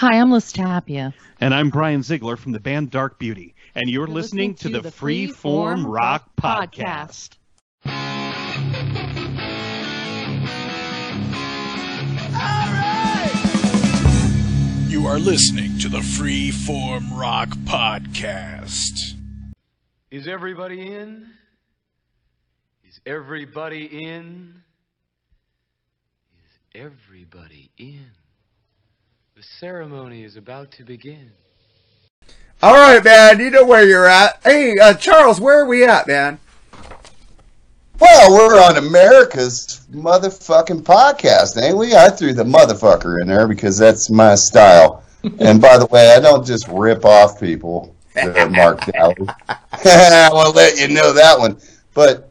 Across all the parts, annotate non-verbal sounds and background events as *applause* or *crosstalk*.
Hi, I'm Liz Tapia. And I'm Brian Ziegler from the band Dark Beauty, and you're, You're listening, to, the Free Form Rock Podcast. You are listening to the Free Form Rock Podcast. Is everybody in? Is everybody in? Is everybody in? The ceremony is about to begin. All right, man. You know where you're at. Hey, uh, Charles, where are we at, man? Well, we're on America's motherfucking podcast, ain't we? I threw the motherfucker in there because that's my style. and by the way, I don't just rip off people, uh, Mark Dowdy. I will let you know that one. But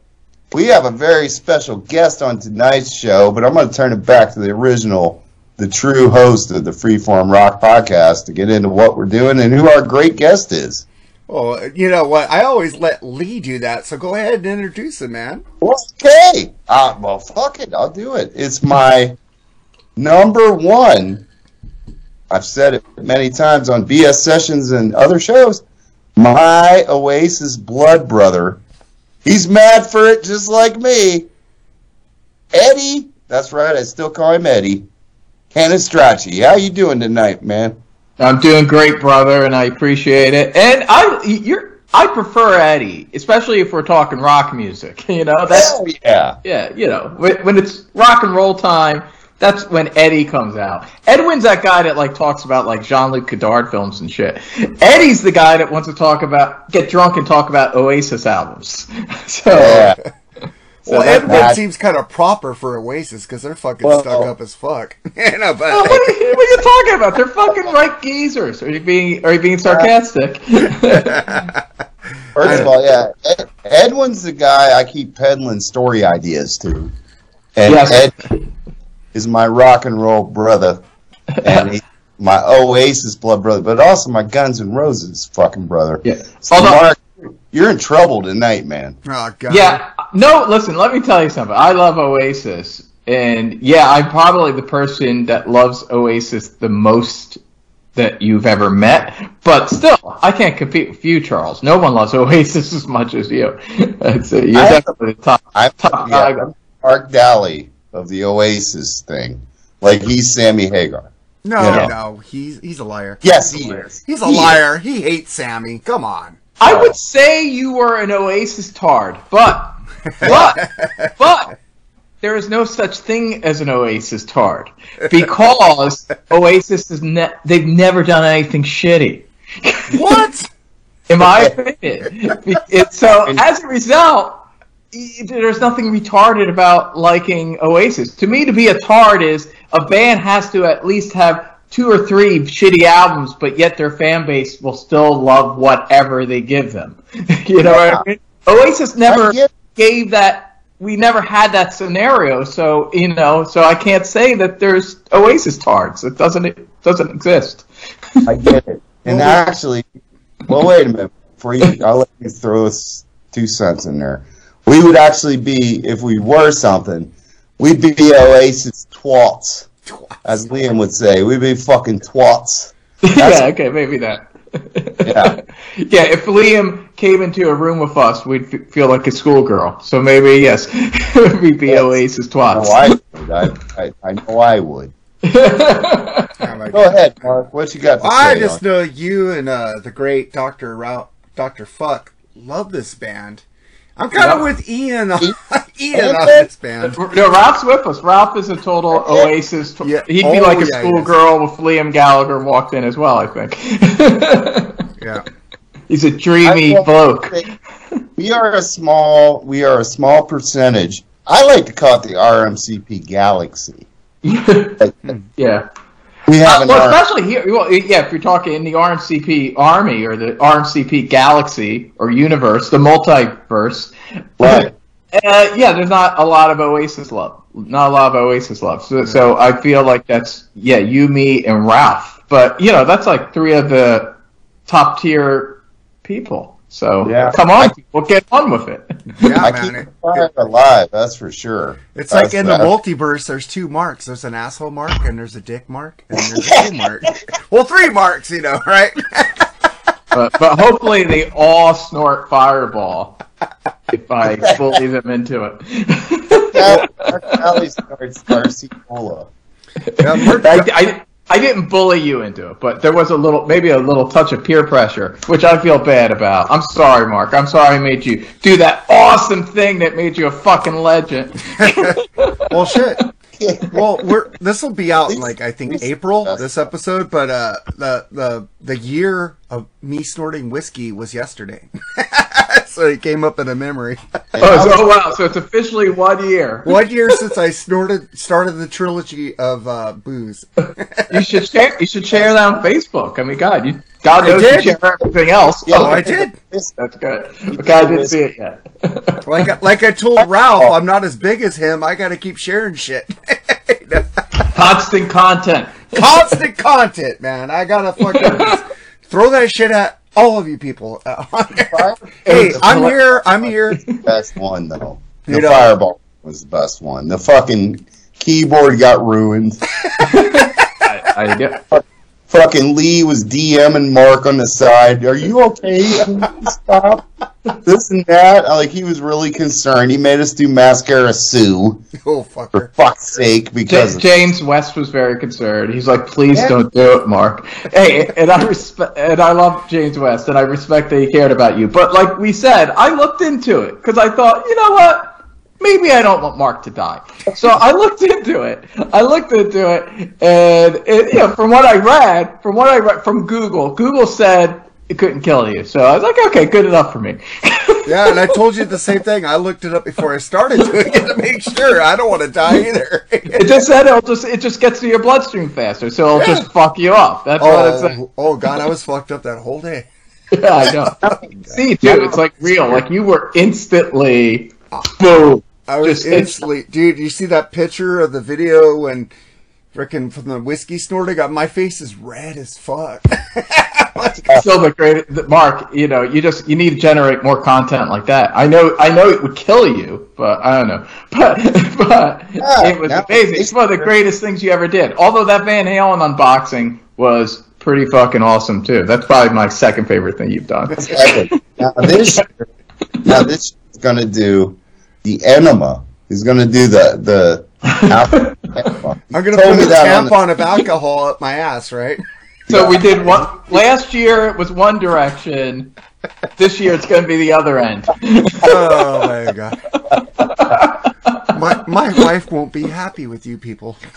we have a very special guest on tonight's show, but I'm going to turn it back to the original, the true host of the Freeform Rock podcast to get into what we're doing and who our great guest is. Well, you know what? I always let Lee do that, so go ahead and introduce him, man. Okay. Uh, well, fuck it. I'll do it. It's my number one. I've said it many times on BS sessions and other shows. My Oasis blood brother. He's mad for it just like me. Eddie. That's right. I still call him Eddie. Cannistraci. How you doing tonight, man? I'm doing great, brother, and I appreciate it. And I, you're, I prefer Eddie, especially if we're talking rock music. *laughs* You know, that's Hell yeah. yeah. You know, when, when it's rock and roll time, that's when Eddie comes out. Edwin's that guy that like talks about like Jean-Luc Godard films and shit. Eddie's the guy that wants to talk about, get drunk and talk about Oasis albums. *laughs* So. Yeah. So well, that- Edwin that- seems kind of proper for Oasis because they're fucking Well- stuck oh. up as fuck. *laughs* you know, but Oh, what, are you, what are you talking about? They're fucking right geezers. Are you being are you being sarcastic? *laughs* First of all, yeah, Ed, Edwin's the guy I keep peddling story ideas to, and Yes. Ed is my rock and roll brother, and he, my Oasis blood brother, but also my Guns and Roses fucking brother. Yeah. So Although- Mark, you're in trouble tonight, man. oh god, Yeah, no, listen, let me tell you something. I love Oasis. And yeah, I'm probably the person that loves Oasis the most that you've ever met. But still, I can't compete with you, Charles. No one loves Oasis *laughs* as much as you. so you're I- definitely the top, I'm top yeah, guy. I'm Mark Daly of the Oasis thing, like he's Sammy Hagar. no, Yeah. no, he's he's a liar. Yes, he is. He's a He is. liar. He hates Sammy. Come on. I would say you were an Oasis tard, but, but, but, *laughs* there is no such thing as an Oasis tard because Oasis is ne- they've never done anything shitty. What? *laughs* in my opinion. It- so as a result, there's nothing retarded about liking Oasis. To me, to be a tard is a band has to at least have two or three shitty albums, but yet their fan base will still love whatever they give them. *laughs* you know what I mean? Oasis never gave that. We never had that scenario, so you know. So I can't say that there's Oasis tards. It doesn't. It doesn't exist. I get it. And actually, well, wait a minute. Before you, I'll let you throw us two cents in there. We would actually be, if we were something, we'd be Oasis twats, as Liam would say. We'd be fucking twats. *laughs* yeah, okay, maybe that. Yeah. yeah, if Liam came into a room with us, we'd f- feel like a schoolgirl. So maybe, yes, *laughs* we'd be Yes. Oasis twats. I would. I, I, I know I would. Oh, *laughs* my Go ahead, Mark. What you got to I say? just on- know you and uh, the great Doctor Rou- Doctor Fuck love this band. I'm kind of Yep. with Ian. On- Ian on this band. no, Ralph's with us. Ralph is a total Oasis. Tw- Yeah. He'd be Oh, like a yeah, schoolgirl with Liam Gallagher walked in as well, I think. *laughs* Yeah. He's a dreamy bloke. we are a small. We are a small percentage. I like to call it the RMCP Galaxy. *laughs* yeah. We have Uh, well, R- especially here, well, yeah, if you're talking in the RMCP Army or the RMCP Galaxy or Universe, the multiverse, Right. Uh, yeah, there's not a lot of Oasis love. Not a lot of Oasis love. So, so I feel like that's yeah, you, me, and Ralph. But you know, that's like three of the top tier people. So Yeah. come on, we'll get on with it. Yeah, I man. keep It- the alive. That's for sure. It's like That's- in the multiverse, there's two marks. There's an asshole mark, and there's a dick mark, and there's a two *laughs* mark. Well, three marks, you know, right? but, but hopefully they all snort Fireball if I *laughs* bully them into it. That- Mark Alley starts Darcy Cola. Yeah, Mark- I, I, I didn't bully you into it, but there was a little, maybe a little touch of peer pressure, which I feel bad about. I'm sorry, Mark. I'm sorry I made you do that awesome thing that made you a fucking legend. *laughs* well, shit. Well, we're this will be out in like I think April this episode, but uh, the the the year of me snorting whiskey was yesterday, *laughs* *laughs* so it came up in a memory. *laughs* oh, so, oh, wow. So it's officially one year. One year since I snorted started the trilogy of uh, booze. *laughs* You should share. You should share that on Facebook. I mean, God, you God knows you share everything else. Oh, I did. That's good. Okay, I didn't see it yet. Like like I told Ralph, I'm not as big as him. I got to keep sharing shit. Constant content. Constant content, man. I gotta fucking throw that shit at all of you people. *laughs* hey, I'm here. I'm here. Best one though. The You know- Fireball was the best one. The fucking keyboard got ruined. *laughs* I, I get. Fucking Lee was DMing Mark on the side. Are you okay? *laughs* Stop. This and that. Like he was really concerned. He made us do mascara Sue Oh for fuck's sake because Ja- of James West was very concerned. He's like, "Please Yeah. don't do it, Mark." Hey, and I respect, and I love James West, and I respect that he cared about you. But like we said, I looked into it because I thought, you know what? Maybe I don't want Mark to die. So I looked into it. I looked into it, and it, you know, from what I read, from what I read from Google, Google said it couldn't kill you. So I was like, okay, good enough for me. *laughs* Yeah, and I told you the same thing. I looked it up before I started doing *laughs* it to make sure. I don't want to die either. It just said it'll just it just gets to your bloodstream faster, so it'll just fuck you off. That's what it said. oh, oh god, I was fucked up that whole day. *laughs* Yeah, I know. See, dude, it's like real. Like you were instantly boom. I was Just instantly, dude. You see that picture of the video when frickin' from the whiskey snorting? Got my face is red as fuck. *laughs* Still the great Mark. You know, you just you need to generate more content like that. I know, I know it would kill you, but I don't know. *laughs* But but Yeah, it was now- amazing. It's one of the greatest things you ever did. Although that Van Halen unboxing was pretty fucking awesome too. That's probably my second favorite thing you've done. Exactly. Now this now this is gonna do the enema. He's gonna do the the. *laughs* I'm gonna put me a that on the- tampon of alcohol up my ass, right? So we did one last year. It was one direction. This year it's going to be the other end. Oh my *laughs* god. My my wife won't be happy with you people. *laughs*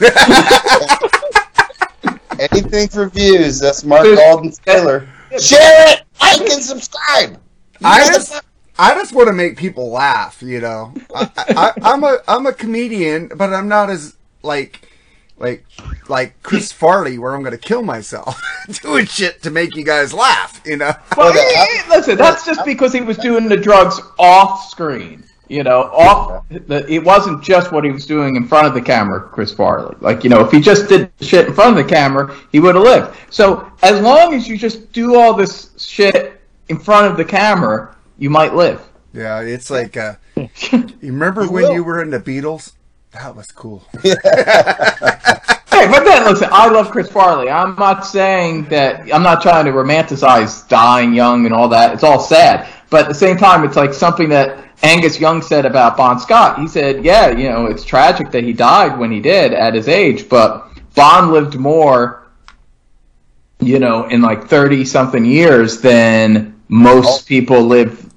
Anything for views. That's Mark Dude, Alden Taylor. Share it, like and subscribe. I just I just want to make people laugh, you know. I, I, I'm a I'm a comedian, but I'm not as like like like Chris Farley, where I'm gonna kill myself *laughs* doing shit to make you guys laugh, you know. Well, eh, *laughs* listen, that's just because he was doing the drugs off screen. You know, off. The, it wasn't just what he was doing in front of the camera, Chris Farley. Like, you know, if he just did shit in front of the camera, he would have lived. So as long as you just do all this shit in front of the camera, you might live. Yeah, it's like uh, *laughs* you remember when will. you were in the Beatles? That was cool. *laughs* Hey, but then listen, I love Chris Farley. I'm not saying that I'm not trying to romanticize dying young and all that. It's all sad, but at the same time, it's like something that Angus Young said about Bon Scott. He said, "Yeah, you know, it's tragic that he died when he did at his age, but Bon lived more, you know, in like 30 something years than most oh. people live,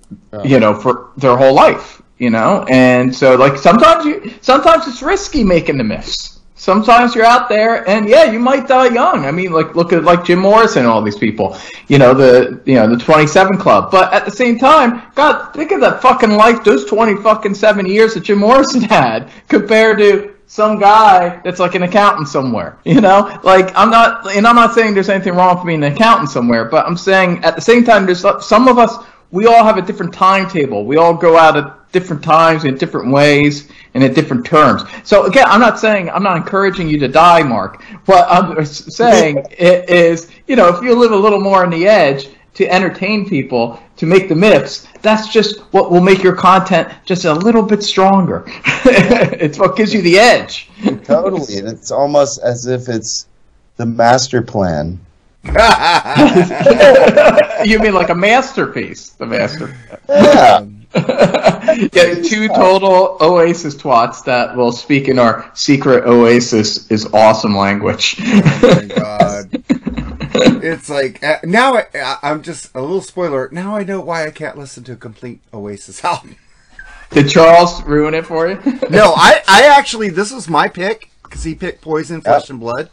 you know, for their whole life." You know, and so like sometimes you sometimes it's risky making the miss sometimes you're out there and yeah you might die young. I mean like look at like jim morrison and all these people you know the you know the 27 club. But at the same time god think of that fucking life those 20 fucking seven years that jim morrison *laughs* had compared to some guy that's like an accountant somewhere you know like i'm not and i'm not saying there's anything wrong with being an accountant somewhere but i'm saying at the same time there's some of us we all have a different timetable we all go out at different times in different ways and at different terms. So again, I'm not saying I'm not encouraging you to die, Mark. What I'm saying is, you know, if you live a little more on the edge to entertain people, to make the mix. That's just what will make your content just a little bit stronger. *laughs* it's what gives you the edge. Totally, and it's almost as if it's the master plan. *laughs* you mean like a masterpiece? The master. Yeah. *laughs* yeah, two total Oasis twats that will speak in our secret Oasis is awesome language. Oh my god. It's like uh, now I, I- I'm just a little spoiler. Now I know why I can't listen to a complete Oasis *laughs* album. Did Charles ruin it for you? No, I, I actually this was my pick because he picked Poison, Flesh and Blood.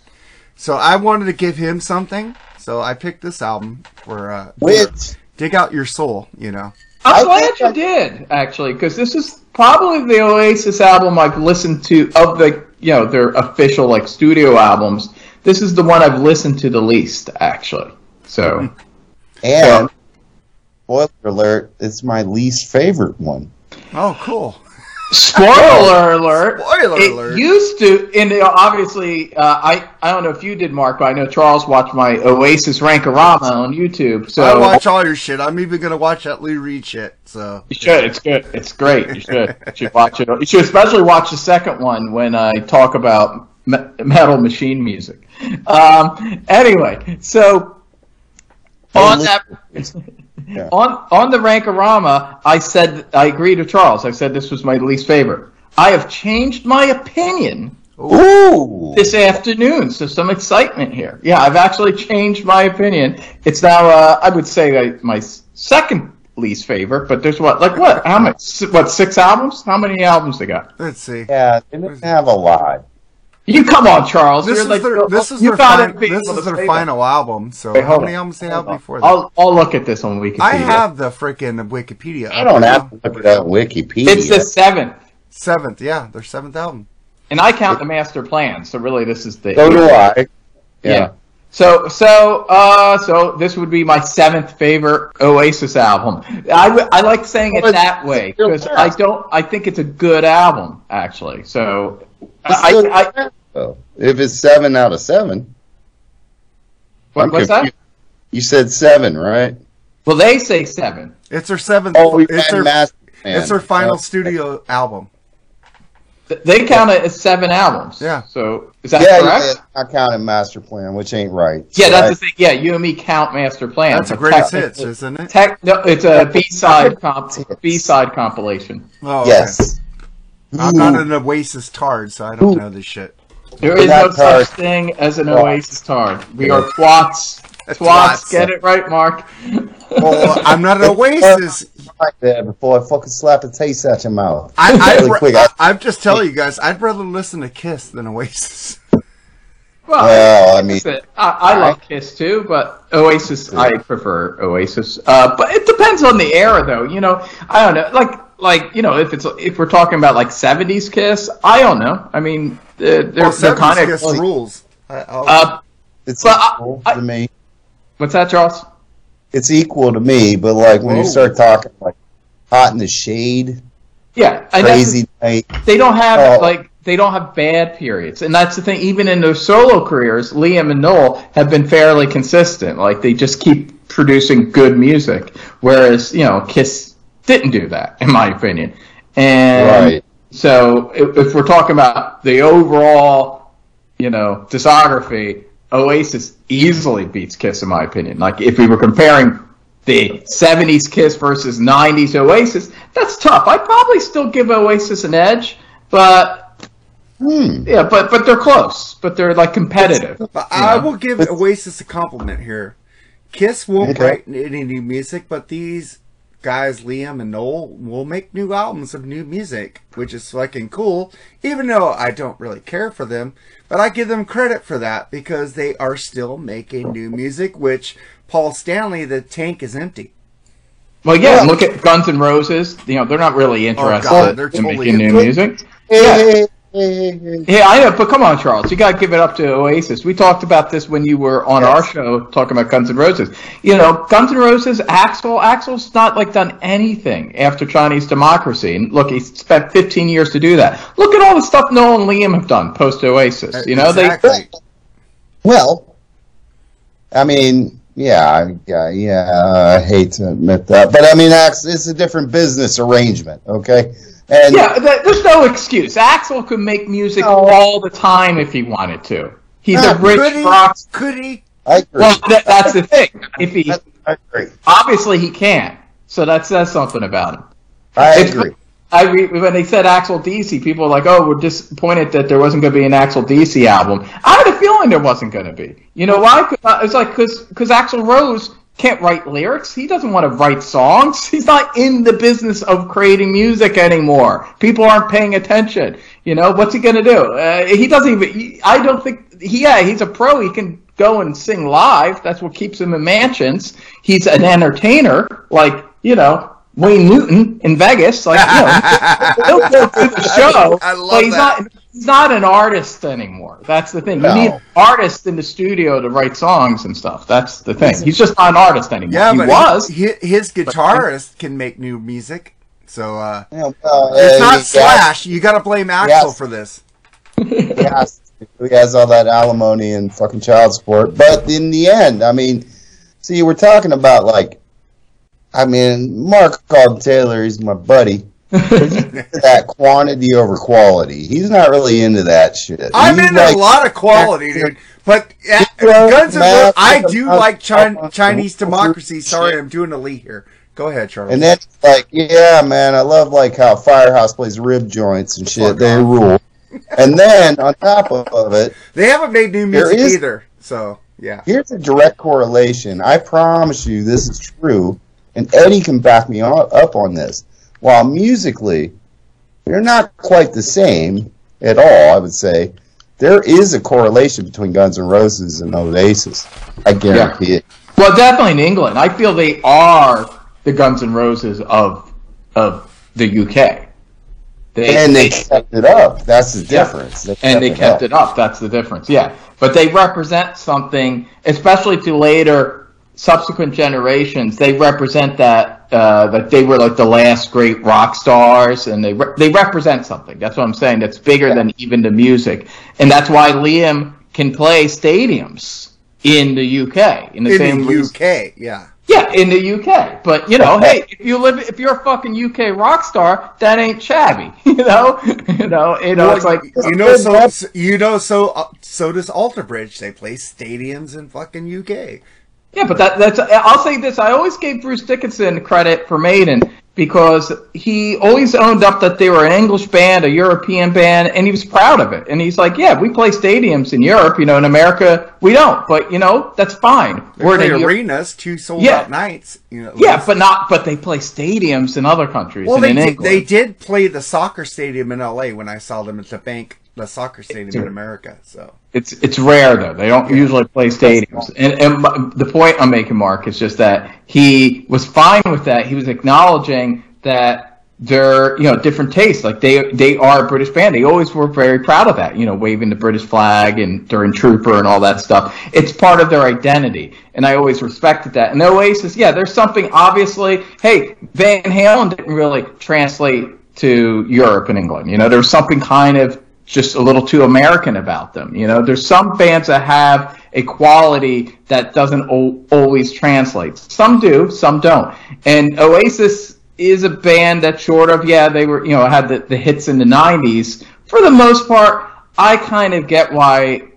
So I wanted to give him something. So I picked this album for uh, for Which dig out your soul. You know. I'm I glad you I- did actually, because this is probably the Oasis album I've listened to of the you know their official like studio albums. This is the one I've listened to the least actually. So *laughs* and spoiler alert, it's my least favorite one. Oh, cool. spoiler alert. Spoiler it alert. used to, and you know, obviously, uh, I I don't know if you did, Mark, but I know Charles watched my Oasis Rankorama on YouTube. So I watch all your shit. I'm even gonna watch that Lou Reed shit. So You should. It's good. It's great. You should. You should watch it. You should especially watch the second one when I talk about me- metal machine music. *laughs* Um, anyway, so on that. *laughs* Yeah. On on the Rankorama, I said I agreed with Charles. I said this was my least favorite. I have changed my opinion Ooh. this afternoon, so some excitement here. Yeah, I've actually changed my opinion. It's now, uh, I would say, like, my second least favorite. But there's what, like what? How many? What six albums? How many albums they got? let's see. Yeah, they didn't have a lot. You come on, Charles. This You're is like, their this is you their gotta fin- be this is their say final album. So Wait, how hold many on. albums they Hold have on. before that? I'll I'll look at this on Wikipedia. I have the freaking Wikipedia. I don't have to look it up Wikipedia. It's the seventh, seventh. Yeah, their seventh album. and I count the master plan. So really, this is the so do I. Yeah. So so uh so this would be my seventh favorite Oasis album. I, w- I like saying it that way because. I don't I think it's a good album actually. So It's I, still I, I there, if it's seven out of seven, what, I'm what's that? You said seven, right? Well, they say seven. It's their seventh. Oh, we it's had their Master it's their final Oh, studio album. They count it as seven albums. Yeah. So is that Yeah, correct? yeah, I counted Master Plan, which ain't right. Yeah, So that's I- the thing. Yeah, you and me count Master Plan. That's a but greatest technically- hits, isn't it? Tech, no, it's a B side comp, B side compilation. Oh, okay. Yes. I'm not an Oasis tard, so I don't know this shit. There We're is no not such tard. thing as an Twats. Oasis tard. We are twats. Twats. Twats. Get it right, Mark. Well, I'm not an *laughs* Oasis. Like that before I fucking slap a taste out your mouth. I, I, Really quick, I, I- I'm just telling you guys, I'd rather listen to Kiss than Oasis. *laughs* Well, Well, I mean, I, I like Kiss too, but Oasis, I prefer Oasis. Uh, but it depends on the era, though. You know, I don't know. Like, like you know, if it's if we're talking about like '70s Kiss, I don't know. I mean, they're, they're, Well, they're kind of. Kiss rules. I, Uh, it's Well, equal I- to me. what's that, Charles? It's equal to me, but like when you start talking like hot in the shade, Yeah, crazy night. they don't have Oh. like they don't have bad periods, and that's the thing. Even in their solo careers, Liam and Noel have been fairly consistent. Like they just keep producing good music, whereas you know Kiss didn't do that, in my opinion. And Right. so if, if we're talking about the overall, you know, discography, Oasis easily beats Kiss, in my opinion. Like if we were comparing the 70s Kiss versus 90s Oasis, that's tough. I'd probably still give Oasis an edge, but Hmm. yeah, but but they're close. But they're like competitive. But I know? will give Oasis a compliment here. Kiss won't Okay. write any new music, but these guys, Liam and Noel, will make new albums of new music, which is fucking cool. Even though I don't really care for them, but I give them credit for that because they are still making new music. Which Paul Stanley, the tank is empty. Well, yeah, and look at Guns N' Roses. You know, they're not really interested Oh, God, they're in totally making new into it. music. Yeah. Hey, hey, hey. Yeah, I know, but come on, Charles, you got to give it up to Oasis. We talked about this when you were on our show talking about Guns N' Roses. You know, Guns N' Roses, Axl, Axl's not like done anything after Chinese Democracy. And look, he spent 15 years to do that. Look at all the stuff Noel and Liam have done post Oasis. You know, exactly. Well, I mean, yeah, I- yeah, yeah. I hate to admit that, but I mean, it's a different business arrangement. Okay, and Yeah, there's no excuse. Axl could make music No. all the time if he wanted to. He's No, a rich Could he? rock. Could he? I agree. Well, that, that's the thing. If he I agree. obviously he can't. so that says something about him. I It's- agree. I re- when they said Axl DC, people were like, "Oh, we're disappointed that there wasn't going to be an Axl DC album." I had a feeling there wasn't going to be. You know why? 'Cause, It's like because because Axl Rose can't write lyrics. He doesn't want to write songs. *laughs* He's not in the business of creating music anymore. People aren't paying attention. You know what's he going to do? Uh, he doesn't even. He, I don't think. He, yeah, he's a pro. He can go and sing live. That's what keeps him in mansions. He's an entertainer, like you know. Wayne Newton in Vegas, like you know, *laughs* he'll go to the show, I love but he's that. not he's not an artist anymore. That's the thing. No. You need artists in the studio to write songs and stuff. That's the thing. He's just not an artist anymore. Yeah, he but was. he- his guitarist can make new music. So uh, Yeah, well, it's uh, not he Slash. You got to blame Axl Yes. for this. *laughs* Has, he, has, he has all that alimony and fucking child support. But in the end, I mean, see, we're talking about like, I mean, Mark Alden Taylor. He's my buddy. That quantity over quality. He's not really into that shit. I'm He's into like- a lot of quality, dude. But uh, Guns N' man, Roses, I do like Chin- up- Chinese democracy. Sorry, I'm doing a Lee here. Go ahead, Charles. And then like, yeah, man, I love like how Firehouse plays rib joints and shit. They rule. And then on top of it, they haven't made new music is- either. So yeah, here's a direct correlation. I promise you, this is true, and Eddie can back me up on this. While musically, they're not quite the same at all. I would say there is a correlation between Guns N' Roses and Oasis. I guarantee it. Well, definitely in England. I feel they are the Guns N' Roses of of the UK. They, And they kept it up. That's the Yeah. difference. and they kept it up. That's the difference. Yeah, but they represent something, especially to later subsequent generations. They represent that uh, that they were like the last great rock stars, and they re- they represent something. That's what I'm saying. That's bigger than even the music, and that's why Liam can play stadiums in the UK in the in same the UK, yeah. yeah, in the UK. But you know, hey, if you live, if you're a fucking UK rock star, that ain't shabby. *laughs* *laughs* You know, you know, you know. Well, it's like you know, so, you know, so uh, so does Alter Bridge. They play stadiums in fucking UK. Yeah, but that, that's. I'll say this: I always gave Bruce Dickinson credit for Maiden because he always owned up that they were an English band, a European band, and he was proud of it. And he's like, "Yeah, we play stadiums in Europe. You know, in America we don't, but you know that's fine. They We're play in arenas, two sold Yeah. out nights. You know, yeah, but not. But they play stadiums in other countries well, and they in did, they did play the soccer stadium in LA when I saw them at the bank, the soccer stadium in America. So It's it's rare though. They don't usually play stadiums. And, and the point I'm making, Mark, is just that he was fine with that. He was acknowledging that they're you know different tastes. Like they they are a British band. They always were very proud of that. You know, waving the British flag and during Trooper and all that stuff. It's part of their identity, and I always respected that. And Oasis, yeah, there's something obviously. Hey, Van Halen didn't really translate to Europe and England. You know, there's something kind of just a little too American about them. You know, there's some bands that have a quality that doesn't o- always translate. Some do, some don't. And Oasis is a band that short of, yeah, they were, you know, had the, the hits in the 90s. For the most part, I kind of get why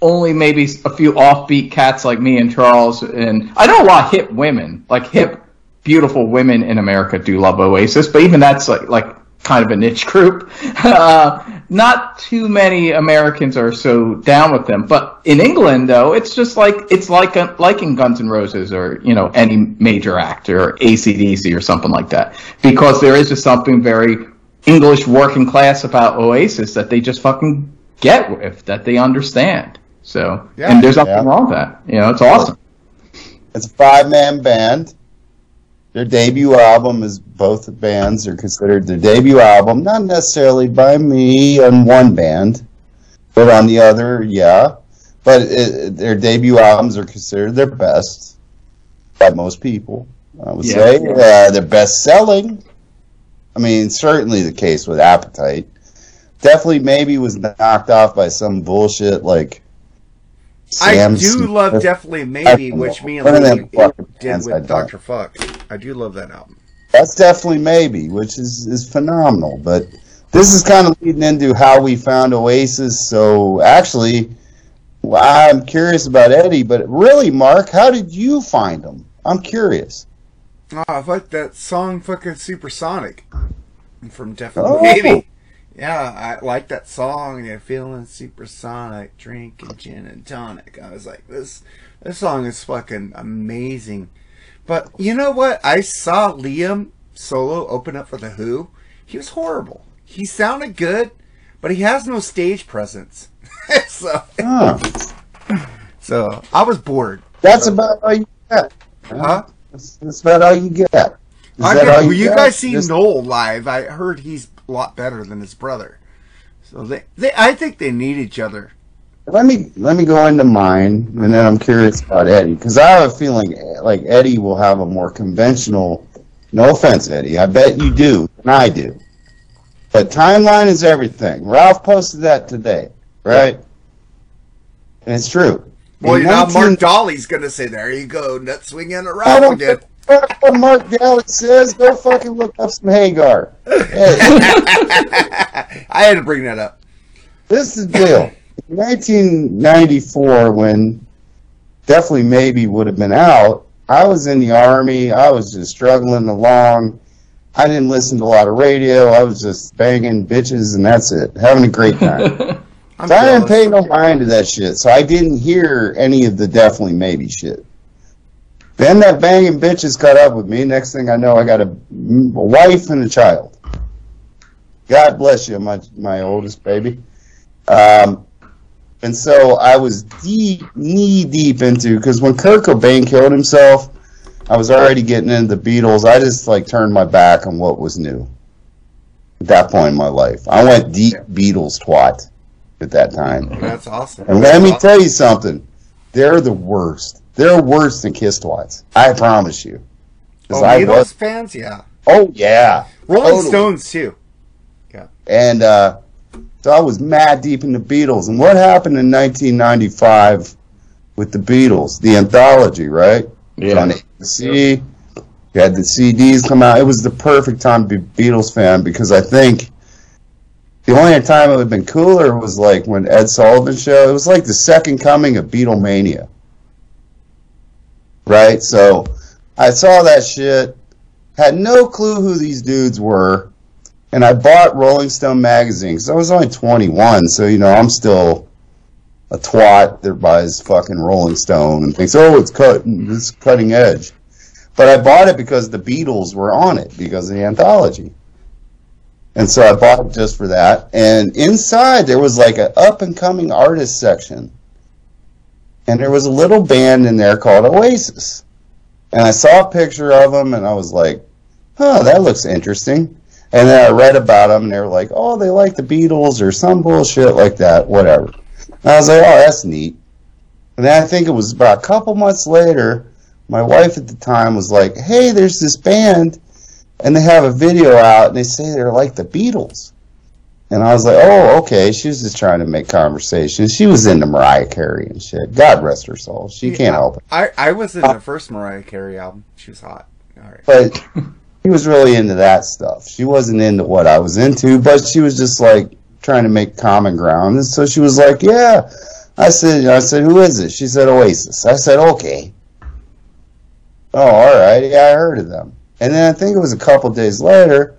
only maybe a few offbeat cats like me and Charles, and I know a lot of hip women, like hip, beautiful women in America do love Oasis, but even that's like, like kind of a niche group. *laughs* Uh, not too many Americans are so down with them, but in England though, it's just like it's like a, liking Guns N' Roses or you know any major actor or ACDC or something like that, because there is just something very English working class about Oasis that they just fucking get with, that they understand. So, Yeah. and there's nothing Yeah. wrong with that. You know, it's awesome. It's a five man band. Their debut album is both bands are considered their debut album, not necessarily by me on one band, but on the other, yeah. But it, their debut albums are considered their best by most people. I would Yeah. say uh, they're best selling. I mean, certainly the case with Appetite. Definitely, maybe was knocked off by some bullshit like I Sam do Smith. love definitely maybe, which me and Lee did with. Doctor Fuck. I do love that album. That's definitely maybe, which is is phenomenal. But this is kind of leading into how we found Oasis. So actually, well, I'm curious about Eddie, but really, Mark, how did you find them? I'm curious. Oh, I like that song, fucking Supersonic, from Definitely Oh. Maybe. Yeah, I like that song. Yeah, feeling supersonic, drinking gin and tonic. I was like, this, this song is fucking amazing. But you know what? I saw Liam solo open up for the Who. He was horrible. He sounded good, but he has no stage presence. *laughs* so, so I was bored. That's about all you get. Huh? That's, that's about all you get. Is I that get- all well, you guys see Just- Noel live? I heard he's lot better than his brother. So they, they, I think they need each other. Let me let me go into mine, and then I'm curious about Eddie because I have a feeling eh, like Eddie will have a more conventional. No offense, Eddie. I bet you do, and I do. But timeline is everything. Ralph posted that today, right? And it's true. Well, In you know, 19 Mark Dolly's gonna say, "There you go, nut swinging around again." Fuck what Mark Gallup says. Go fucking look up some Hagar. Hey, *laughs* I had to bring that up. this is the deal. In 1994, when definitely maybe would have been out, I was in the army. I was just struggling along. I didn't listen to a lot of radio. I was just banging bitches and that's it, having a great time. *laughs* I'm So I didn't pay no mind to that shit. So I didn't hear any of the definitely maybe shit. Then that banging bitches caught up with me. Next thing I know, I got a, a wife and a child. God bless you, my my oldest baby. Um, and so I was deep, knee deep into because when Kurt Cobain killed himself, I was already getting into the Beatles. I just like turned my back on what was new. At that point in my life, I went deep Beatles twat at that time. That's awesome. And let me tell you something. They're the worst. They're worse than Kiss Twats. I promise you. Oh, I Beatles was, fans, yeah. oh yeah. Rolling Totally. Stones too. Yeah. And uh, so I was mad deep in the Beatles. And what happened in 1995 with the Beatles? The anthology, right? Yeah. On ABC. You had the CDs come out. It was the perfect time to be a Beatles fan because I think the only time it would have been cooler was like when Ed Sullivan show. It was like the second coming of Beatlemania. Right? So I saw that shit, had no clue who these dudes were, and I bought Rolling Stone magazine because I was only 21, so you know I'm still a twat that buys fucking Rolling Stone and thinks, oh, it's cut, it's cutting edge. But I bought it because the Beatles were on it because of the anthology. And so I bought it just for that. And inside there was like an up and coming artist section. And there was a little band in there called Oasis. And I saw a picture of them and I was like, huh, that looks interesting. And then I read about them and they were like, oh, they like the Beatles or some bullshit like that, whatever. And I was like, oh, that's neat. And then I think it was about a couple months later, my wife at the time was like, hey, there's this band and they have a video out and they say they're like the Beatles. And I was like, oh, okay. She was just trying to make conversation. She was into Mariah Carey and shit. God rest her soul. She can't help it. I, I was in the uh, first Mariah Carey album. She was hot. All right. But she was really into that stuff. She wasn't into what I was into, but she was just like trying to make common ground. And so she was like, yeah. I said, I said, who is it? She said, Oasis. I said, okay. Oh, all right. Yeah, I heard of them. And then I think it was a couple days later,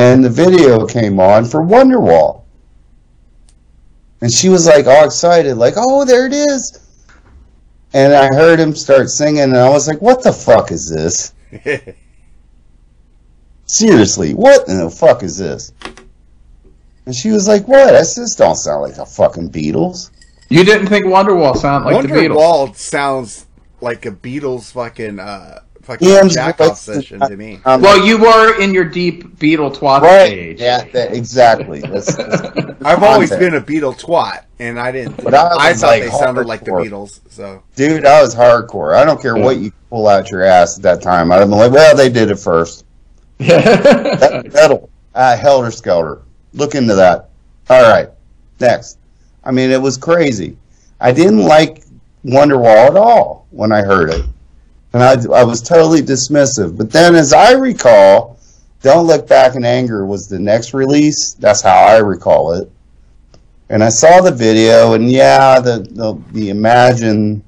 and the video came on for Wonderwall. And she was like all excited, like, oh, there it is. And I heard him start singing, and I was like, what the fuck is this? *laughs* Seriously, what in the fuck is this? And she was like, what? I said, this don't sound like the fucking Beatles. You didn't think Wonderwall sounded like the Beatles? Wonderwall sounds like a Beatles fucking uh fucking Yeah, I'm jack off session to me. Um, Well, you were in your deep Beatle twat right. stage. Yeah, that, exactly. That's, that's *laughs* I've always been a Beatle twat, and I didn't. But I I, thought like, they sounded like the. Beatles. So Dude, I was hardcore. I don't care what you pull out your ass at that time. I'd have been like, well, they did it first. *laughs* That metal. Uh, Helter Skelter. Look into that. All right. Next. I mean, it was crazy. I didn't like Wonderwall at all when I heard it. And I, I was totally dismissive. But then, as I recall, Don't Look Back in Anger was the next release. That's how I recall it. And I saw the video, and yeah, the, the, the Imagine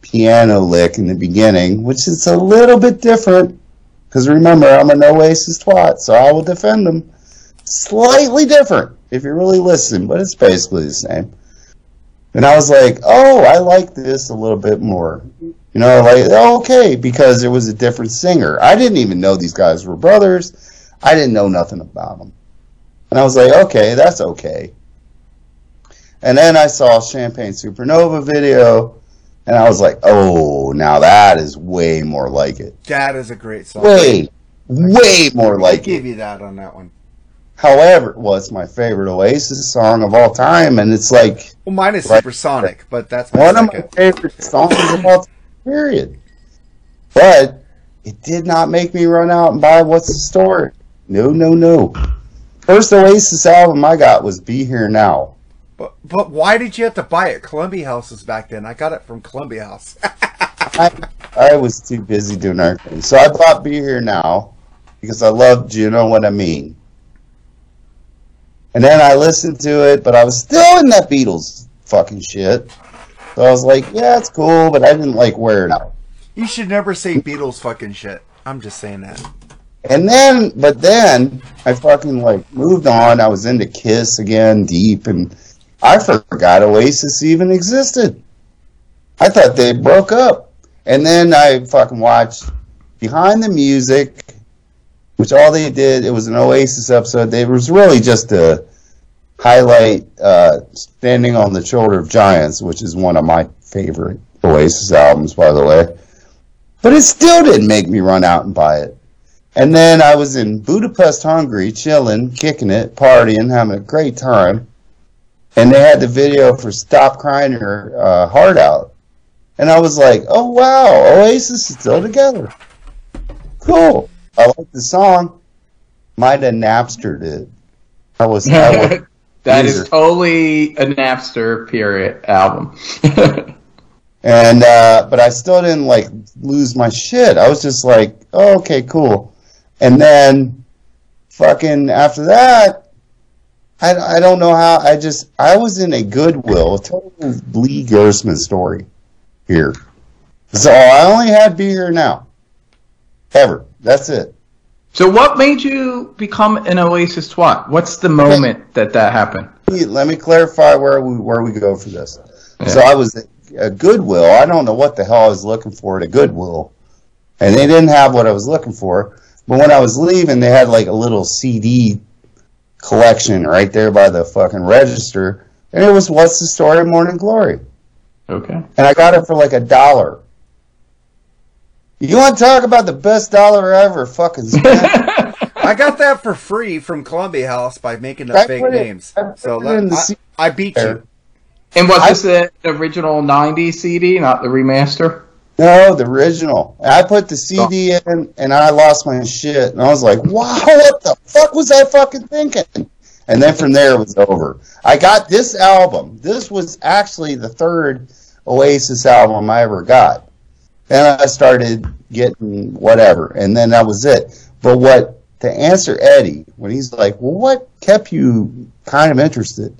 piano lick in the beginning, which is a little bit different. Because remember, I'm an Oasis twat, so I will defend them. Slightly different, if you really listen, but it's basically the same. And I was like, oh, I like this a little bit more. You know, like, oh, okay, because it was a different singer. I didn't even know these guys were brothers. I didn't know nothing about them. And I was like, okay, that's okay. And then I saw Champagne Supernova video, and I was like, oh, now that is way more like it. That is a great song. Way, way more like it. I like give it. you that on that one. However, well, it's my favorite Oasis song of all time, and it's like Well, mine is Right. Supersonic, but that's my one of my favorite songs of all time, period. But it did not make me run out and buy What's the Story. No, no, no. First Oasis album I got was Be Here Now. But but why did you have to buy it? Columbia House was back then. I got it from Columbia House. *laughs* I, I was too busy doing other things. So I bought Be Here Now because I loved You Know What I Mean. And then I listened to it, but I was still in that Beatles fucking shit. So I was like, yeah, it's cool, but I didn't like wear it out. you should never say Beatles fucking shit. I'm just saying that. And then, but then I fucking like moved on. I was into Kiss again, deep, and I forgot Oasis even existed. I thought they broke up. And then I fucking watched Behind the Music, which all they did, it was an Oasis episode. It was really just to highlight uh, Standing on the Shoulder of Giants, which is one of my favorite Oasis albums, by the way. But it still didn't make me run out and buy it. And then I was in Budapest, Hungary, chilling, kicking it, partying, having a great time. And they had the video for Stop Crying Your uh, Heart Out. And I was like, oh wow, Oasis is still together. Cool. I like the song. Might have Napstered it. I was, I was *laughs* that User. is totally a Napster period album. *laughs* and uh, but I still didn't like lose my shit. I was just like, oh, okay, cool. And then, fucking after that, I, I don't know how. I just I was in a Goodwill, a total Lee Gersman story here. So I only had Be Here Now, ever. That's it. So, what made you become an Oasis twat? What's the moment that that happened? Let me- clarify where we where we go for this. Yeah. So I was at a Goodwill. I don't know what the hell I was looking for at a Goodwill, and they didn't have what I was looking for. But when I was leaving, they had like a little CD collection right there by the fucking register, and it was "What's the Story of Morning Glory," Okay. and I got it for like a dollar. You want to talk about the best dollar I ever fucking spent? *laughs* I got that for free from Columbia House by making up I fake it- names. I So it let- in the I, C- I beat you. And was I- this the original '90s CD, not the remaster? No, the original. I put the CD oh. in and I lost my shit. And I was like, wow, what the fuck was I fucking thinking? And then from there it was over. I got this album. This was actually the third Oasis album I ever got. Then I started getting whatever. And then that was it. But what, to answer Eddie, when he's like, well, what kept you kind of interested?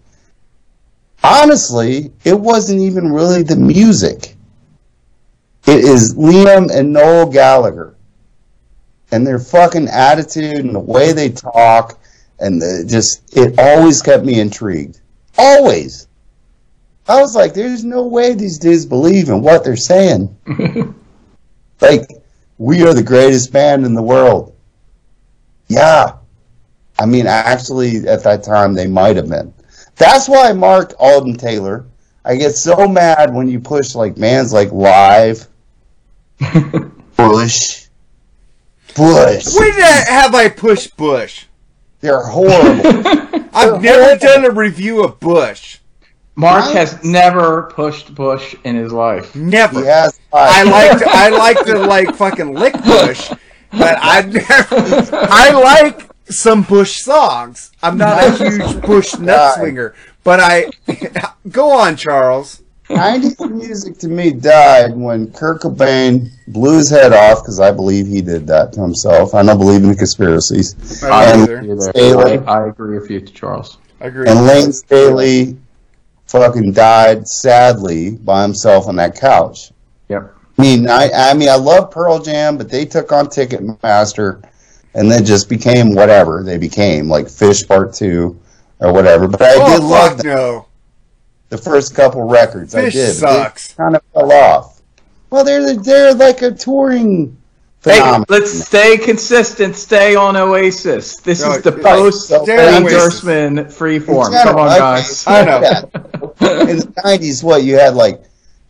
Honestly, it wasn't even really the music. It is Liam and Noel Gallagher. And their fucking attitude and the way they talk and the just it always kept me intrigued. Always. I was like, there's no way these dudes believe in what they're saying. *laughs* like, we are the greatest band in the world. Yeah. I mean, actually, at that time, they might have been. That's why Mark Alden Taylor, I get so mad when you push like man's like Live, *laughs* Bush, Bush. When did- have I pushed Bush? They're horrible. *laughs* I've never done a review of Bush. Mark Right. has never pushed Bush in his life. Never. he has. I like to, I like to like fucking lick Bush, but I never. I like some Bush songs. I'm not a huge Bush nut God. swinger, but I go on, Charles. 90s music to me died when Kurt Cobain blew his head off because I believe he did that to himself. I don't believe in the conspiracies. I And- either. Staley. I, I agree with you, Charles. I agree. And Layne Staley fucking died sadly by himself on that couch. Yep. I mean, I, I mean, I love Pearl Jam, but they took on Ticketmaster, and then just became whatever they became, like Phish Part Two or whatever. But I oh, did love no. the first couple records. I Phish did. sucks. Kind of fell off. Well, they're they're like a touring Hey, let's stay consistent. Stay on Oasis. This No, is the right. post Stay on Lee Oasis. Dursman freeform. It's Come on, kinda- guys. I know. *laughs* in the nineties, what you had like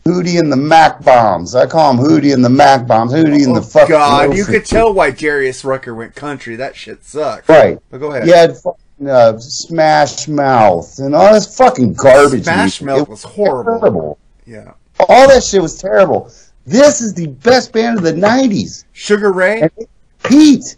Hootie and the Mac Bombs. I call them Hootie and the Mac Bombs. Hootie and the Oh, fucking God, you Wilson. could tell why Darius Rucker went country. That shit sucks. right. But go ahead. You had fucking, uh, Smash Mouth and all this fucking garbage. Smash music. Mouth It was horrible. terrible. Yeah. All that shit was terrible. This is the best band of the nineties. Sugar Ray. Pete.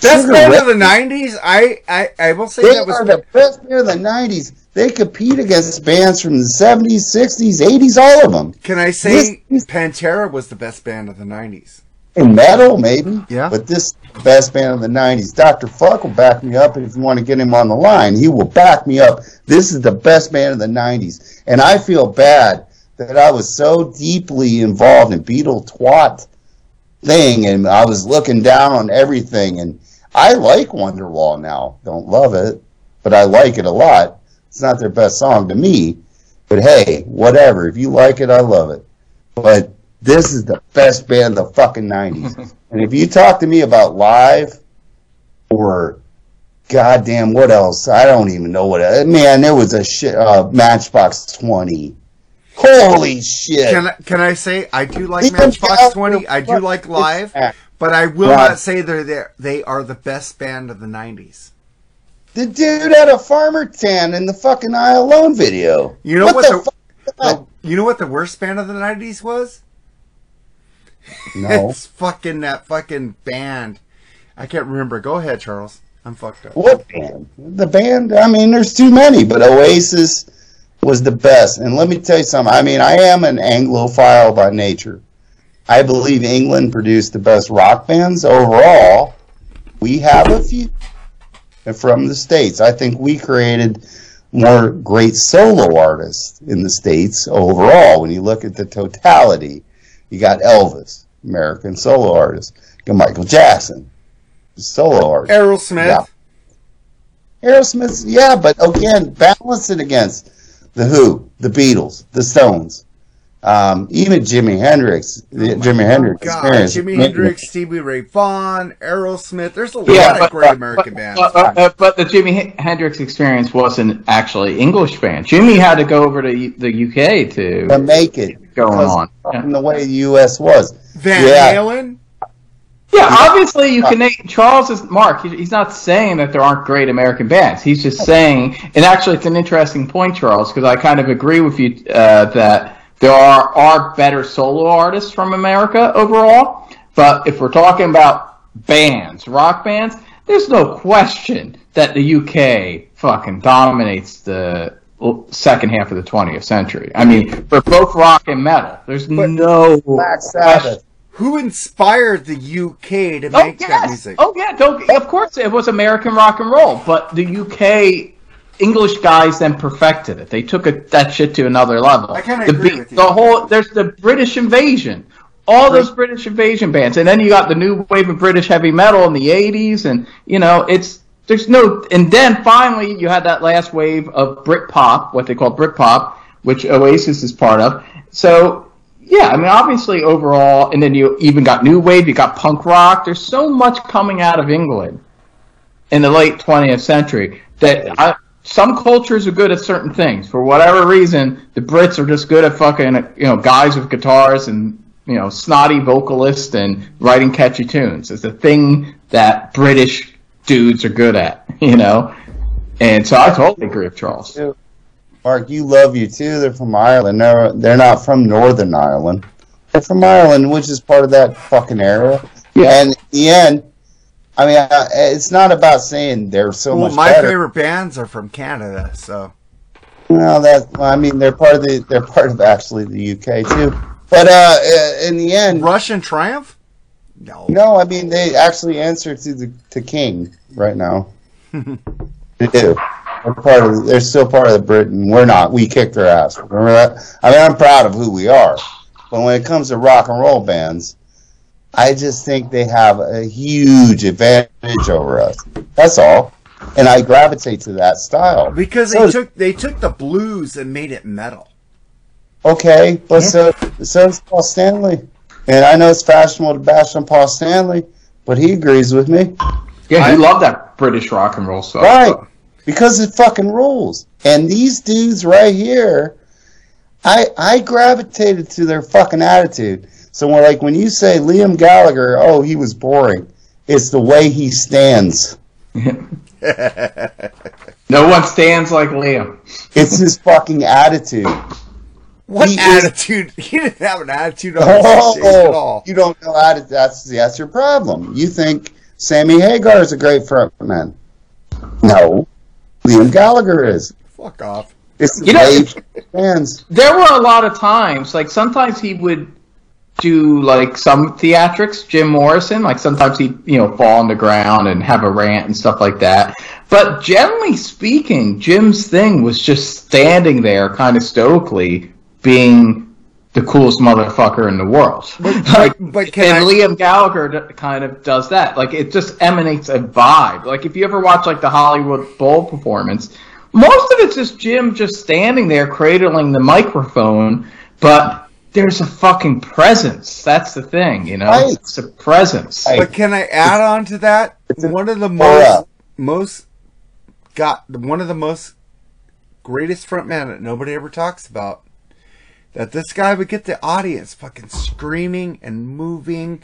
Best Sugar band Ray. of the '90s. I, I, I will say They that was are the best band of the nineties. They compete against bands from the seventies, sixties, eighties, all of them. Can I say This- Pantera was the best band of the '90s? In metal, maybe. Yeah. But this best band of the 90s. Dr. Fuck will back me up, and if you want to get him on the line, he will back me up. This is the best band of the 90s. And I feel bad that I was so deeply involved in Beatle twat thing, and I was looking down on everything. And I like Wonderwall now. Don't love it, but I like it a lot. It's not their best song to me. But hey, whatever. If you like it, I love it. But this is the best band of the fucking 90s. *laughs* and if you talk to me about live or goddamn what else, I don't even know what. Man, there was a shit uh, Matchbox 20. Holy shit. Can I, can I say I do like Even Matchbox Twenty? I do like live, but I will Right. not say they're there. They are the best band of the '90s. The dude had a farmer tan in the fucking I Alone video. You know what the, the- fuck is? You know what the worst band of the '90s was? No. *laughs* It's fucking that fucking band. I can't remember. Go ahead, Charles. I'm fucked up. What band? The band? I mean, there's too many, but Oasis was the best. And let me tell you something. I mean, I am an Anglophile by nature. I believe England produced the best rock bands overall. We have a few from the States. I think we created more great solo artists in the States overall. When you look at the totality, you got Elvis, American solo artist. You got Michael Jackson, solo artist. Aerosmith. Yeah. Aerosmith, yeah, but again, balance it against the Who, the Beatles, the Stones, um, even Jimi Hendrix, the Jimi Hendrix Oh God, experience. Jimi Hendrix, Stevie Ray Vaughan, Aerosmith. There's a Yeah, lot but- of great American but, bands. But, uh, uh, but the Jimi Hendrix experience wasn't actually English band. Jimmy had to go over to the UK to to make it going on. of the way the U.S. was. Van yeah. Halen. Yeah, obviously you can. name Charles is Mark. He's not saying that there aren't great American bands. He's just saying, and actually, it's an interesting point, Charles, because I kind of agree with you uh, that there are are better solo artists from America overall. But if we're talking about bands, rock bands, there's no question that the UK fucking dominates the second half of the 20th century. I mean, for both rock and metal, there's no Black Sabbath. Who inspired the UK to Oh make that music? Oh yeah. Don't. Of course, it was American rock and roll, but the UK English guys then perfected it. They took it, that shit to another level. I kinda agree Be- with you. The whole there's the British invasion. All those British invasion bands, and then you got the new wave of British heavy metal in the '80s, and you know it's there's no. And then finally, you had that last wave of Britpop, what they call Britpop, which Oasis is part of. So yeah, I mean, obviously overall, and then you even got new wave, you got punk rock. There's so much coming out of England in the late 20th century that I, some cultures are good at certain things. For whatever reason, the Brits are just good at fucking, you know, guys with guitars and, you know, snotty vocalists and writing catchy tunes. It's a thing that British dudes are good at, *laughs* you know? And so I totally agree with Charles. Mark, you love U2. They're from Ireland. They're, they're not from Northern Ireland. They're from Ireland, which is part of that fucking area. Yeah. And in the end, I mean, I, it's not about saying they're so well, much my better. favorite bands are from Canada, so Well, that I mean, they're part of the they're part of actually the UK too. But uh, uh, in the end, Rush and Triumph? No. no, I mean they actually answer to the to King right now. *laughs* they do. They're part of. They're still part of the Britain. We're not. We kicked their ass. Remember that? I mean, I'm proud of who we are, but when it comes to rock and roll bands, I just think they have a huge advantage over us. That's all. And I gravitate to that style. Because So- they took they took the blues and made it metal. Okay, but so so is Paul Stanley, and I know it's fashionable to bash on Paul Stanley, but he agrees with me, Yeah, I- you love that British rock and roll stuff. right? Because it fucking rules. And these dudes right here, I I gravitated to their fucking attitude. So when, like when you say Liam Gallagher, oh he was boring, it's the way he stands. *laughs* No one stands like Liam. It's his fucking attitude. What He is- attitude? *laughs* He didn't have an attitude on the oh, stage at Oh, all. you don't know how to. That's that's your problem. You think Sammy Hagar is a great frontman? No, Liam Gallagher is. Fuck off. It's You know, way it's- he stands. There were a lot of times, like sometimes he would do like some theatrics, Jim Morrison, like sometimes he'd, you know, fall on the ground and have a rant and stuff like that. But generally speaking, Jim's thing was just standing there kind of stoically being the coolest motherfucker in the world. *laughs* like, but can and I- Liam Gallagher d- kind of does that. Like it just emanates a vibe. Like if you ever watch like the Hollywood Bowl performance, most of it's just Jim just standing there cradling the microphone, but there's a fucking presence. That's the thing, you know. Right. It's a presence. Right. But can I add on to that? It's One of the aura. most most got one of the most greatest frontman that nobody ever talks about. That this guy would get the audience fucking screaming and moving,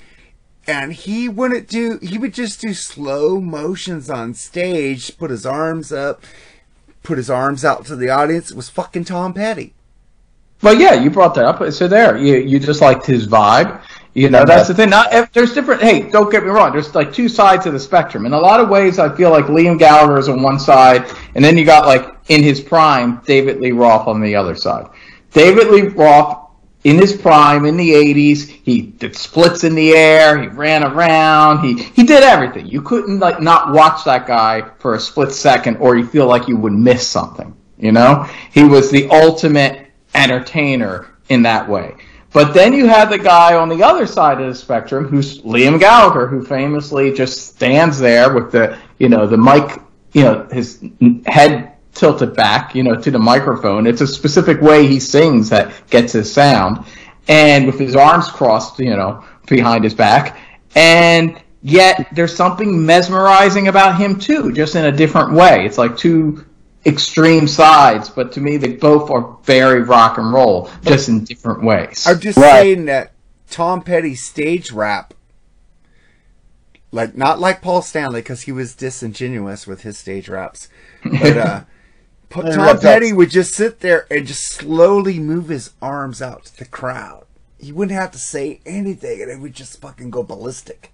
and he wouldn't do. He would just do slow motions on stage, put his arms up, put his arms out to the audience. It was fucking Tom Petty. Well, yeah, you brought that up. So there, you you just liked his vibe. You know, that's the thing. Not if there's different. Hey, don't get me wrong. There's like two sides of the spectrum. In a lot of ways, I feel like Liam Gallagher is on one side, and then you got like in his prime, David Lee Roth on the other side. David Lee Roth in his prime in the 80s, he did splits in the air, he ran around, he he did everything. You couldn't like not watch that guy for a split second, or you feel like you would miss something. You know, he was the ultimate entertainer in that way. But then you had the guy on the other side of the spectrum, who's Liam Gallagher, who famously just stands there with the, you know, the mic, you know, his head tilted back, you know, to the microphone. It's a specific way he sings that gets his sound, and with his arms crossed, you know, behind his back, and yet there's something mesmerizing about him too, just in a different way. It's like two extreme sides, but to me, they both are very rock and roll, just in different ways. I'm just Right. saying that Tom Petty's stage rap, like not like Paul Stanley because he was disingenuous with his stage raps, but *laughs* uh, Pa- Hey, Tom? Petty would just sit there and just slowly move his arms out to the crowd. He wouldn't have to say anything, and it would just fucking go ballistic.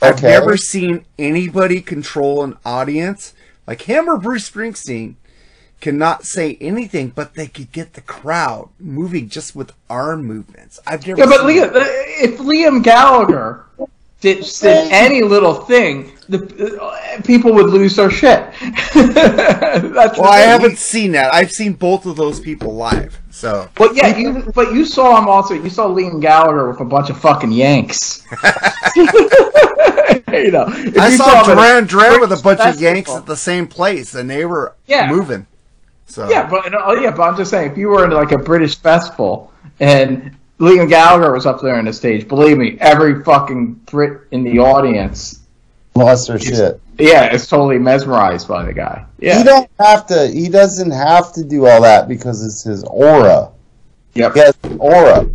I've never seen anybody control an audience like him or Bruce Springsteen cannot say anything, but they could get the crowd moving just with arm movements. I've never. Yeah, but seen Liam, if Liam Gallagher did, did any little thing, the uh, people would lose their shit. *laughs* That's Well, I haven't seen that. I've seen both of those people live. So But yeah, you but you saw him also. You saw Liam Gallagher with a bunch of fucking Yanks. *laughs* you know, I you saw Duran Duran with a bunch of Yanks at the same place, and they were Yeah. moving. So Yeah, but oh yeah, but I'm just saying, if you were in like a British festival and Liam Gallagher was up there on the stage, believe me, every fucking Brit in the audience, Lost their shit. yeah, it's totally mesmerized by the guy. Yeah, He don't have to. He doesn't have to do all that because it's his aura. yep. He has an aura,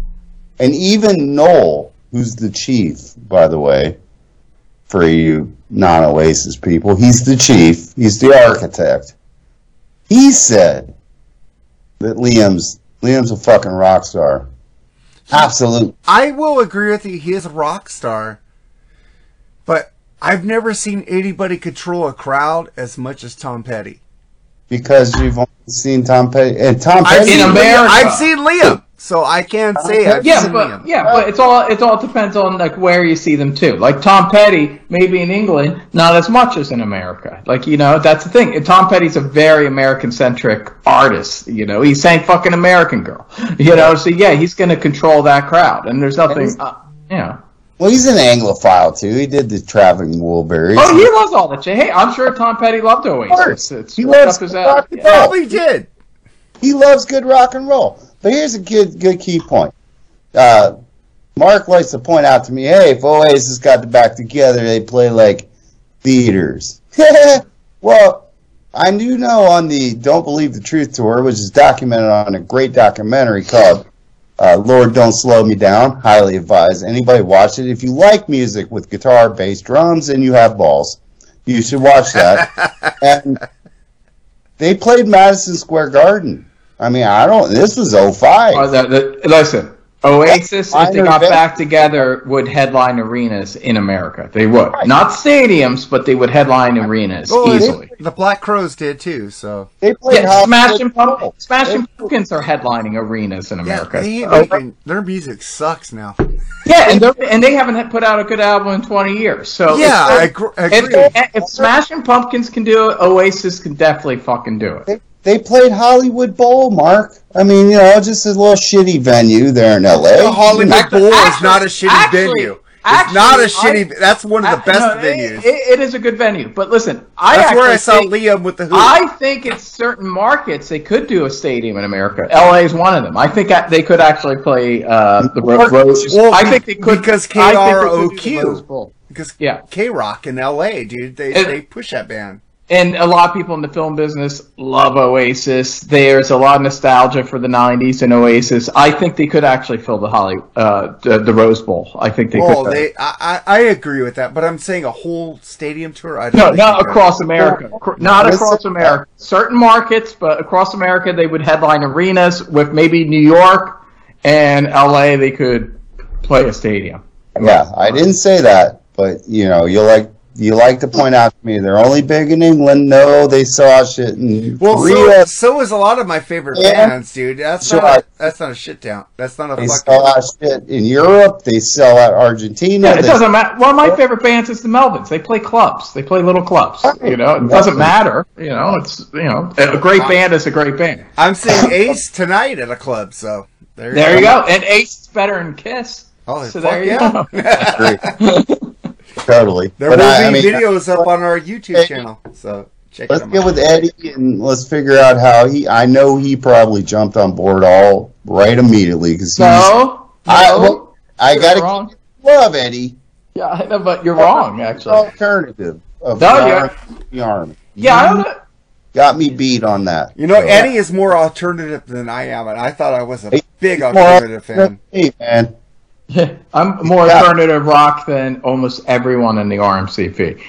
and even Noel, who's the chief, by the way, for you non-Oasis people, he's the chief. He's the architect. He said that Liam's Liam's a fucking rock star. Absolutely. I will agree with you. He is a rock star, but I've never seen anybody control a crowd as much as Tom Petty. because you've only seen Tom Petty and Tom I've Petty In America. Liam, I've seen Liam, so I can't say I've Yeah, seen but Liam. yeah, but it's all it all depends on like where you see them too. Like Tom Petty, maybe in England, not as much as in America. Like you know, that's the thing. And Tom Petty's a very American centric artist. You know, he sang "fucking American Girl." *laughs* You know, so yeah, he's going to control that crowd. And there's nothing, uh, you know. Well, he's an Anglophile too. He did the Traveling Wilburys. Oh, he loves all that shit. Hey, I'm sure Tom Petty loved Oasis. course. It's He loves up his rock alley. and Yeah. roll. Probably did. He loves good rock and roll. But here's a good good key point. Uh, Mark likes to point out to me, hey, if Oasis got the back together, they play like theaters. *laughs* well, I do know on the Don't Believe the Truth tour, which is documented on a great documentary called uh, Lord Don't Slow Me Down. Highly advised. Anybody watch it. If you like music with guitar, bass, drums, and you have balls, you should watch that. *laughs* and they played Madison Square Garden. I mean, I don't. This was 05. Oh, the, the, listen, Oasis, if they got event. back together, would headline arenas in America. They would. Not stadiums, but they would headline arenas Well, they- easily. The Black Crowes did too. So They played Yeah, Hollywood Smashing Bowl. Pumpkins. Smashing Pumpkins are headlining arenas in yeah, America. they, Oh, they- their music sucks now. yeah, and, they're- and they haven't put out a good album in 20 years. So Yeah, I if, agree. if, agree. if, if Smashing Pumpkins can do it, Oasis can definitely fucking do it. They, they played Hollywood Bowl, Mark. I mean, you know, just a little shitty venue there in L.A. The Hollywood Actually- Bowl is not a shitty actually- venue. It's actually, not a shitty. that's one of the I- best no, venues. It, it is a good venue, but listen, I that's where I saw think- Liam with the hoop. I think it's certain markets they could do a stadium in America. LA is one of them. I think that they could actually play uh, the Ro- Rose. Well, I think they could because I think they could do KROQ. the Rose Bowl. because Yeah. K Rock in L.A., dude, they And- they push that band. And a lot of people in the film business love Oasis. There's a lot of nostalgia for the '90s and Oasis. I think they could actually fill the Holly, uh, the, the Rose Bowl. I think they Oh, could. they, I, I I agree with that, but I'm saying a whole stadium tour. I don't No, not they could. across America. Cr- Not Listen- across America. Certain markets, but across America, they would headline arenas. With maybe New York and LA, they could play a stadium. Yeah, I didn't say that, but you know, you like you like to point out to me they're only big in England. No, they saw shit in Well, Korea. so, so is a lot of my favorite Yeah. bands, dude. That's So not I- a, that's not a shit down. That's not a They sell out shit in Europe. They sell out Argentina. Yeah, it they- doesn't matter. One of my favorite bands is the Melvins. They play clubs. They play little clubs. You know, it doesn't matter. You know, it's you know, a great band is a great band. I'm seeing Ace tonight at a club, so there, There you go. And Ace is better than Kiss. Oh, So fuck there you yeah. go. *laughs* *laughs* totally. There But will I- be I mean, videos up on our YouTube Hey, channel, so check it out. Let's get out. with Eddie and let's figure out how he. I know he probably jumped on board all right immediately because he's. No, I, no, well, I you're gotta wrong. love Eddie. Yeah, I know, but you're wrong. Actually, Alternative of No, the, you're- army, the army. yeah, I don't know. Got me beat on that. You know, So- Eddie is more alternative than I am, and I thought I was a Hey, big alternative fan. Hey man, *laughs* I'm more Yeah. alternative rock than almost everyone in the RMCP.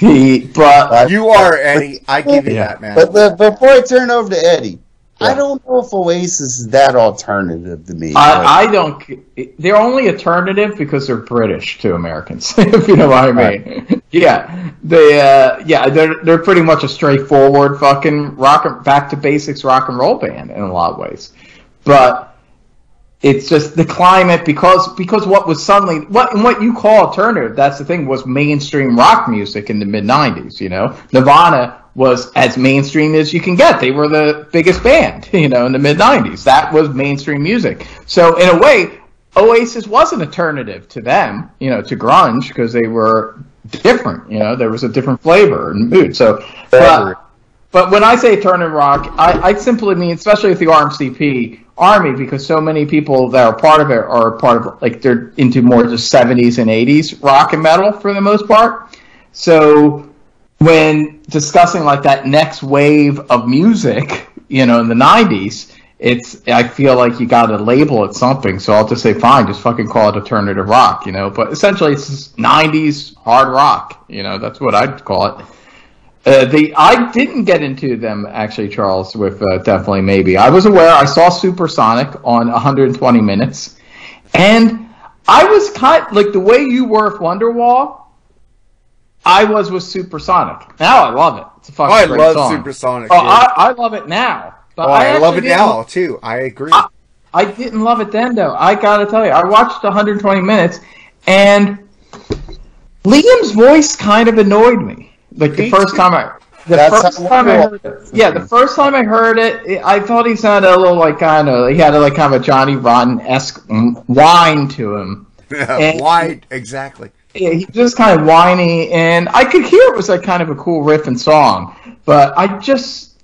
The but You are Eddie. I give you Yeah. that, man. but the, before I turn over to Eddie, I don't know if Oasis is that alternative to me. I, I don't. They're only alternative because they're British to Americans. *laughs* if you know what I mean. Yeah, they. Uh, yeah, they're they're pretty much a straightforward fucking rock and back to basics rock and roll band in a lot of ways, but it's just the climate because because what was suddenly what and what you call alternative. That's the thing was mainstream rock music in the mid '90s. You know, Nirvana was as mainstream as you can get. They were the biggest band, *laughs* you know, in the mid '90s. That was mainstream music. So in a way, Oasis was an alternative to them, you know, to grunge because they were different. You know, there was a different flavor and mood. So, but, but when I say alternative rock, I, I simply mean, especially with the RMCP Army, because so many people that are part of it are part of like they're into more just 70s and 80s rock and metal for the most part. So when discussing like that next wave of music, you know, in the 90s, it's I feel like you got to label it something. So I'll just say fine, just fucking call it alternative rock, you know. But essentially, it's 90s hard rock, you know. That's what I'd call it. Uh, the I didn't get into them actually, Charles. With uh, definitely maybe I was aware. I saw Supersonic on 120 minutes, and I was kind like the way you were with Wonderwall. I was with Supersonic. Now I love it. It's a fucking Oh, I great love song. Supersonic. Oh, dude. I, I love it now. But Oh, I, love it now too. I agree. I- I didn't love it then, though. I gotta tell you, I watched 120 minutes, and Liam's voice kind of annoyed me. Like the first time I, the That's first how time I heard it, yeah, the first time I heard it, it- I thought he sounded a little like kind of, he had a, like kind of a Johnny Rotten esque whine to him. *laughs* and- Why exactly? Yeah, he was just kind of whiny, and I could hear it was like kind of a cool riff and song, but I just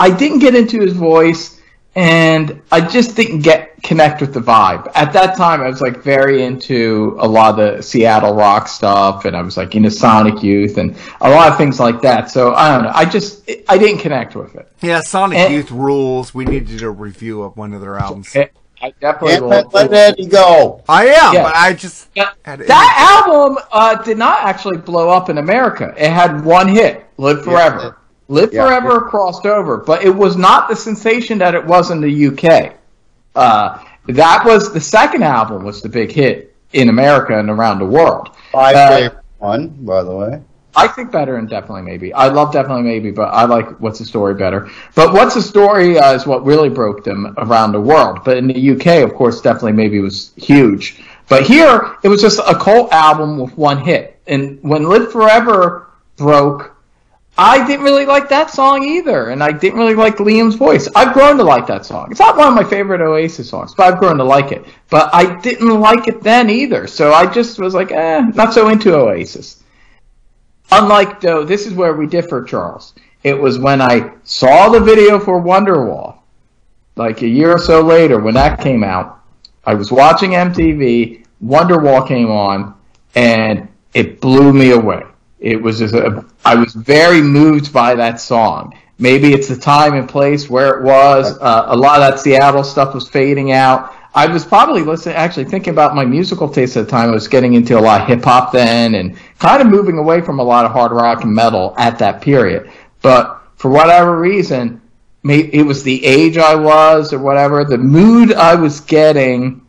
I didn't get into his voice, and I just didn't get connect with the vibe. At that time, I was like very into a lot of the Seattle rock stuff, and I was like into Sonic Youth and a lot of things like that. So I don't know. I just I didn't connect with it. Yeah, Sonic And- Youth rules. We need to do a review of one of their albums. I definitely Can't will. let, let Eddie go. I am, Yeah. but I just Yeah, that album uh, did not actually blow up in America. It had one hit, "Live Forever." "Live Yeah. Forever" crossed over, but it was not the sensation that it was in the UK. Uh, that was the second album was the big hit in America and around the world. My Uh, favorite one, by the way. I think better and definitely maybe. I love definitely maybe, but I like what's the story better. But what's the story uh, is what really broke them around the world. But in the UK, of course, definitely maybe was huge. But here, it was just a cult album with one hit. And when Live Forever broke, I didn't really like that song either, and I didn't really like Liam's voice. I've grown to like that song. It's not one of my favorite Oasis songs, but I've grown to like it. But I didn't like it then either, so I just was like, eh, not so into Oasis. Unlike though, this is where we differ, Charles. It was when I saw the video for Wonderwall, like a year or so later when that came out. I was watching MTV, Wonderwall came on, and it blew me away. It was just a, I was very moved by that song. Maybe it's the time and place where it was. Uh, a lot of that Seattle stuff was fading out. I was probably listening, actually thinking about my musical taste at the time. I was getting into a lot of hip hop then, and kind of moving away from a lot of hard rock and metal at that period. But for whatever reason, it was the age I was or whatever, the mood I was getting.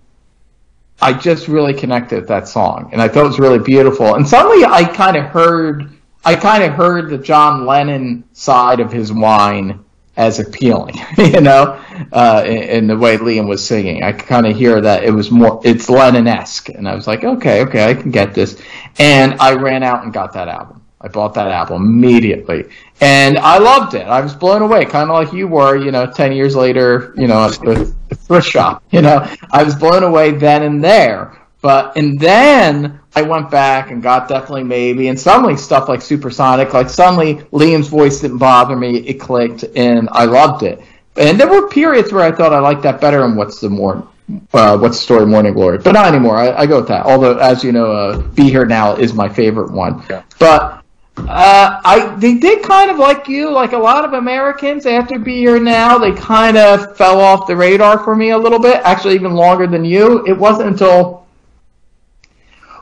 I just really connected with that song, and I thought it was really beautiful. And suddenly, I kind of heard, I kind of heard the John Lennon side of his whine as appealing, *laughs* you know, uh, in, in the way Liam was singing. I could kind of hear that it was more, it's Lennon-esque, and I was like, okay, okay, I can get this. And I ran out and got that album. I bought that album immediately, and I loved it. I was blown away, kind of like you were, you know, ten years later, you know, at the thrift shop. You know, I was blown away then and there. But and then I went back and got definitely maybe, and suddenly stuff like Supersonic, like suddenly Liam's voice didn't bother me. It clicked, and I loved it. And there were periods where I thought I liked that better. And what's the more, uh, what's the story, Morning Glory? But not anymore. I, I go with that. Although, as you know, uh, Be Here Now is my favorite one. yeah. But uh, I they did kind of like you, like a lot of Americans after Be Here Now, they kind of fell off the radar for me a little bit. Actually, even longer than you. It wasn't until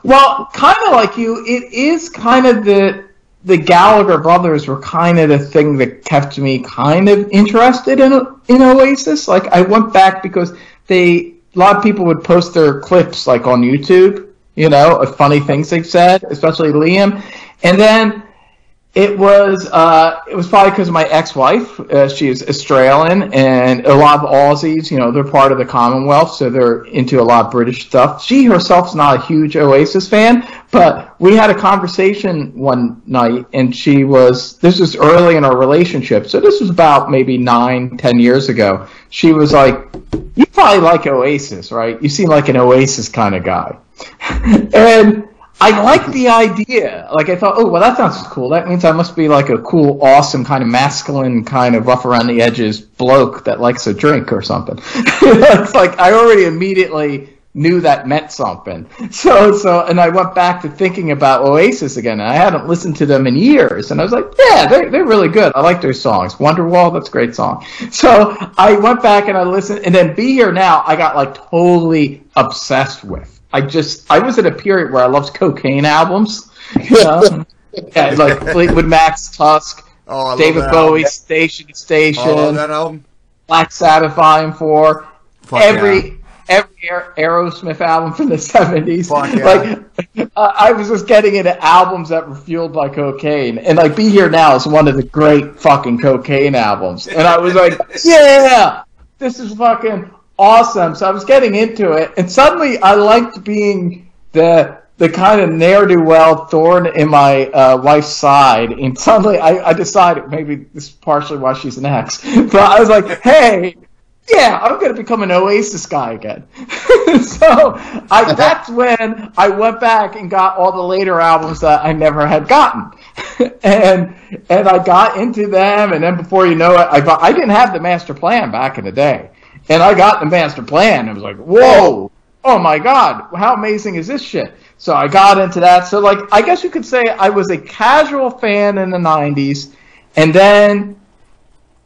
well, kind of like you, it is kind of the the Gallagher brothers were kind of the thing that kept me kind of interested in in Oasis. Like I went back because they a lot of people would post their clips like on YouTube, you know, of funny things they've said, especially Liam, and then it was uh, it was probably because of my ex-wife. Uh, she is Australian, and a lot of Aussies, you know, they're part of the Commonwealth, so they're into a lot of British stuff. She herself's not a huge Oasis fan, but we had a conversation one night, and she was this was early in our relationship, so this was about maybe nine, ten years ago. She was like, "You probably like Oasis, right? You seem like an Oasis kind of guy," *laughs* and. I like the idea. Like I thought, oh well, that sounds cool. That means I must be like a cool, awesome, kind of masculine, kind of rough around the edges bloke that likes a drink or something. *laughs* it's like I already immediately knew that meant something. *laughs* So so, and I went back to thinking about Oasis again. And I hadn't listened to them in years, and I was like, yeah, they're they're really good. I like their songs. Wonderwall, that's a great song. *laughs* So I went back and I listened, and then Be Here Now, I got like totally obsessed with. I just I was at a period where I loved cocaine albums. You *laughs* know? yeah, like Fleetwood Mac's Tusk, Oh, David Bowie, album. Station to Station, Oh, that album. Black Sabbath Volume Four. Fuck every yeah. every Aer- Aerosmith album from the *laughs* seventies. Yeah. Like uh, I was just getting into albums that were fueled by cocaine, and like "Be Here Now" is one of the great fucking cocaine albums, and I was like, *laughs* yeah, this is fucking awesome. So I was getting into it, and suddenly I liked being the the kind of ne'er do well thorn in my uh, wife's side, and *laughs* suddenly I, I decided maybe this is partially why she's an ex, *laughs* but I was like, *laughs* hey. Yeah, I'm gonna become an Oasis guy again. so I, that's when I went back and got all the later albums that I never had gotten, and and I got into them. And then before you know it, I got, I didn't have the master plan back in the day, and I got the master plan. I was like, whoa, oh my god, how amazing is this shit? So I got into that. So like, I guess you could say I was a casual fan in the '90s, and then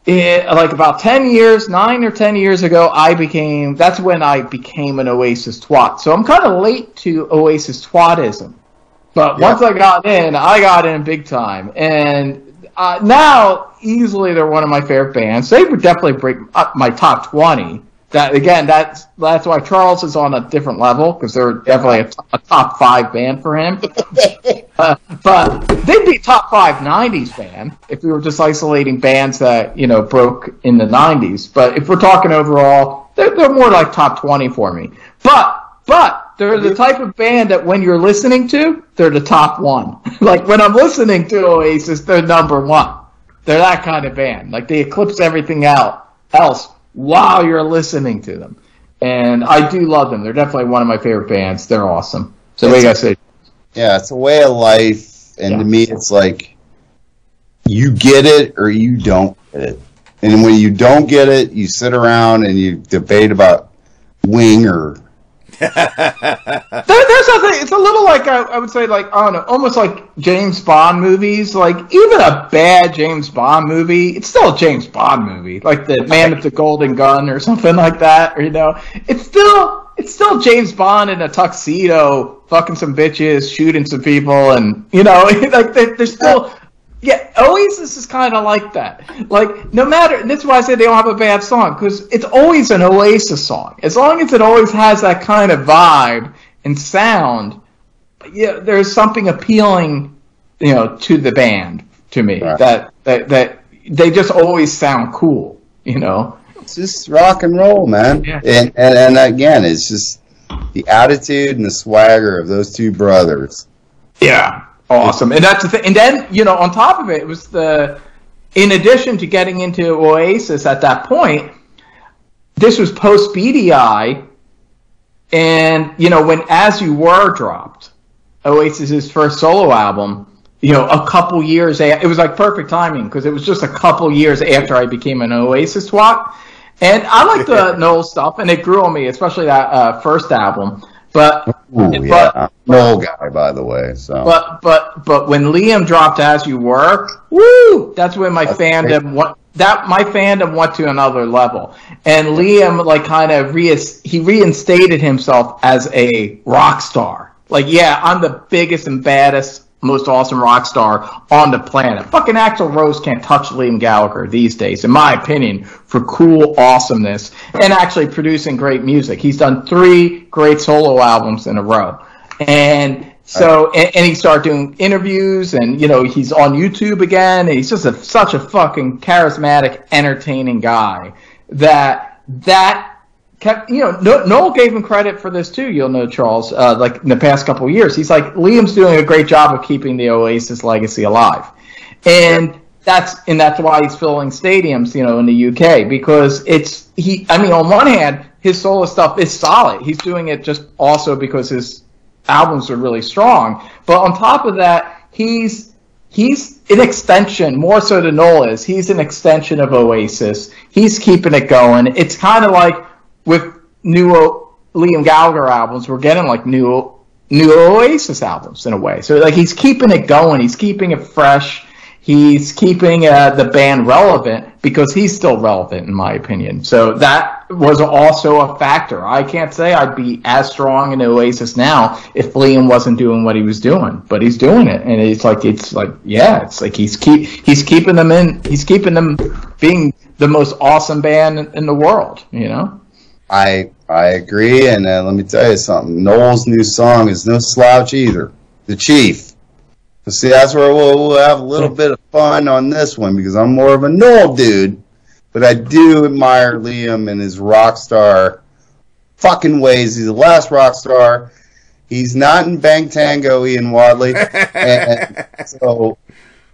it, like about 10 years, 9 or 10 years ago, I became, that's when I became an Oasis twat. So I'm kind of late to Oasis twatism. But once I got in, I got in big time. And uh, now, easily, they're one of my favorite bands. They would definitely break up my top 20. That again, that's that's why Charles is on a different level because they're definitely a, t- a top five band for him. *laughs* Uh, but they'd be top five '90s band if we were just isolating bands that you know broke in the '90s. But if we're talking overall, they're, they're more like top 20 for me. But but they're the type of band that when you're listening to, they're the top one. *laughs* like when I'm listening to Oasis, they're number one. They're that kind of band. Like they eclipse everything out else while you're listening to them. And I do love them. They're definitely one of my favorite bands. They're awesome. So what you guys say? Yeah, it's a way of life, and Yeah. to me, it's like you get it or you don't get it. And when you don't get it, you sit around and you debate about wing or *laughs* There, there's something. It's a little like I, I would say, like I don't know, almost like James Bond movies. Like even a bad James Bond movie, it's still a James Bond movie. Like the Man with the Golden Gun or something like that. Or you know, it's still it's still James Bond in a tuxedo, fucking some bitches, shooting some people, and you know, *laughs* like they, they're still. Yeah, Oasis is kind of like that. Like, no matter, and that's why I say they don't have a bad song, because it's always an Oasis song. As long as it always has that kind of vibe and sound, yeah, there's something appealing, you know, to the band to me. Right. That, that that they just always sound cool, you know. it's just rock and roll, man. Yeah. And, and and again, it's just the attitude and the swagger of those two brothers. Yeah, awesome. And that's the thing. And then you know, on top of it, it was the in addition to getting into Oasis at that point, this was post Beady Eye, and you know when As You Were dropped, Oasis's first solo album. You know, a couple years. A- it was like perfect timing because it was just a couple years after I became an Oasis twat. And I like the *laughs* Noel stuff, and it grew on me, especially that uh, first album. But Ooh, but- yeah, old guy, by the way. So but but but when Liam dropped As You Were, woo! That's when my fandom went. That my fandom went to another level, and Liam like kind of re he reinstated himself as a rock star. Like, yeah, I'm the biggest and baddest, most awesome rock star on the planet. Fucking Axl Rose can't touch Liam Gallagher these days, in my opinion, for cool awesomeness and actually producing great music. He's done three great solo albums in a row, and so and, and he started doing interviews, and you know he's on YouTube again, and he's just a, such a fucking charismatic, entertaining guy that that kept you know no, Noel gave him credit for this too. You'll know Charles, uh, like in the past couple of years, he's like Liam's doing a great job of keeping the Oasis legacy alive, and that's and that's why he's filling stadiums, you know, in the UK because it's he. I mean, on one hand, his solo stuff is solid. He's doing it just also because his albums are really strong. But on top of that, he's he's an extension more so than Noel is. He's an extension of Oasis. He's keeping it going. It's kind of like with new o- Liam Gallagher albums, we're getting like new new Oasis albums in a way. So like he's keeping it going. He's keeping it fresh. He's keeping uh, the band relevant because he's still relevant in my opinion. So that was also a factor. I can't say I'd be as strong in Oasis now if Liam wasn't doing what he was doing, but he's doing it, and it's like it's like yeah, it's like he's keep he's keeping them in. He's keeping them being the most awesome band in, in the world. You know. I I agree, and uh, let me tell you something. Noel's new song is no slouch either. The Chief. So see, that's where we'll, we'll have a little bit of fun on this one because I'm more of a Noel dude, but I do admire Liam and his rock star fucking ways. He's the last rock star. He's not in Bang Tango, Ian Wadley. *laughs* and so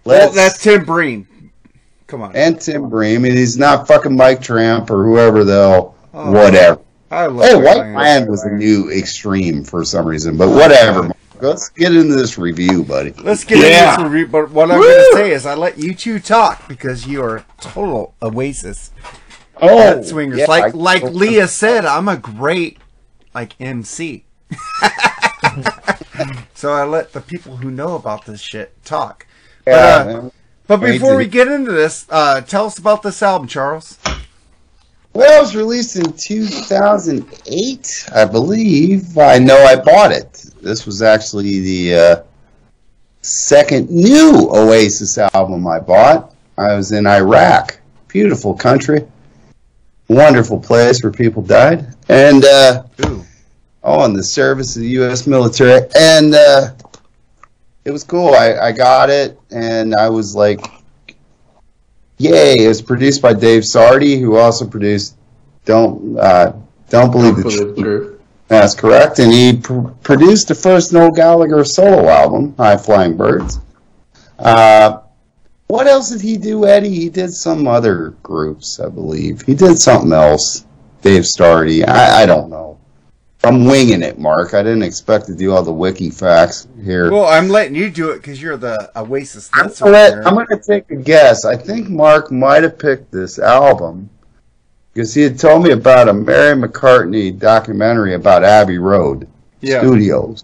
Well, that's Tim Breen. Come on. and Tim Bream, and he's not fucking Mike Tramp or whoever the hell, Oh. whatever. I love Hey, White White Lion. Lion was a new extreme for some reason, but whatever. Mark. Let's get into this review, buddy. Let's get Yeah. into this review. But what I'm going to say is, I let you two talk because you are total Oasis Oh, swingers. yeah, like I- like Leah said, I'm a great like MC. *laughs* so I let the people who know about this shit talk. Yeah, but, uh. But before we get into this, uh, tell us about this album, Charles. Well, it was released in 2008, I believe. I know I bought it. This was actually the uh, second new Oasis album I bought. I was in Iraq. Beautiful country. Wonderful place where people died. And, uh, oh, in the service of the U.S. military. And uh, it was cool. I, I got it, and I was like, yay. It was produced by Dave Sardy, who also produced Don't uh, Don't Believe the Believe Truth. truth. That's correct. And he pr- produced the first Noel Gallagher solo album, High Flying Birds. Uh, what else did he do, Eddie? He did some other groups, I believe. He did something else. Dave Sardy. I, I don't know. I'm winging it, Mark. I didn't expect to do all the wiki facts here. Well, I'm letting you do it because you're the Oasis. I'm gonna, let- I'm gonna take a guess. I think Mark might have picked this album because he had told me about a Mary McCartney documentary about Abbey Road Yeah. Studios,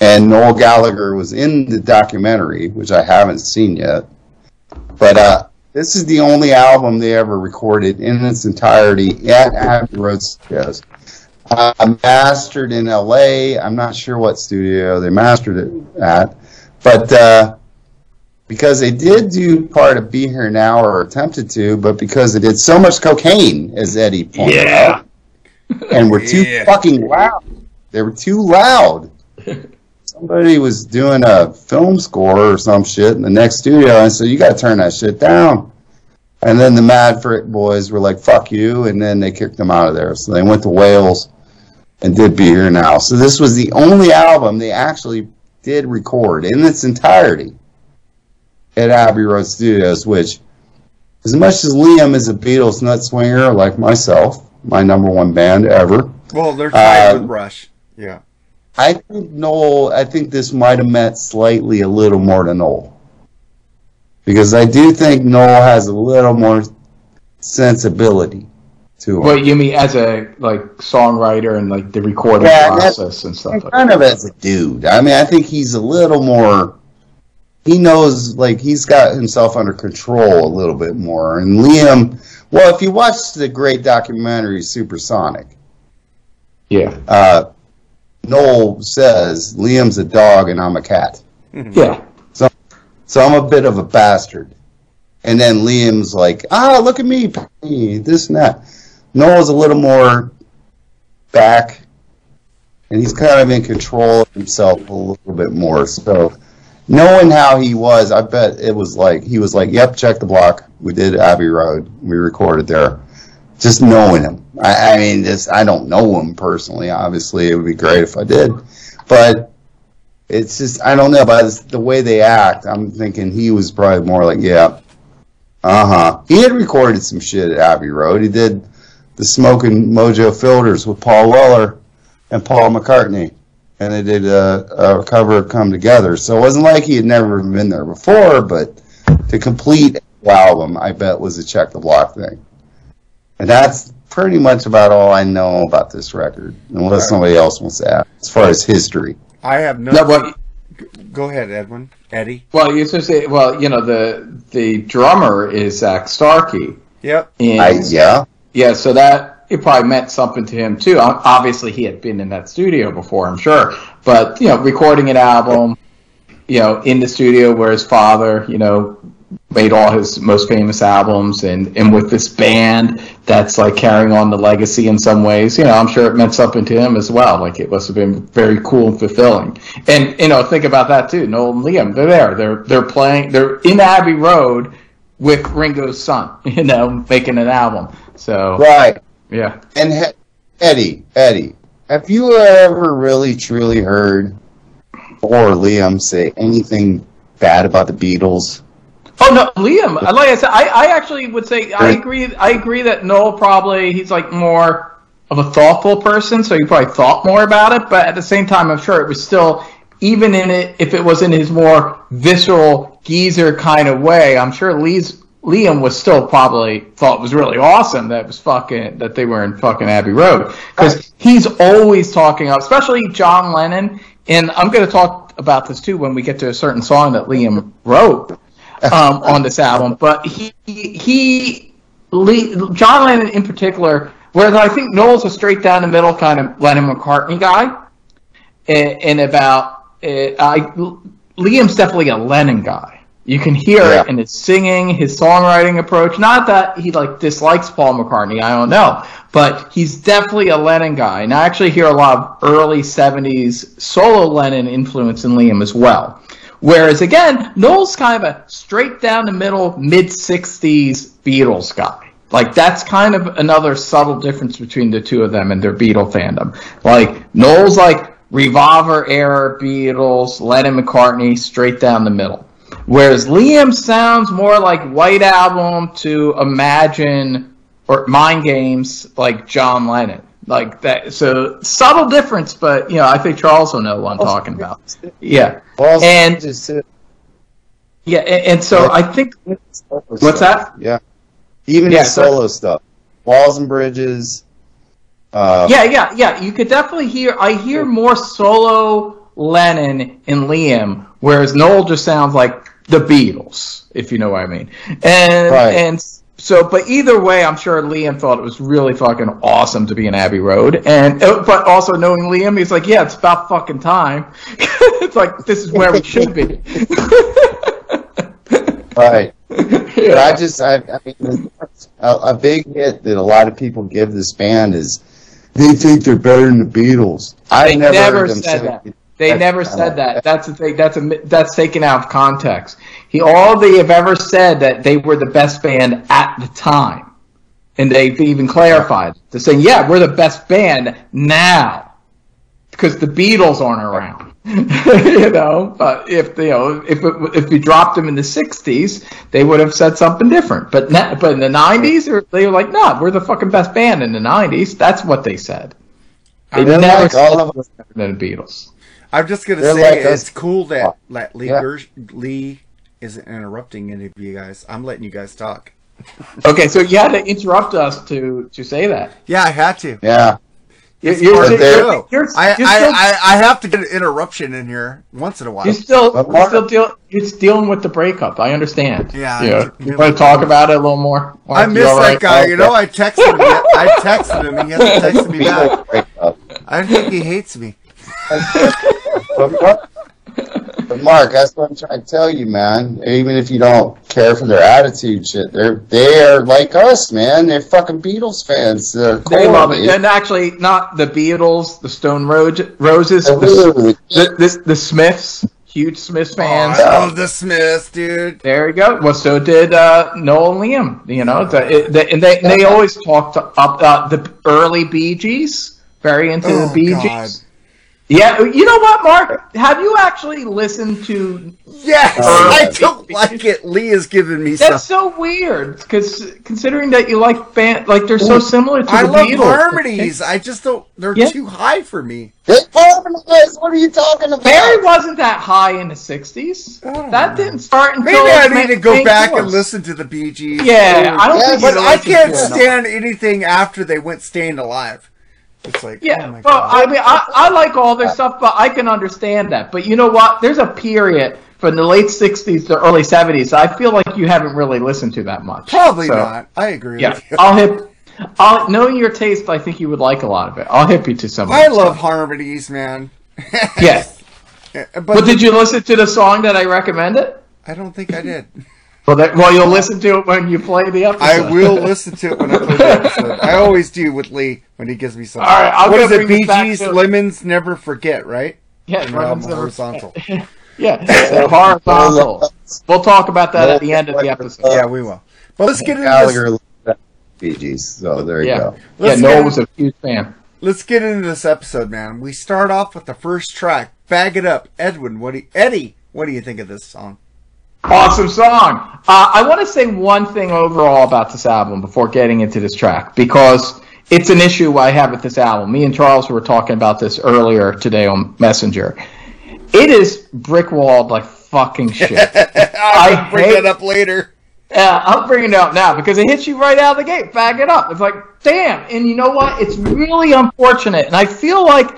and Noel Gallagher was in the documentary, which I haven't seen yet. But uh, this is the only album they ever recorded in its entirety at Abbey Road Studios. Uh, mastered in L.A. I'm not sure what studio they mastered it at, but. Uh, because they did do part of Be Here Now or attempted to, but because they did so much cocaine, as Eddie pointed out, and were too Yeah. fucking loud. They were too loud. *laughs* Somebody was doing a film score or some shit in the next studio, and so you got to turn that shit down. And then the Mad Frick boys were like, "Fuck you," and then they kicked them out of there. So they went to Wales and did Be Here Now. So this was the only album they actually did record in its entirety at Abbey Road Studios, which, as much as Liam is a Beatles nut swinger like myself, my number one band ever, well, they're tied uh, with Rush. Yeah. I think Noel, I think this might have meant slightly a little more to Noel. Because I do think Noel has a little more sensibility to him. What you mean as a like songwriter and like the recording Yeah, and that's- process and stuff And like kind that? of as a dude. I mean, I think he's a little more. He knows, like, he's got himself under control a little bit more. And Liam, well, if you watch the great documentary Supersonic, Yeah, uh, Noel says Liam's a dog and I'm a cat. yeah, So I'm a bit of a bastard. And then Liam's like, ah, look at me, this and that. Noel's a little more back, and he's kind of in control of himself a little bit more. So knowing how he was, I bet it was like, he was like, yep, check the block. We did Abbey Road. We recorded there. Just knowing him. I, I mean, just, I don't know him personally. Obviously, it would be great if I did. But it's just I don't know by this, the way they act. I'm thinking he was probably more like, yeah, uh huh. He had recorded some shit at Abbey Road. He did the Smoking Mojo Filters with Paul Weller and Paul McCartney, and they did a, a cover of Come Together. So it wasn't like he had never been there before, but to complete the album, I bet was a check the block thing. And that's pretty much about all I know about this record, unless somebody else wants to add as far as history. I have no. no, but Go ahead, Edwin. Eddie. well, you supposed say, well, you know, the the drummer is Zak Starkey, Yep. and I, yeah. yeah, so that it probably meant something to him too. Um, Obviously, he had been in that studio before, I'm sure, but you know, recording an album, you know, in the studio where his father, you know, made all his most famous albums, and and with this band that's like carrying on the legacy in some ways. You know, I'm sure it meant something to him as well. Like it must have been very cool and fulfilling. And you know, think about that too. Noel and Liam, they're there. They're they're playing. They're in Abbey Road with Ringo's son. *laughs* You know, making an album. So Right. yeah. And he- Eddie, Eddie, have you ever really truly heard or Liam say anything bad about the Beatles? Oh no, Liam. Like I said, I, I actually would say I agree. I agree that Noel probably he's like more of a thoughtful person, so he probably thought more about it. But at the same time, I'm sure it was still even in it if it was in his more visceral geezer kind of way. I'm sure Lee's Liam was still probably thought it was really awesome that it was fucking that they were in fucking Abbey Road because he's always talking, about especially John Lennon. And I'm going to talk about this too when we get to a certain song that Liam wrote um, on this album. But he he Lee, John Lennon in particular, whereas I think Noel's a straight down the middle kind of Lennon McCartney guy, and, and about uh, I Liam's definitely a Lennon guy. You can hear Yeah. it in his singing, his songwriting approach. Not that he like dislikes Paul McCartney, I don't know, but he's definitely a Lennon guy. And I actually hear a lot of early '70s solo Lennon influence in Liam as well. Whereas again, Noel's kind of a straight down the middle, mid '60s Beatles guy. Like that's kind of another subtle difference between the two of them and their Beatle fandom. Like Noel's like Revolver era Beatles, Lennon McCartney, straight down the middle. Whereas Liam sounds more like White Album to Imagine or Mind Games like John Lennon. Like that so subtle difference, but you know, I think Charles will know what I'm talking about. Yeah. And- just, uh, Yeah, and, and so I think What's that? Yeah. Even Yeah, his so- solo stuff. Walls and Bridges. Uh, Yeah, yeah, yeah. You could definitely hear. I hear more solo Lennon and Liam, whereas Noel just sounds like the Beatles, if you know what I mean. And Right. and so, but either way, I'm sure Liam thought it was really fucking awesome to be in Abbey Road. And uh, but also knowing Liam, he's like, yeah, it's about fucking time. *laughs* it's like this is where we should be. *laughs* Right. But I just, I, I mean, a, a big hit that a lot of people give this band is they think they're better than the Beatles. I never, never heard them said say that. They That's- never said that. That's the thing. That's a that's taken out of context. He all they have ever said that they were the best band at the time, and they've even clarified to saying, "Yeah, we're the best band now because the Beatles aren't around." *laughs* you know, but if you know if it, if we dropped them in the '60s, they would have said something different. But na- but in the '90s, they were- like, "No, we're the fucking best band in the '90s." That's what they said. They They're never like all said of they were than the Beatles. I'm just gonna They're say like us. it's cool that, that Lee, Yeah. Gersh, Lee isn't interrupting any of you guys. I'm letting you guys talk. Okay, so you had to interrupt us to to say that. Yeah, I had to. Yeah. You're, you're, part the you're- show. you're- I, you're I, still, I, I have to get an interruption in here once in a while. you're still, you're still deal, you're dealing with the breakup. I understand. Yeah, You, I- you want to talk about it a little more? I Mark, you miss all that right? guy. You know, I texted him. I texted him. And he hasn't *laughs* texted me back. I think he hates me. *laughs* But Mark, but Mark, that's what I'm trying to tell you, man. Even if you don't care for their attitude, shit, they're they are like us, man. They're fucking Beatles fans. They're They love it, and actually, not the Beatles, the Stone Ro- Roses, the, the, the, the Smiths, huge Smiths fans. I love the Smiths, dude. There you go. Well, so did uh, Noel and Liam. You know, the, it, the, and they they always talked up uh, the early Bee Gees, very into Oh, the Bee God. Gees. Yeah, you know what, Mark? Have you actually listened to? Yes, Uh, I don't like it. Lee has given me That's stuff. so weird, because considering that you like band, like they're so similar to I the love Beatles. harmonies. I just don't. They're Yeah. too high for me. They harmonize. What are you talking about? Barry wasn't that high in the '60s. I That know. didn't start until Maybe I need to go back Course. and listen to the Bee Gees. Yeah, I don't Yeah, think. but I can't to it enough. stand anything after they went Staying Alive. It's like, Yeah, oh my well, God. I mean, I, I like all their stuff, but I can understand that. But you know what? There's a period from the late '60s to early '70s. I feel like you haven't really listened to that much. Probably So, not. I agree Yeah. I'll hip. I'll knowing your taste, I think you would like a lot of it. I'll hip you to some. of I love stuff. harmonies, man. Yeah, *laughs* but but did you listen to the song that I recommended? I don't think I did. *laughs* Well, that, well, you'll listen to it when you play the episode. I will *laughs* listen to it when I play the episode. I always do with Lee when he gives me something. All right, I'll what go is it? bring this Bee Gees, to- Lemons Never Forget, right? Yeah, From Lemons Never- Horizontal. *laughs* yeah, the *laughs* horizontal. We'll talk about that at the end of the episode. Yeah, we will. But let's get into Gallagher this. Bee Gees, so there you Yeah, go. yeah. Let's Noel get- was a huge fan. Let's get into this episode, man. We start off with the first track, "Bag It Up." Edwin, what do you, Eddie? What do you think of this song? Awesome song. Uh, I want to say one thing overall about this album before getting into this track because it's an issue I have with this album. Me and Charles were talking about this earlier today on Messenger. It is brick walled like fucking shit. *laughs* I'll I bring hate- that up later. Yeah, I'm bringing it up now because it hits you right out of the gate. Bag it up. It's like, damn. And you know what? It's really unfortunate. And I feel like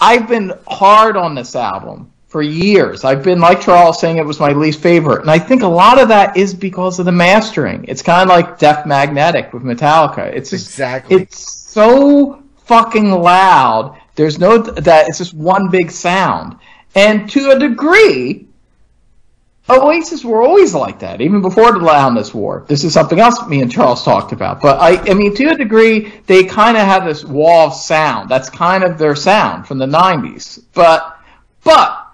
I've been hard on this album for years. I've been, like Charles, saying it was my least favorite. And I think a lot of that is because of the mastering. It's kind of like Death Magnetic with Metallica. It's just, Exactly. it's so fucking loud. There's no, that it's just one big sound. And to a degree, Oasis were always like that, even before the Loudness War. This is something else me and Charles talked about. But I, I mean, to a degree, they kind of have this wall of sound. That's kind of their sound from the '90s. But, but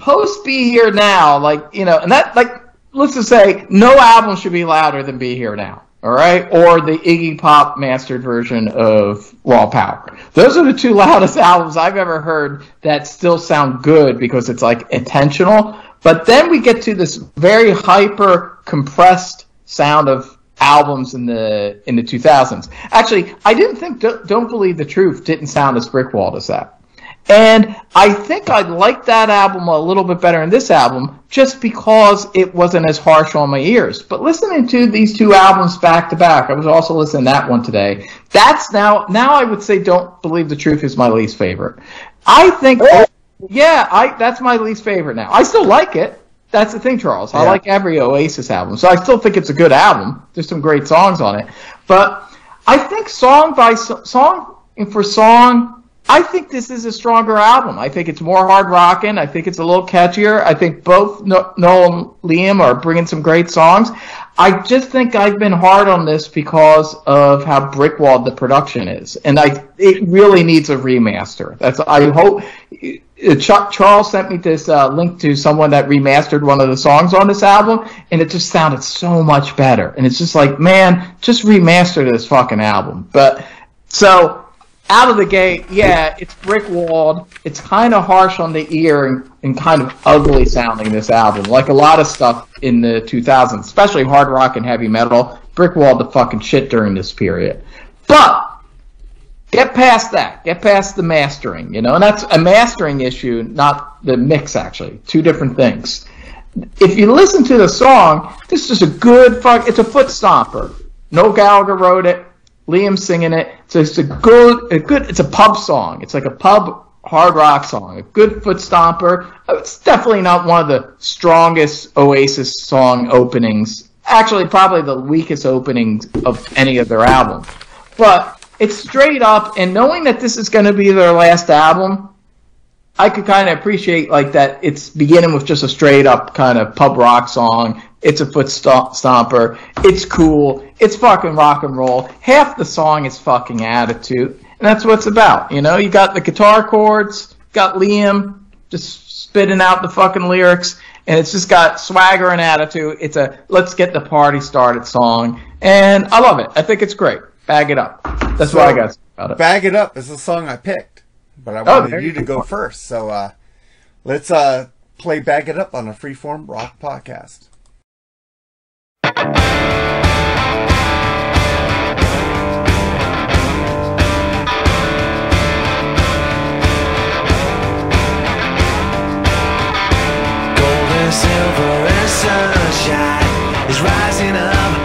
post Be Here Now, like you know, and that like let's just say no album should be louder than Be Here Now. All right, or the Iggy Pop mastered version of Raw Power. Those are the two *laughs* loudest albums I've ever heard that still sound good because it's like intentional. But then we get to this very hyper compressed sound of albums in the in the 2000s. Actually, I didn't think Don't, Believe the Truth didn't sound as brickwalled as that. And I think I liked that album a little bit better than this album just because it wasn't as harsh on my ears. But listening to these two albums back to back, I was also listening to that one today. That's now, now I would say Don't Believe the Truth is my least favorite. I think, yeah, I, that's my least favorite now. I still like it. That's the thing, Charles. I Yeah. like every Oasis album. So I still think it's a good album. There's some great songs on it. But I think song by so- song for song, I think this is a stronger album. I think it's more hard rocking. I think it's a little catchier. I think both No- Noel and Liam are bringing some great songs. I just think I've been hard on this because of how brickwalled the production is, and I it really needs a remaster. That's I hope. uh, Chuck Charles sent me this uh, link to someone that remastered one of the songs on this album, and it just sounded so much better. And it's just like, man, just remaster this fucking album. But so out of the gate, yeah, it's brick walled. It's kind of harsh on the ear and, and kind of ugly sounding. This album, like a lot of stuff in the 2000s, especially hard rock and heavy metal, brick walled the fucking shit during this period. But get past that. Get past the mastering, you know, and that's a mastering issue, not the mix. Actually, two different things. If you listen to the song, this is a good fuck. It's a foot stomper. Noel Gallagher wrote it. Liam singing it. So it's a good, a good. It's a pub song. It's like a pub hard rock song. A good foot stomper. Uh, It's definitely not one of the strongest Oasis song openings. Actually, probably the weakest opening of any of their albums. But it's straight up, and knowing that this is going to be their last album, I could kind of appreciate like that. It's beginning with just a straight up kind of pub rock song. It's a foot stomper. It's cool. It's fucking rock and roll. Half the song is fucking attitude, and that's what it's about. You know, you got the guitar chords, got Liam just spitting out the fucking lyrics, and it's just got swagger and attitude. It's a let's get the party started song, and I love it. I think it's great. Bag it up. That's what I got about it. Bag It Up is the song I picked, but I Oh, wanted there you to go go. first. So uh, let's uh, play Bag It Up on a Freeform Rock podcast. Silver and sunshine is rising up.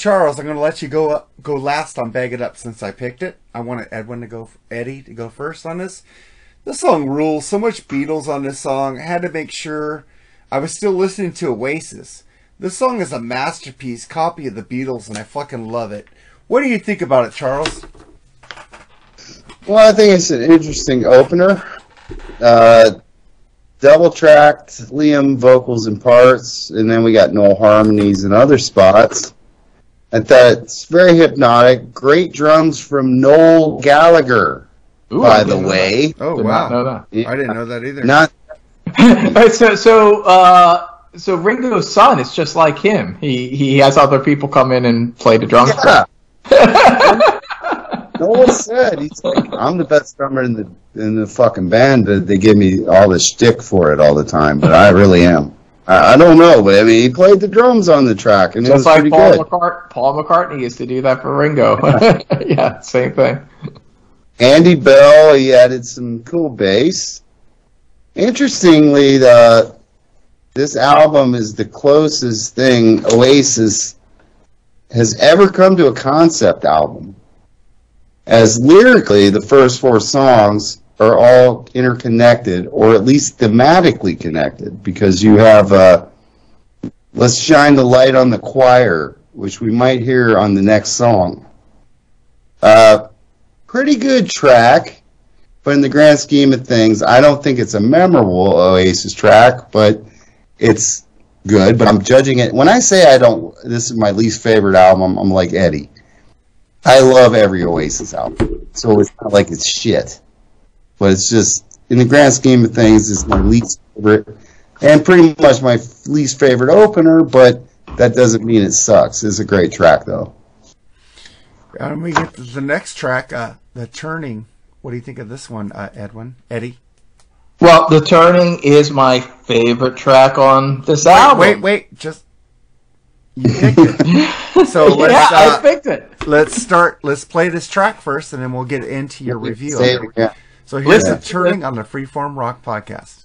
Charles, I'm going to let you go up, go last on "Bag It Up" since I picked it. I wanted Edwin to go, Eddie to go first on this. This song rules. So much Beatles on this song. I had to make sure I was still listening to Oasis. This song is a masterpiece, copy of the Beatles, and I fucking love it. What do you think about it, Charles? Well, I think it's an interesting opener. Uh, double tracked Liam vocals and parts, and then we got Noel harmonies and other spots. I that's very hypnotic. Great drums from Noel Gallagher, Ooh, by the didn't know way. Oh Did wow, not know that. I didn't know that either. Not *laughs* Alright, so so uh, so Ringo's son is just like him. He he has other people come in and play the drums. yeah. *laughs* Noel said he's like, I'm the best drummer in the in the fucking band, but they give me all this shtick for it all the time. But I really am. I, I don't know, but I mean, he played the drums on the track, and it was Just like pretty Paul, good. McCart- Paul McCartney used to do that for Ringo. *laughs* yeah, same thing. Andy Bell, he added some cool bass. Interestingly, the this album is the closest thing Oasis has ever come to a concept album. As lyrically, the first four songs are all interconnected, or at least thematically connected, because you have uh, "Let's Shine the Light on the Choir," which we might hear on the next song. Uh, pretty good track, but in the grand scheme of things, I don't think it's a memorable Oasis track, but it's good. But I'm judging it when I say I don't. This is my least favorite album. I'm like Eddie. I love every Oasis album, so it's not like it's shit. But it's just in the grand scheme of things, it's my least favorite, and pretty much my least favorite opener. But that doesn't mean it sucks. It's a great track though. And we get to the next track, uh, the turning. What do you think of this one, uh, Edwin? Eddie? Well, the turning is my favorite track on this album. Wait, wait, just you picked it. *laughs* So let's yeah, I uh, picked it. let's start. Let's play this track first, and then we'll get into your review. Say of it it. So here's Listen. the turning on the Freeform Rock podcast.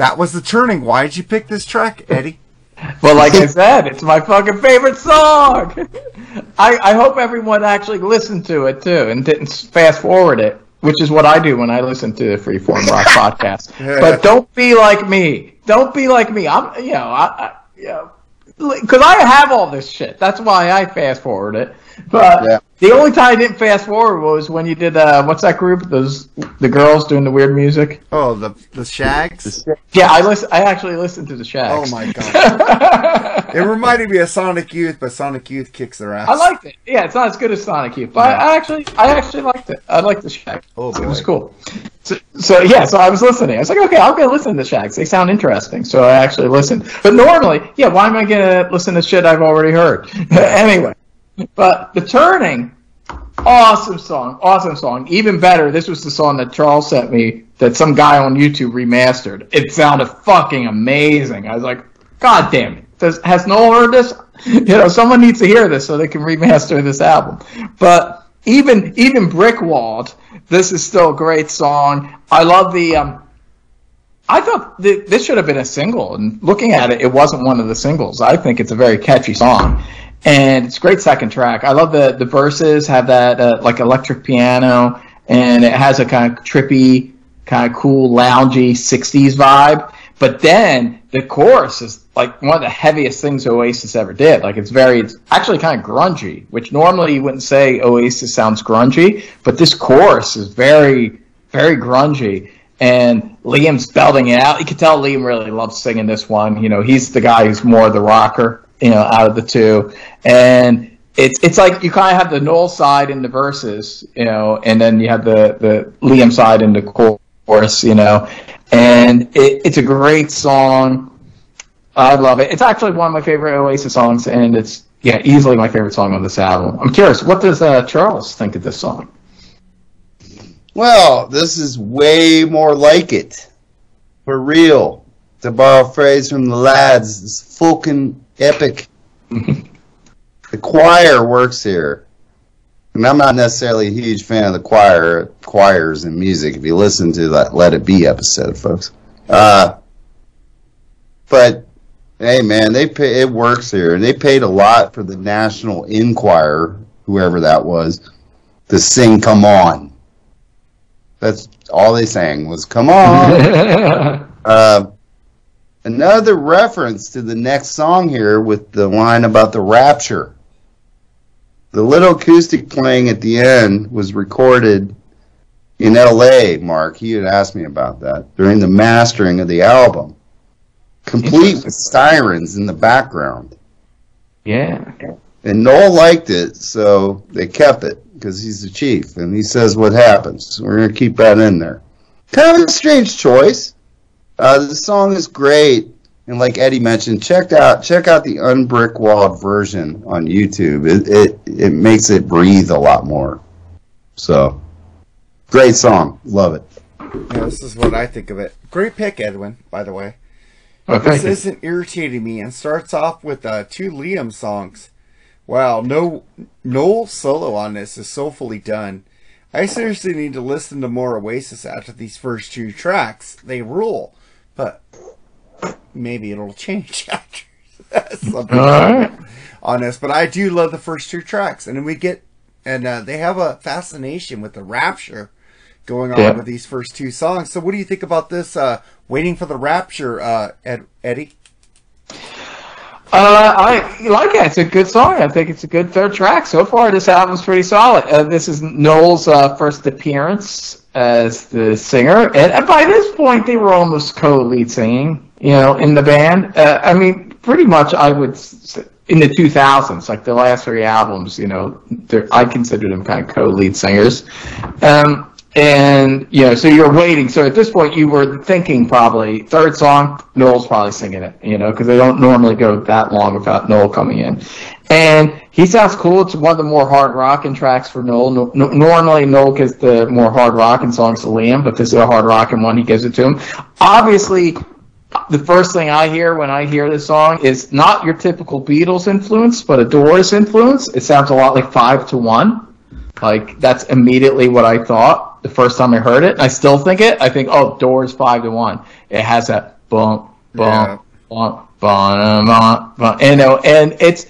That was the turning. Why did you pick this track, Eddie? Well, like I said, it's my fucking favorite song. *laughs* I, I hope everyone actually listened to it too and didn't fast forward it, which is what I do when I listen to the Freeform Rock *laughs* podcast. But don't be like me. Don't be like me. I'm, you know, I, I you know, because I have all this shit. That's why I fast forward it. But Yeah. the only time I didn't fast forward was when you did uh, what's that group? Those the girls doing the weird music. Oh, the the Shaggs. Yeah, I listen. I actually listened to the Shaggs. Oh my god! *laughs* It reminded me of Sonic Youth, but Sonic Youth kicks their ass. I liked it. Yeah, it's not as good as Sonic Youth, but I actually, I actually liked it. I liked the Shaggs. Oh, it was cool. So, so yeah, so I was listening. I was like, okay, I'll go listen to the Shaggs. They sound interesting. So I actually listened. But normally, yeah, why am I gonna listen to shit I've already heard? *laughs* anyway, but the turning, awesome song, awesome song. Even better, this was the song that Charles sent me that some guy on YouTube remastered. It sounded fucking amazing. I was like, God damn it. Does, has Noel heard this? *laughs* You know, someone needs to hear this so they can remaster this album. But even even Brickwalled, this is still a great song. I love the um, I thought th- this should have been a single, and looking at it, it wasn't one of the singles. I think it's a very catchy song, and it's a great second track. I love the the verses have that uh, like electric piano, and it has a kind of trippy, kind of cool, loungy '60s vibe. But then the chorus is like one of the heaviest things Oasis ever did. Like it's very, it's actually kind of grungy, which normally you wouldn't say Oasis sounds grungy, but this chorus is very, very grungy and Liam's belting it out. You can tell Liam really loves singing this one. You know, he's the guy who's more the rocker, you know, out of the two. And it's it's like you kind of have the Noel side in the verses, you know, and then you have the the Liam side in the chorus, you know. And it, it's a great song. I love it. It's actually one of my favorite Oasis songs, and it's yeah, easily my favorite song on this album. I'm curious, what does uh, Charles think of this song? Well, this is way more like it. For real. To borrow a phrase from the lads, it's fucking epic. *laughs* the choir works here. And I'm not necessarily a huge fan of the choir, choirs and music. If you listen to that Let It Be episode, folks. Uh, but hey, man, they pay, it works here, and they paid a lot for the National Enquirer, whoever that was, to sing "Come On." That's all they sang was "Come on." *laughs* uh, another reference to the next song here with the line about the rapture. The little acoustic playing at the end was recorded in L.A. Mark, you had asked me about that during the mastering of the album, complete with sirens in the background. yeah. And Noel liked it, so they kept it because he's the chief, and he says what happens. We're gonna keep that in there. Kind of a strange choice. Uh, the song is great, and like Eddie mentioned, check out check out the unbrickwalled version on YouTube. It it it makes it breathe a lot more. So, great song, love it. Yeah, this is what I think of it. Great pick, Edwin. By the way, Well, this you. isn't irritating me, and starts off with uh, two Liam songs. Wow, no Noel's solo on this is so fully done. I seriously need to listen to more Oasis after these first two tracks. They rule, but maybe it'll change *laughs* after something right. on this. But I do love the first two tracks, and then we get and uh, they have a fascination with the rapture going on Yeah. with these first two songs. So, what do you think about this? Uh, waiting for the rapture, uh, Ed, Eddie. Uh, I like it. It's a good song. I think it's a good third track. So far, this album's pretty solid. Uh, this is Noel's uh, first appearance as the singer, and, and by this point, they were almost co-lead singing. You know, in the band. Uh, I mean, pretty much. I would in the 2000s, like the last three albums. You know, I consider them kind of co-lead singers. Um, and you know, so you're waiting. So at this point, you were thinking probably third song, Noel's probably singing it. You know, because they don't normally go that long without Noel coming in. And he sounds cool. It's one of the more hard rocking tracks for Noel. No, no, normally, Noel gets the more hard rocking songs to Liam, but this is a hard rocking one. He gives it to him. Obviously, the first thing I hear when I hear this song is not your typical Beatles influence, but a Doors influence. It sounds a lot like Five to One. Like that's immediately what I thought the first time I heard it. And I still think it. I think, oh, Doors Five to One. It has that bump, Yeah. bump, bump, bum, bum, bum, you know, and it's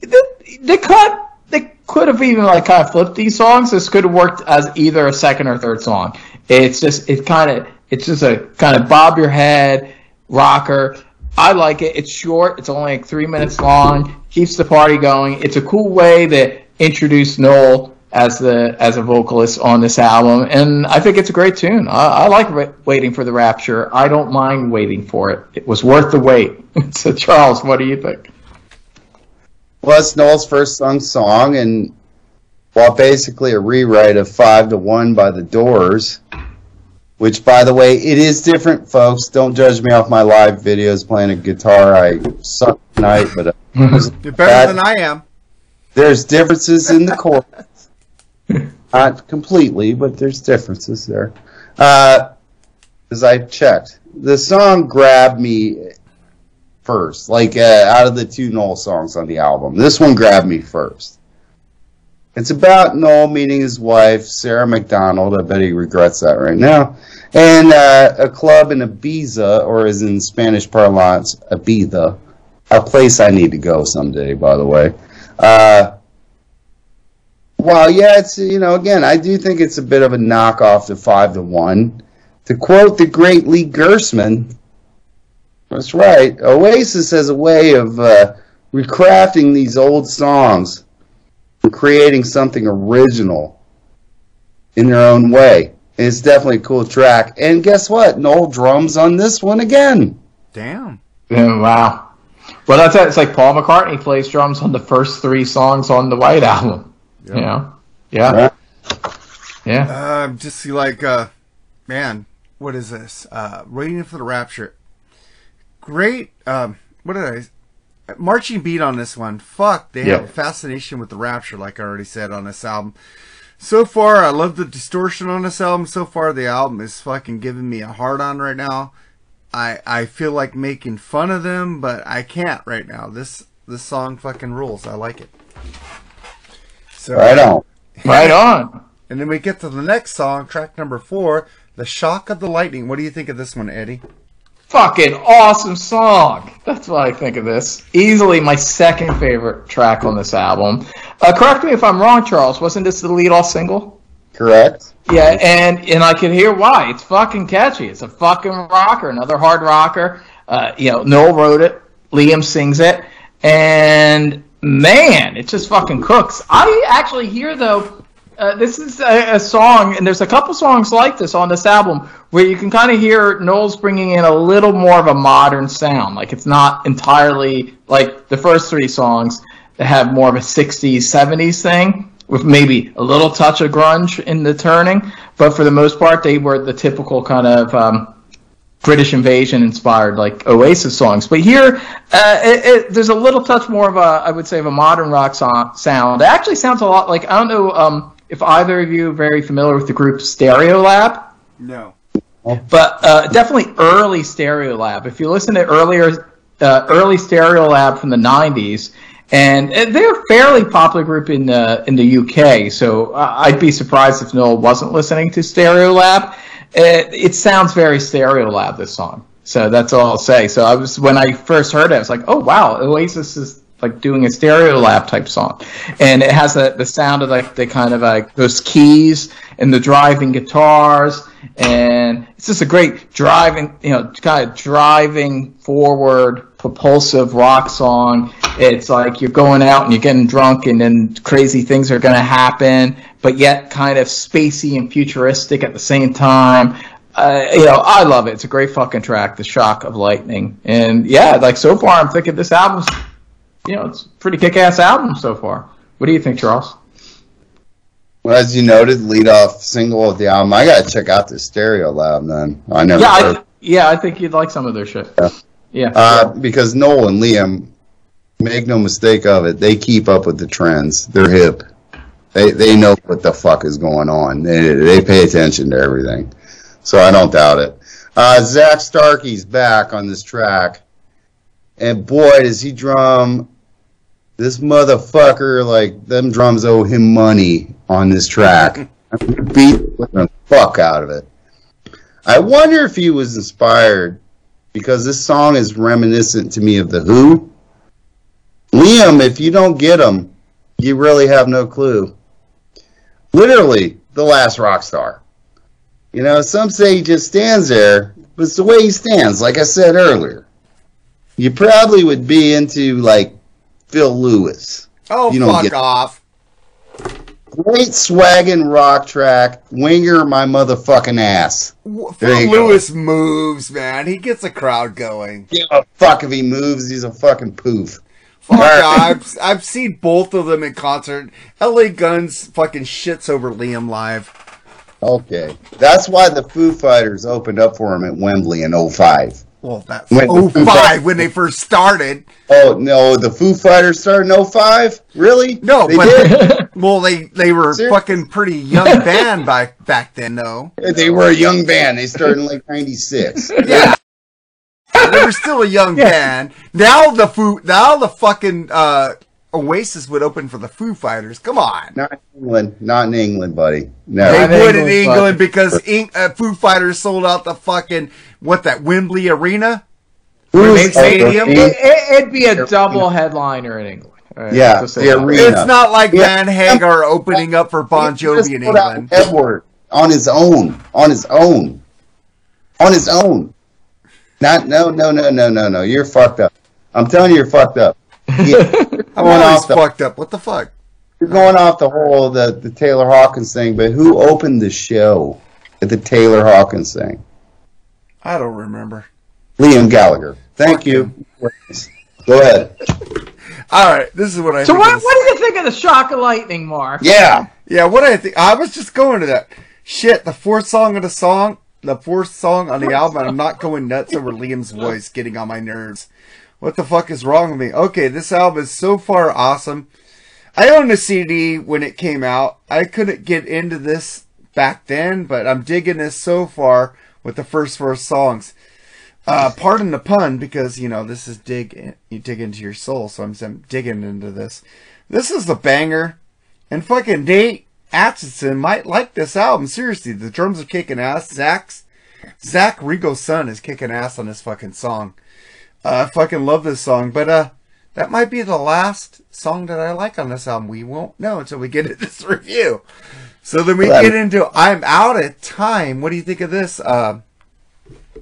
they, they could they could have even like kind of flipped these songs. This could have worked as either a second or third song. It's just it kind of it's just a kind of bob your head rocker. I like it. It's short. It's only like three minutes long. Keeps the party going. It's a cool way to introduce Noel as the as a vocalist on this album, and I think it's a great tune. I, I like wa- waiting for the rapture. I don't mind waiting for it. It was worth the wait. *laughs* so Charles, what do you think? Well, it's Noel's first sung song, and while basically a rewrite of Five to One by the Doors, which, by the way, it is different, folks. Don't judge me off my live videos playing a guitar. I suck tonight, but uh, *laughs* You're better than I am. there's differences in the chords. *laughs* Not completely, but there's differences there. Uh, as I checked, the song grabbed me first, like uh, out of the two Noel songs on the album. This one grabbed me first. It's about Noel meeting his wife, Sara MacDonald. I bet he regrets that right now. And uh, a club in Ibiza, or as in Spanish parlance, Ibiza. A place I need to go someday, by the way. Uh, well, yeah, it's you know, again, I do think it's a bit of a knockoff to five to one. To quote the great Lee Gersman, that's right. Oasis has a way of uh, recrafting these old songs and creating something original in their own way. And it's definitely a cool track. And guess what? Noel drums on this one again. Damn. Yeah, wow. Well, that's it. It's like Paul McCartney plays drums on the first three songs on the White Album. You know? Yeah. Right. Yeah. Uh, just see like, uh, man, what is this? Uh, waiting for the rapture. Great. Um, what did I? Marching beat on this one. Fuck, they have a fascination with the rapture, like I already said on this album. So far, I love the distortion on this album. So far, the album is fucking giving me a hard on right now. I I feel like making fun of them, but I can't right now. This this song fucking rules. I like it. So Right on. Right on. and then we get to the next song, track number four, "The Shock of the Lightning." What do you think of this one, Eddie? Fucking awesome song. That's what I think of this. Easily my second favorite track on this album. Uh, correct me if I'm wrong, Charles. Wasn't this the lead off single? Correct. Yeah, and and I can hear why. It's fucking catchy. It's a fucking rocker, another hard rocker. Uh, you know, Noel wrote it, Liam sings it, and man, it just fucking cooks. I actually hear though, uh, this is a, a song, and there's a couple songs like this on this album where you can kind of hear Noel's bringing in a little more of a modern sound. Like it's not entirely like the first three songs that have more of a 60s, 70s thing with maybe a little touch of grunge in the turning, but for the most part, they were the typical kind of um, British invasion inspired like Oasis songs. But here, uh, it, it, there's a little touch more of a, I would say, of a modern rock so- sound. It actually sounds a lot like I don't know um, if either of you are very familiar with the group Stereolab. No. But uh, definitely early Stereolab. If you listen to earlier, uh, early Stereolab from the '90s, and uh, they're a fairly popular group in the in the UK. So uh, I'd be surprised if Noel wasn't listening to Stereolab. It, it sounds very Stereolab this song. So that's all I'll say. So I was when I first heard it, I was like, oh wow, Oasis is like doing a Stereolab type song, and it has the the sound of like the kind of like those keys and the driving guitars, and it's just a great driving, you know, kind of driving forward, propulsive rock song. It's like you're going out and you're getting drunk, and then crazy things are going to happen, but yet kind of spacey and futuristic at the same time. Uh, you know, I love it. It's a great fucking track, "The Shock of Lightning," and yeah, like so far, I'm thinking this album's, you know, it's a pretty kick-ass album so far. What do you think, Charles? Well, as you noted, lead off single of the album. I gotta check out the Stereolab then. I never Yeah, heard. I, yeah, I think you'd like some of their shit. Yeah. Yeah. Uh, because Noel and Liam, make no mistake of it, they keep up with the trends. They're hip. They they know what the fuck is going on. They they pay attention to everything. So I don't doubt it. Uh, Zak Starkey's back on this track, and boy does he drum. This motherfucker, like them drums owe him money on this track. *laughs* Beat the fuck out of it. I wonder if he was inspired because this song is reminiscent to me of The Who. Liam, if you don't get him, you really have no clue. Literally, the last rock star. You know, some say he just stands there, but it's the way he stands, like I said earlier. You probably would be into, like, Phil Lewis. Oh, You fuck off. Great swaggin' rock track, winger my motherfucking ass. W- Phil you go. Lewis moves, man. He gets a crowd going. Give a fuck if he moves, he's a fucking poof. Fuck, Alright. I've, I've seen both of them in concert. LA Guns fucking shits over Liam live. Okay. That's why the Foo Fighters opened up for him at Wembley in 05. Well, that's When- oh five when they first started. Oh, no, the Foo Fighters started in 05? Really? No, they but did. *laughs* well, they they were Ser- fucking pretty young *laughs* band back back then, though. they were a young band. They started in like 96. *laughs* Yeah. they were still a young band. Now the Foo, now the fucking uh, Oasis would open for the Foo Fighters. Come on. Not in England. Not in England, buddy. No. They Not would in England, England but- because Eng- uh, Foo Fighters sold out the fucking what that Wembley Arena. Who's Stadium? It, it, it'd be a double headliner in England. All right, Yeah, the arena. It's not like Yeah. Van Hagar opening up for Bon Jovi in England. Edward on his own. On his own. On his own. Not no no no no no no. You're fucked up. I'm telling you, you're fucked up. Yeah, you're *laughs* I'm going always off the fucked up. What the fuck? you're going off the whole the, the Taylor Hawkins thing, but who opened the show at the Taylor Hawkins thing? I don't remember. Liam Gallagher. Thank you. Go ahead. All right, this is what I So think. what, of what do you think of the shock of lightning, Mark? Yeah. Yeah, what I think. I was just going to that. Shit, the fourth song of the song, the fourth song on the album, I'm not going nuts over Liam's voice getting on my nerves. What the fuck is wrong with me? Okay, this album is so far awesome. I owned a CD when it came out. I couldn't get into this back then, but I'm digging this so far with the first four songs. Uh, pardon the pun, because you know this is dig you dig into your soul, so I'm, I'm digging into this. This is the banger. And fucking Nate Atchison might like this album. Seriously, the drums are kicking ass. Zak's Zak Ringo's son is kicking ass on this fucking song. Uh, I fucking love this song, but uh, that might be the last song that I like on this album. We won't know until we get into *laughs* this review. So then we Well, get into I'm out of time. What do you think of this, uh,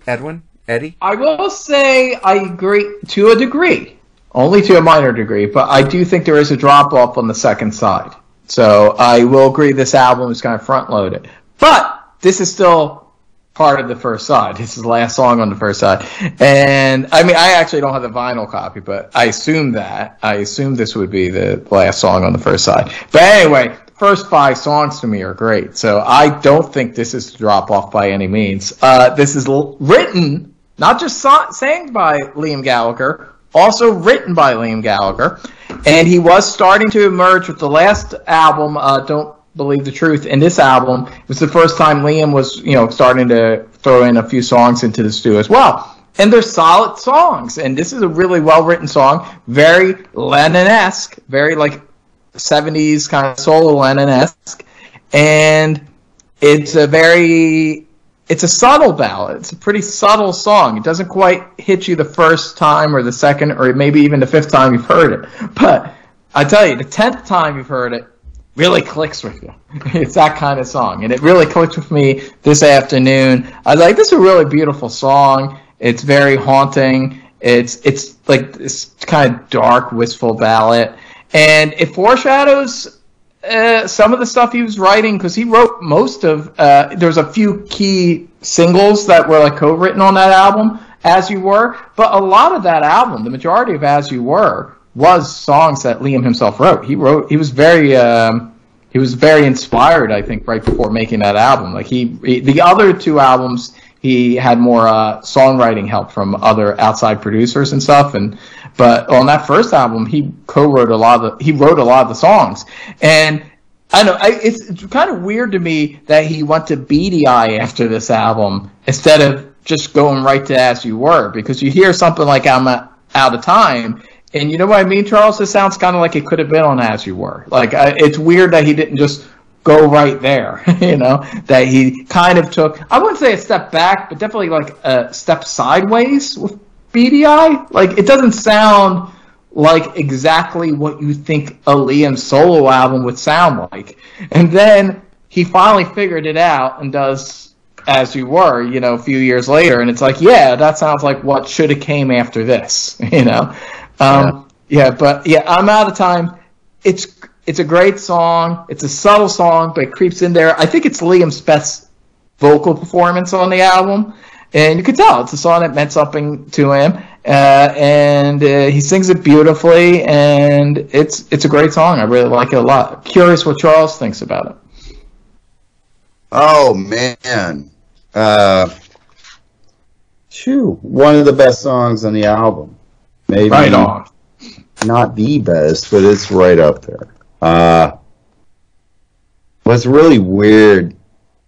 Edwin? Eddie? I will say I agree to a degree, only to a minor degree, but I do think there is a drop off on the second side. So I will agree this album is kind of front loaded. But this is still part of the first side. This is the last song on the first side. And I mean, I actually don't have the vinyl copy, but I assume that. I assume this would be the last song on the first side. But anyway, the first five songs to me are great. So I don't think this is a drop off by any means. Uh, this is l- written, not just so- sang by Liam Gallagher, also written by Liam Gallagher. And he was starting to emerge with the last album, uh, Don't Believe the Truth. And this album it was the first time Liam was, you know, starting to throw in a few songs into the stew as well. And they're solid songs. And this is a really well written song, very Lennon esque, very like 70s kind of solo Lennon esque. And it's a very it's a subtle ballad. It's a pretty subtle song. It doesn't quite hit you the first time or the second or maybe even the fifth time you've heard it. But I tell you, the tenth time you've heard it really clicks with you. *laughs* It's that kind of song. And it really clicked with me this afternoon. I was like, this is a really beautiful song. It's very haunting. It's it's like this kind of dark, wistful ballad. And it foreshadows uh, some of the stuff he was writing because he wrote most of. Uh, there's a few key singles that were like co-written on that album, "As You Were," but a lot of that album, the majority of "As You Were," was songs that Liam himself wrote. He wrote. He was very. Um, he was very inspired, I think, right before making that album. Like he, he the other two albums, he had more uh, songwriting help from other outside producers and stuff. And but on that first album, he co-wrote a lot of the, he wrote a lot of the songs. And I know I, it's, it's kind of weird to me that he went to Beady Eye after this album instead of just going right to As You Were, because you hear something like I'm out of time. And you know what I mean, Charles? This sounds kind of like it could have been on As You Were. Like it's weird that he didn't just go right there. *laughs* you know that he kind of took. I wouldn't say a step back, but definitely like a step sideways with Beady Eye. Like it doesn't sound like exactly what you think a Liam solo album would sound like. And then he finally figured it out and does as you were, you know, a few years later, and it's like, yeah, that sounds like what should have came after this, *laughs* you know. Um, yeah. but yeah, I'm out of time. It's it's a great song. It's a subtle song, but it creeps in there. I think it's Liam's best vocal performance on the album, and you could tell it's a song that meant something to him. Uh, and uh, he sings it beautifully, and it's it's a great song. I really like it a lot. Curious what Charles thinks about it. Oh man, uh, phew, one of the best songs on the album. Maybe Right on. not the best, but it's right up there. Uh, what's really weird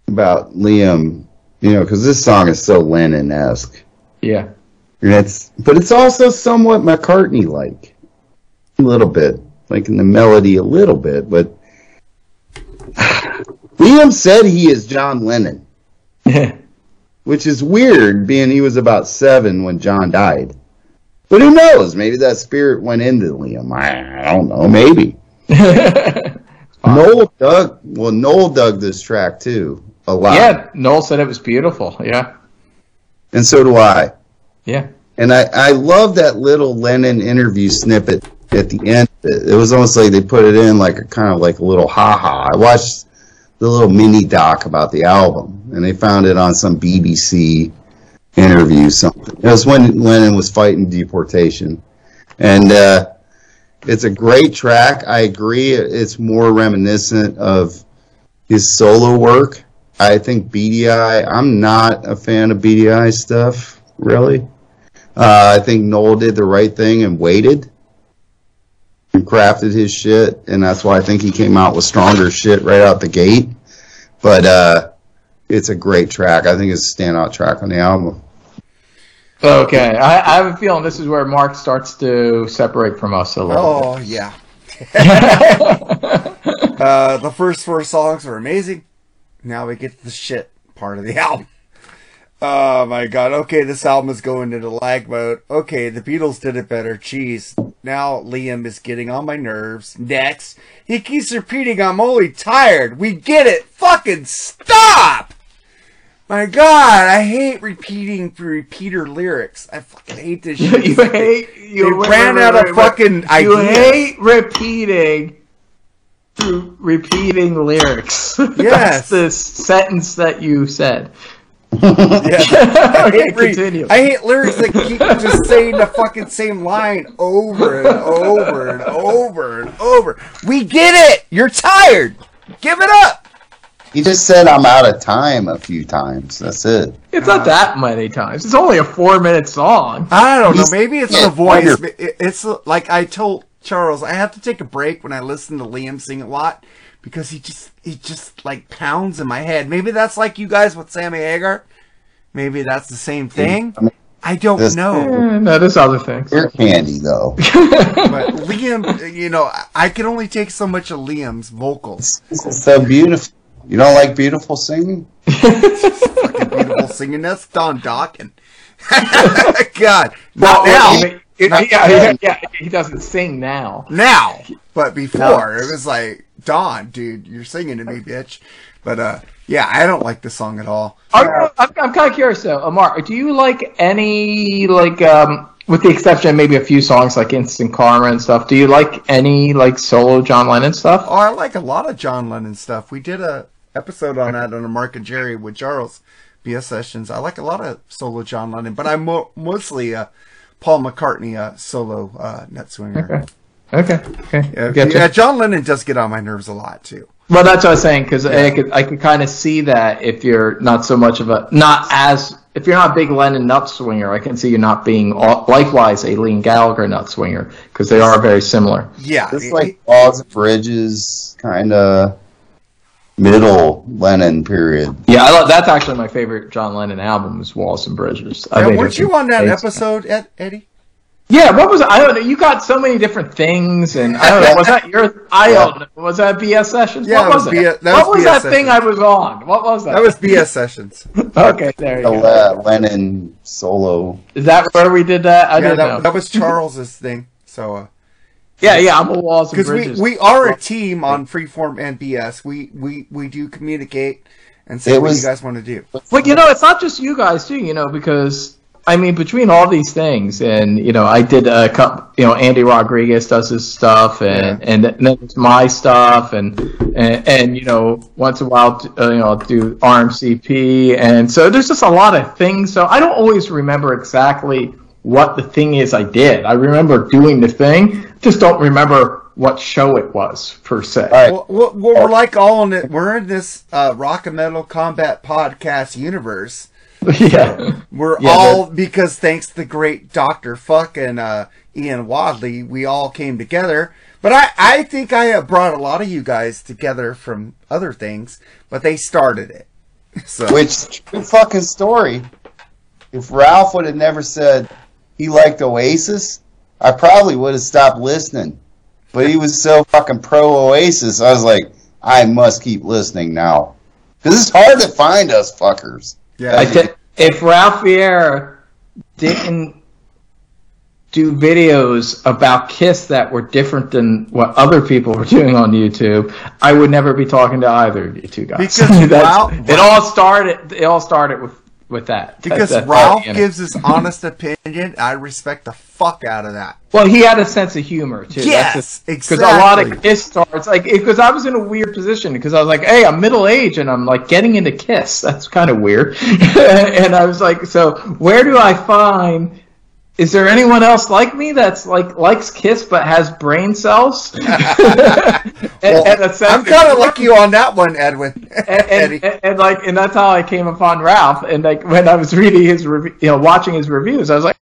about Liam, you know, because this song is so Lennon-esque, Yeah. and it's but it's also somewhat McCartney-like, a little bit, like in the melody a little bit, but *sighs* Liam said he is John Lennon *laughs* which is weird, being he was about seven when John died. But who knows? Maybe that spirit went into Liam. I, I don't know. Maybe. *laughs* Noel dug. Well, Noel dug this track too a lot, yeah, Noel said it was beautiful. Yeah. and so do I. Yeah. And I, I love that little Lennon interview snippet at the end. It was almost like they put it in like a kind of like a little ha ha. I watched the little mini doc about the album, and they found it on some BBC interview. Something. It was when Lennon was fighting deportation, and uh, it's a great track. I agree. It's more reminiscent of his solo work. I think Beady Eye. I'm not a fan of Beady Eye stuff, really. Uh, I think Noel did the right thing and waited and crafted his shit, and that's why I think he came out with stronger shit right out the gate. But uh, it's a great track. I think it's a standout track on the album. Okay. I, I have a feeling this is where Mark starts to separate from us a little Oh yeah. *laughs* uh, the first four songs are amazing. Now we get to the shit part of the *laughs* album. Oh my god. Okay, this album is going into lag mode. Okay, the Beatles did it better. Jeez. Now Liam is getting on my nerves. Next, he keeps repeating, I'm only tired. We get it. Fucking stop! My god, I hate repeating repeater lyrics. I fucking hate this *laughs* shit. you hate you They wait, ran wait, out wait, of wait, fucking wait. You ideas. hate repeating repeating lyrics. *laughs* Yes. That's the sentence that you said. *laughs* Yeah. I, Okay, hate re- I hate lyrics that keep just saying the fucking same line over and over and over and over. We get it. You're tired. Give it up. He just said I'm out of time a few times. That's it. It's not that many times. It's only a four minute song. I don't know. Maybe it's yeah, the voice. It's like I told Charles. I have to take a break when I listen to Liam sing a lot because he just he just like pounds in my head. Maybe that's like you guys with Sammy Hagar. Maybe that's the same thing. I don't This- know. Eh, no, there's other things. Ear candy though. *laughs* But Liam, you know, I- I can only take so much of Liam's vocals. It's so beautiful. You don't like beautiful singing? *laughs* Fucking beautiful singing. That's Don Dokken. *laughs* God, Well, not now. even- yeah, yeah, yeah, he doesn't sing now. now, but before it was like Don, dude, you're singing to me, bitch. But uh, yeah, I don't like the song at all. Are, I'm, I'm kind of curious though, Amar. Do you like any like um, with the exception of maybe a few songs like Instant Karma and stuff? Do you like any like solo John Lennon stuff? Oh, I like a lot of John Lennon stuff. We did a episode on that on a Mark and Jerry with Charles BS sessions. I like a lot of solo John Lennon, but I'm mo- mostly a Paul McCartney uh, solo uh, net swinger. Okay, okay, Yeah, Getcha. yeah, John Lennon does get on my nerves a lot too. Well, that's what I was saying because I could I could kind of see that if you're not so much of a not as if you're not a big Lennon nut swinger, I can see you not being likewise a Liam Gallagher nut swinger because they are very similar. Yeah, It's like Walls and Bridges, kind of middle Lennon period. Yeah, I love, that's actually my favorite John Lennon album is Walls and Bridges. I Yeah, think weren't you on that episode, Ed, Eddie? Yeah, what was I don't know. You got so many different things, and I don't know. Was that your? I don't know. Was that BS sessions? Yeah, what it was, was it? BS that what was was BS that thing I was on? What was that? That was BS sessions. *laughs* okay. There you The go. uh, Lennon solo. Is that where we did that? I yeah, didn't that, know. that was *laughs* Charles's thing. So, uh, yeah, yeah. I'm a walls and because we, we are a team on Freeform and BS. We we we do communicate and say It what was- you guys want to do. But you know, it's not just you guys too. You know, because I mean, between all these things, and you know, I did a couple. You know, Andy Rodriguez does his stuff, and and then it's my stuff, and and, and you know, once in a while, uh, you know, I'll do RMCP, and so there's just a lot of things. So I don't always remember exactly what the thing is I did. I remember doing the thing, just don't remember what show it was per se. All right. Well, well, well, we're like all in it. We're in this uh, rock and metal combat podcast universe. *laughs* yeah. We're Yeah, all because thanks to the great Doctor Fuck and uh, Ian Wadley, we all came together. But I, I think I have brought a lot of you guys together from other things, but they started it. *laughs* So Which true fucking story. If Ralph would have never said he liked Oasis, I probably would have stopped listening. But he was so fucking pro Oasis, I was like, I must keep listening now. Because it's hard to find us fuckers. Yeah, if Ralph Vieira didn't do videos about Kiss that were different than what other people were doing on YouTube, I would never be talking to either of you two guys. Because *laughs* it all started. It all started with with that. because That's- that's Ralph all, you know. gives his honest opinion, I respect the fuck out of that. Well, he had a sense of humor too. Yes, exactly. Because a lot of Kiss stars, like, because I was in a weird position because I was like, hey, I'm middle aged and I'm like getting into Kiss. *laughs* That's kind of weird. *laughs* and I was like, so where do I find? Is there anyone else like me that's like likes Kiss but has brain cells? *laughs* *laughs* and, and I'm kind of like you on that one, Edwin. *laughs* and, and, and, like and that's how I came upon Ralph. And like when I was reading his you know, watching his reviews, I was like,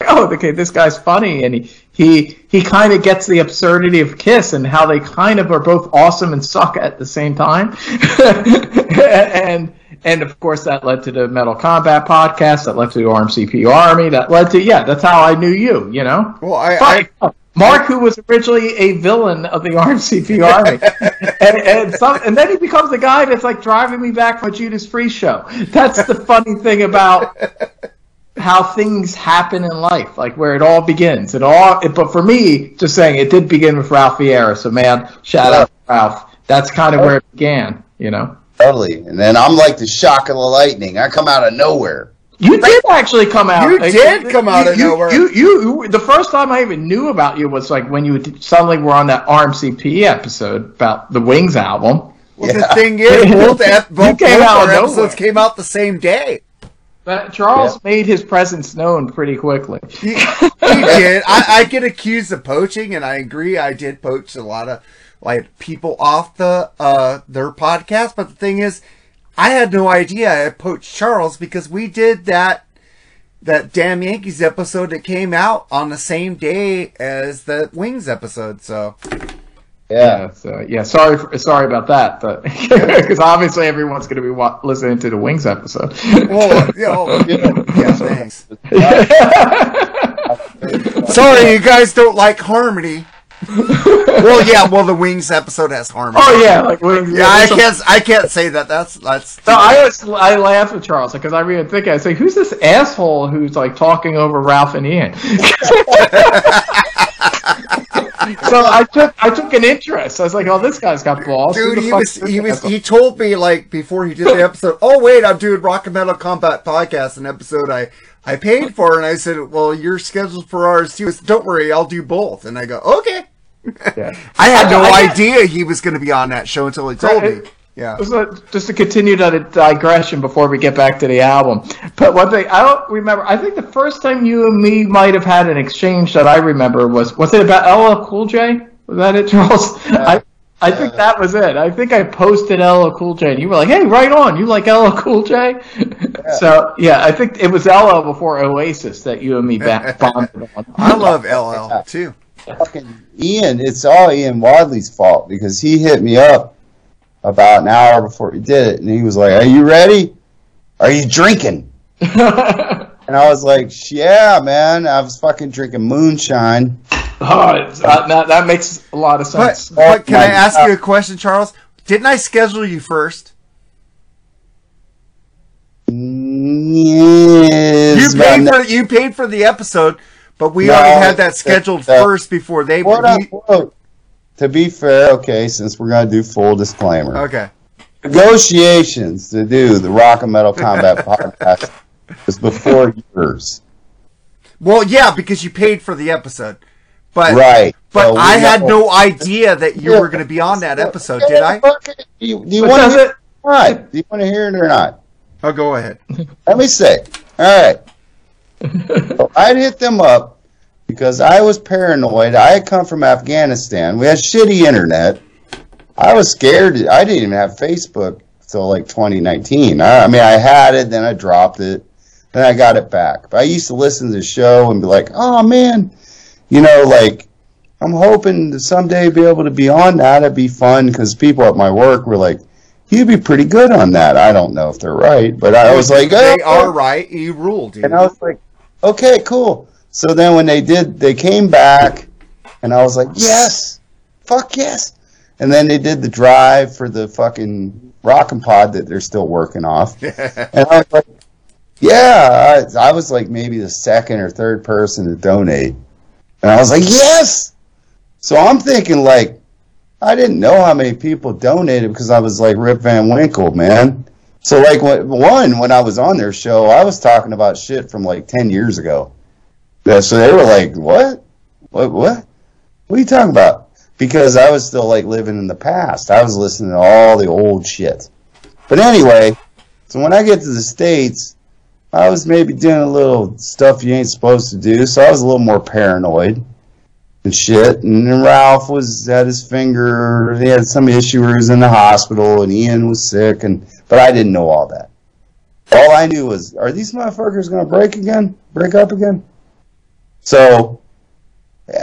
oh, okay, this guy's funny, and he he he kind of gets the absurdity of Kiss and how they kind of are both awesome and suck at the same time. and and of course that led to the Metal Combat podcast. That led to the RMCP Army. That led to yeah, that's how I knew you. You know. well, I, I. Mark, who was originally a villain of the RMCP *laughs* Army, and, and, some, and then he becomes the guy that's like driving me back from a Judas Priest show. That's the funny thing about how things happen in life, like where it all begins. It all, it, but for me, just saying, it did begin with Ralph Vieira. So man, shout out to Ralph. That's kind of where it began, you know. Totally. And then I'm like the shock of the lightning. I come out of nowhere. You did actually come out. You did come out you- of you- nowhere. You, you, you, the first time I even knew about you was like when you suddenly were on that RMCP episode about the Wings album. well, the thing *laughs* is, both, ep- both, came both out our episodes nowhere. came out the same day. But Charles made his presence known pretty quickly. He, he *laughs* did. I, I get accused of poaching, and I agree. I did poach a lot of like people off the uh their podcast. But the thing is, I had no idea I poached Charles because we did that that damn Yankees episode that came out on the same day as the Wings episode. So Yeah. So yeah, sorry, for, sorry about that, but *laughs* because obviously everyone's going to be wa- listening to the Wings episode. well, you *laughs* know, yeah, thanks. *laughs* Sorry, you guys don't like harmony. Well, yeah. Well, the Wings episode has harmony. oh yeah, like Wings. Yeah, I can't. I can't say that. That's that's. No, I always I laugh at Charles because I really think I say, "Who's this asshole who's like talking over Ralph and Ian?" *laughs* so I took I took an interest. I was like, "Oh, this guy's got balls." Dude, he was he was asshole? he told me like before he did the episode. Oh wait, I'm doing Rock and Metal Combat Podcast, an episode I I paid for, and I said, well, you're scheduled for ours too. Said, Don't worry, I'll do both. And I go, okay. *laughs* Yeah. I had no I- I- idea he was going to be on that show until he told me. Yeah. So, just to continue that digression before we get back to the album. But one thing I don't remember. I think the first time you and me might have had an exchange that I remember was was it about LL Cool J? Was that it, *laughs* Charles? I I think that was it. I think I posted LL Cool J, and you were like, "Hey, right on! You like LL Cool J?" *laughs* So yeah, I think it was LL before Oasis that you and me bonded on. I love LL too. Fucking Ian, it's all Ian Wadley's fault because he hit me up about an hour before he did it, and he was like, "Are you ready? Are you drinking?" *laughs* And I was like, yeah, man. I was fucking drinking moonshine. Oh, it's, uh, that, that makes a lot of sense. but can I ask God. you a question, Charles? Didn't I schedule you first? Yes, You paid for you paid for the episode, but we No, already had that scheduled that- first before they. What up, To be fair, okay, since we're gonna do full disclaimer, okay. negotiations to do the Rock and Metal Combat podcast *laughs* was before yours, Well, yeah, because you paid for the episode, but right? but So I had know- no idea that you Yeah. were going to be on that episode, did I? Do you, do you want to hear it- it or not? Do you want to hear it or not? Oh, go ahead. Let me say. All right. So I'd hit them up because I was paranoid. I had come from Afghanistan. We had shitty internet. I was scared. I didn't even have Facebook until like 2019. I, I mean, I had it, then I dropped it, then I got it back. But I used to listen to the show and be like, oh man, you know, like, I'm hoping to someday be able to be on that. It'd be fun because people at my work were like, you'd be pretty good on that. I don't know if they're right, but I was like, they oh, are right. You rule, dude. and I was like, okay, cool. So then when they did, they came back, and I was like, yes, fuck yes. And then they did the drive for the fucking rock and pod that they're still working off. *laughs* and I was like, yeah, I, I was like maybe the second or third person to donate. And I was like, yes. So I'm thinking like, I didn't know how many people donated because I was like Rip Van Winkle, man. So like one when I was on their show, I was talking about shit from like ten years ago. Yeah, so they were like, "What? What? What? What are you talking about?" Because I was still like living in the past. I was listening to all the old shit. But anyway, so when I get to the states, I was maybe doing a little stuff you ain't supposed to do. So I was a little more paranoid and shit. And then Ralph was at his finger. He had some issue where he was in the hospital, and Ian was sick. And but I didn't know all that. All I knew was, are these motherfuckers going to break again? Break up again? So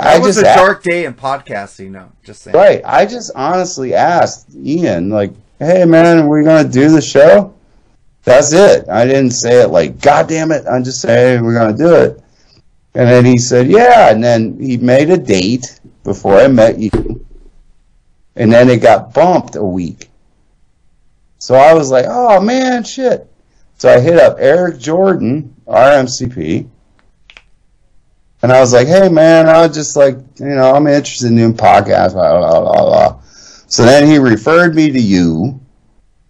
I was just a asked- dark day in podcasting. No, just saying. Right. I just honestly asked Ian, like, hey, man, are we going to do the show? That's it. I didn't say it like, God damn it. I'm just say, hey, we're going to do it. And then he said, yeah. And then he made a date before I met you. And then it got bumped a week. So I was like, oh, man, shit. So I hit up Eric Jordan, RMCP. And I was like, hey, man, I was just like, you know, I'm interested in doing podcasts, blah, blah, blah, blah. So then he referred me to you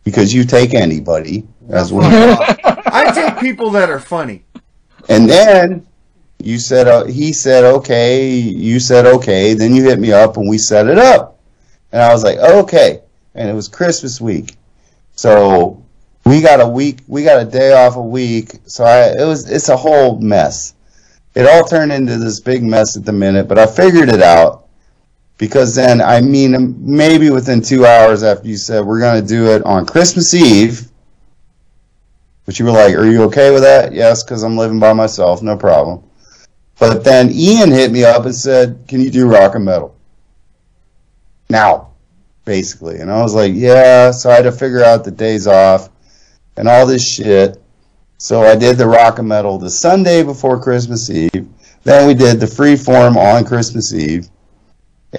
because you take anybody as well. *laughs* I take people that are funny. And then you said, uh, he said, okay. You said, okay. Then you hit me up and we set it up. And I was like, okay. And it was Christmas week. So we got a week, we got a day off a week. So I, it was, it's a whole mess. It all turned into this big mess at the minute, but I figured it out because then, I mean, maybe within two hours after you said we're going to do it on Christmas Eve, but you were like, Are you okay with that? Yes, because I'm living by myself, no problem. But then Ian hit me up and said, Can you do rock and metal? Now, basically. And I was like, Yeah. So I had to figure out the days off and all this shit. So I did the rock and metal the Sunday before Christmas Eve. Then we did the free form on Christmas Eve.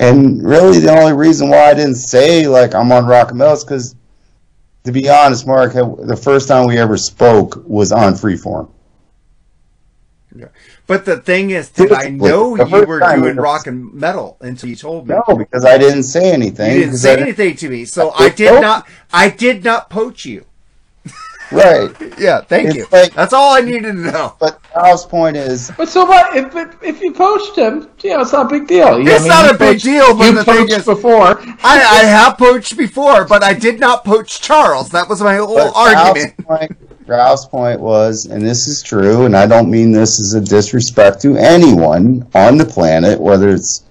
And really, the only reason why I didn't say like I'm on rock and metal is because, to be honest, Mark, the first time we ever spoke was on Freeform. But the thing is, did I know you were doing we- rock and metal until you told me? No, because I didn't say anything. you didn't 'cause say I anything to me, so I did Nope. not. I did not poach you. *laughs* Right. Yeah, thank It's you. like- That's all I needed to know. But Al's point is, But so what? If, if if you poached him, you know, it's not a big deal. You, It's not you a big poached- deal, but you the thing is- before. I, I *laughs* have poached before, but I did not poach Charles. That was my whole but argument. Ralph's point, Ralph's point was, and this is true, and I don't mean this as a disrespect to anyone on the planet, whether it's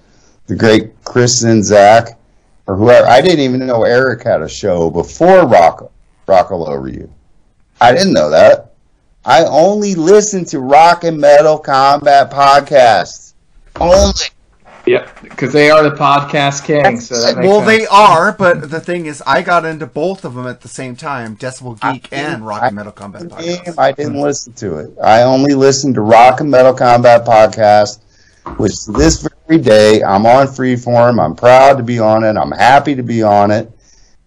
the great Chris and Zach, or whoever. I didn't even know Eric had a show before Rock Rock Over You. I didn't know that. I only listen to rock and metal combat podcasts. Only. Yep, because they are the podcast king. So that makes well, sense. they are, but the thing is, I got into both of them at the same time: Decibel Geek and Rock and Metal Combat Podcast. I didn't listen to it. I only listened to Rock and Metal Combat Podcast, which this very day I'm on Freeform. I'm proud to be on it. I'm happy to be on it.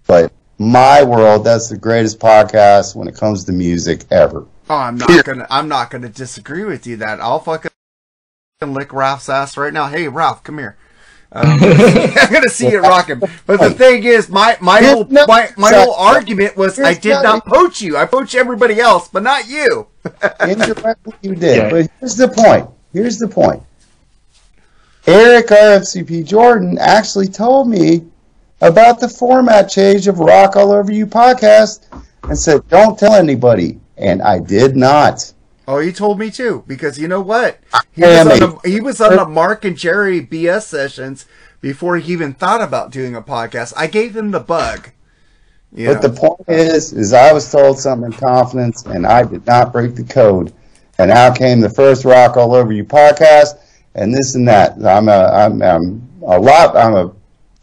But my world, that's the greatest podcast when it comes to music ever. Oh, I'm not gonna. I'm not gonna disagree with you. That I'll fucking lick Ralph's ass right now. Hey, Ralph, come here. Um, *laughs* I'm gonna see you rocking. But the thing is, my my Here's whole nothing, my, my Zach. whole argument was I did not poach you. I poached everybody else, but not you. *laughs* Indirectly, you did. Yeah. But here's the point. Here's the point. Eric RFCP Jordan actually told me about the format change of Rock All Over You podcast and said, don't tell anybody. And I did not. Oh, he told me too. Because you know what? He was, on the, he was on the Mark and Jerry BS sessions before he even thought about doing a podcast. I gave him the bug. You But know? the point is, is I was told something in confidence and I did not break the code. And out came the first Rock All Over You podcast and this and that. I'm a, I'm, I'm a lot, I'm a,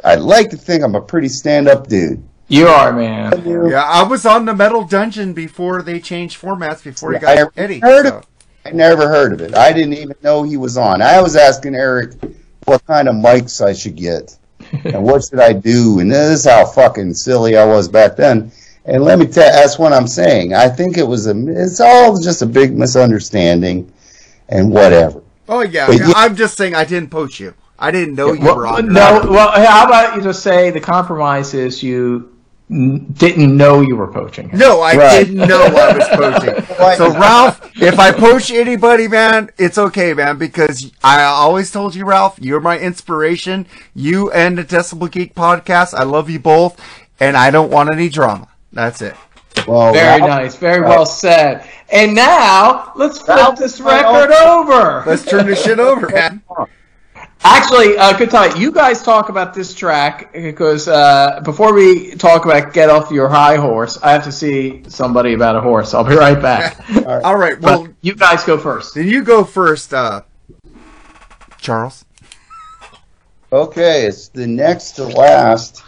I'd like to think I'm a pretty stand-up dude. You are, man. yeah, I was on the Metal Dungeon before they changed formats. Before he I got never Eddie. heard so. of I never heard of it. I didn't even know he was on. I was asking Eric what kind of mics I should get and what should I do. And this is how fucking silly I was back then. And let me tell you, that's what I'm saying. I think it was a, it's all just a big misunderstanding and whatever. Oh yeah, But yeah, I'm just saying I didn't poach you. I didn't know you Well, were on. no, well, how about you just say the compromise is you n- didn't know you were poaching him. No, I Right. didn't know I was *laughs* poaching. So Ralph, if I poach anybody, man, it's okay, man, because I always told you, Ralph, you're my inspiration. You and the Decibel Geek podcast, I love you both, and I don't want any drama. That's it. Well, Very Ralph- nice, very well said. And now let's flip Ralph, this record over. Let's turn this shit over, man. Actually, uh, good time. You guys talk about this track because uh, before we talk about "Get Off Your High Horse," I have to see somebody about a horse. I'll be right back. *laughs* All right, But well, you guys go first. then you go first, uh, Charles. Okay, it's the next to last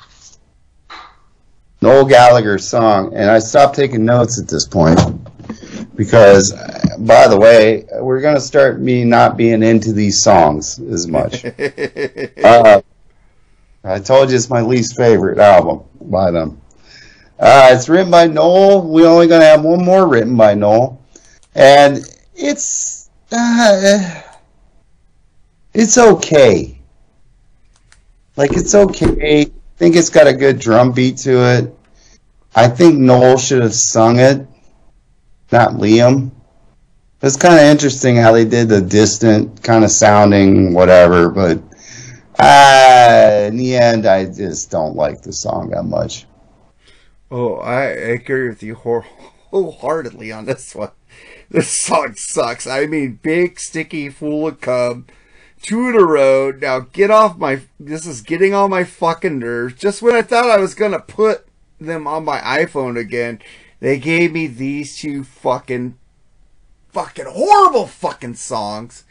Noel Gallagher song, and I stopped taking notes at this point because, uh, by the way, we're going to start me not being into these songs as much. *laughs* uh, I told you it's my least favorite album by them. Uh, it's written by Noel. We're only going to have one more written by Noel, and it's uh, it's okay. Like it's okay. I think it's got a good drum beat to it. I think Noel should have sung it, not Liam. It's kind of interesting how they did the distant kind of sounding whatever, but uh, in the end, I just don't like the song that much. Oh, I agree with you wholeheartedly on this one. This song sucks. I mean, big, sticky, fool of cub, Two in a row. Now get off my. This is getting on my fucking nerves. Just when I thought I was gonna put them on my iPhone again, they gave me these two fucking, fucking horrible fucking songs.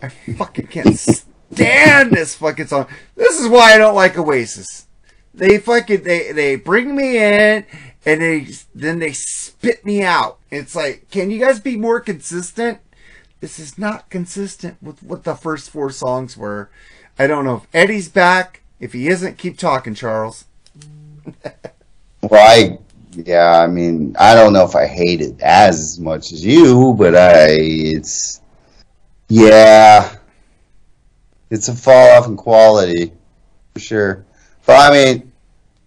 I fucking can't stand this fucking song. This is why I don't like Oasis. They fucking they they bring me in and they then they spit me out. It's like, can you guys be more consistent? This is not consistent with what the first four songs were. I don't know if Eddie's back. If he isn't, keep talking, Charles. Well, I, yeah, I mean, I don't know if I hate it as much as you, but I, it's, yeah, it's a fall off in quality for sure. But I mean,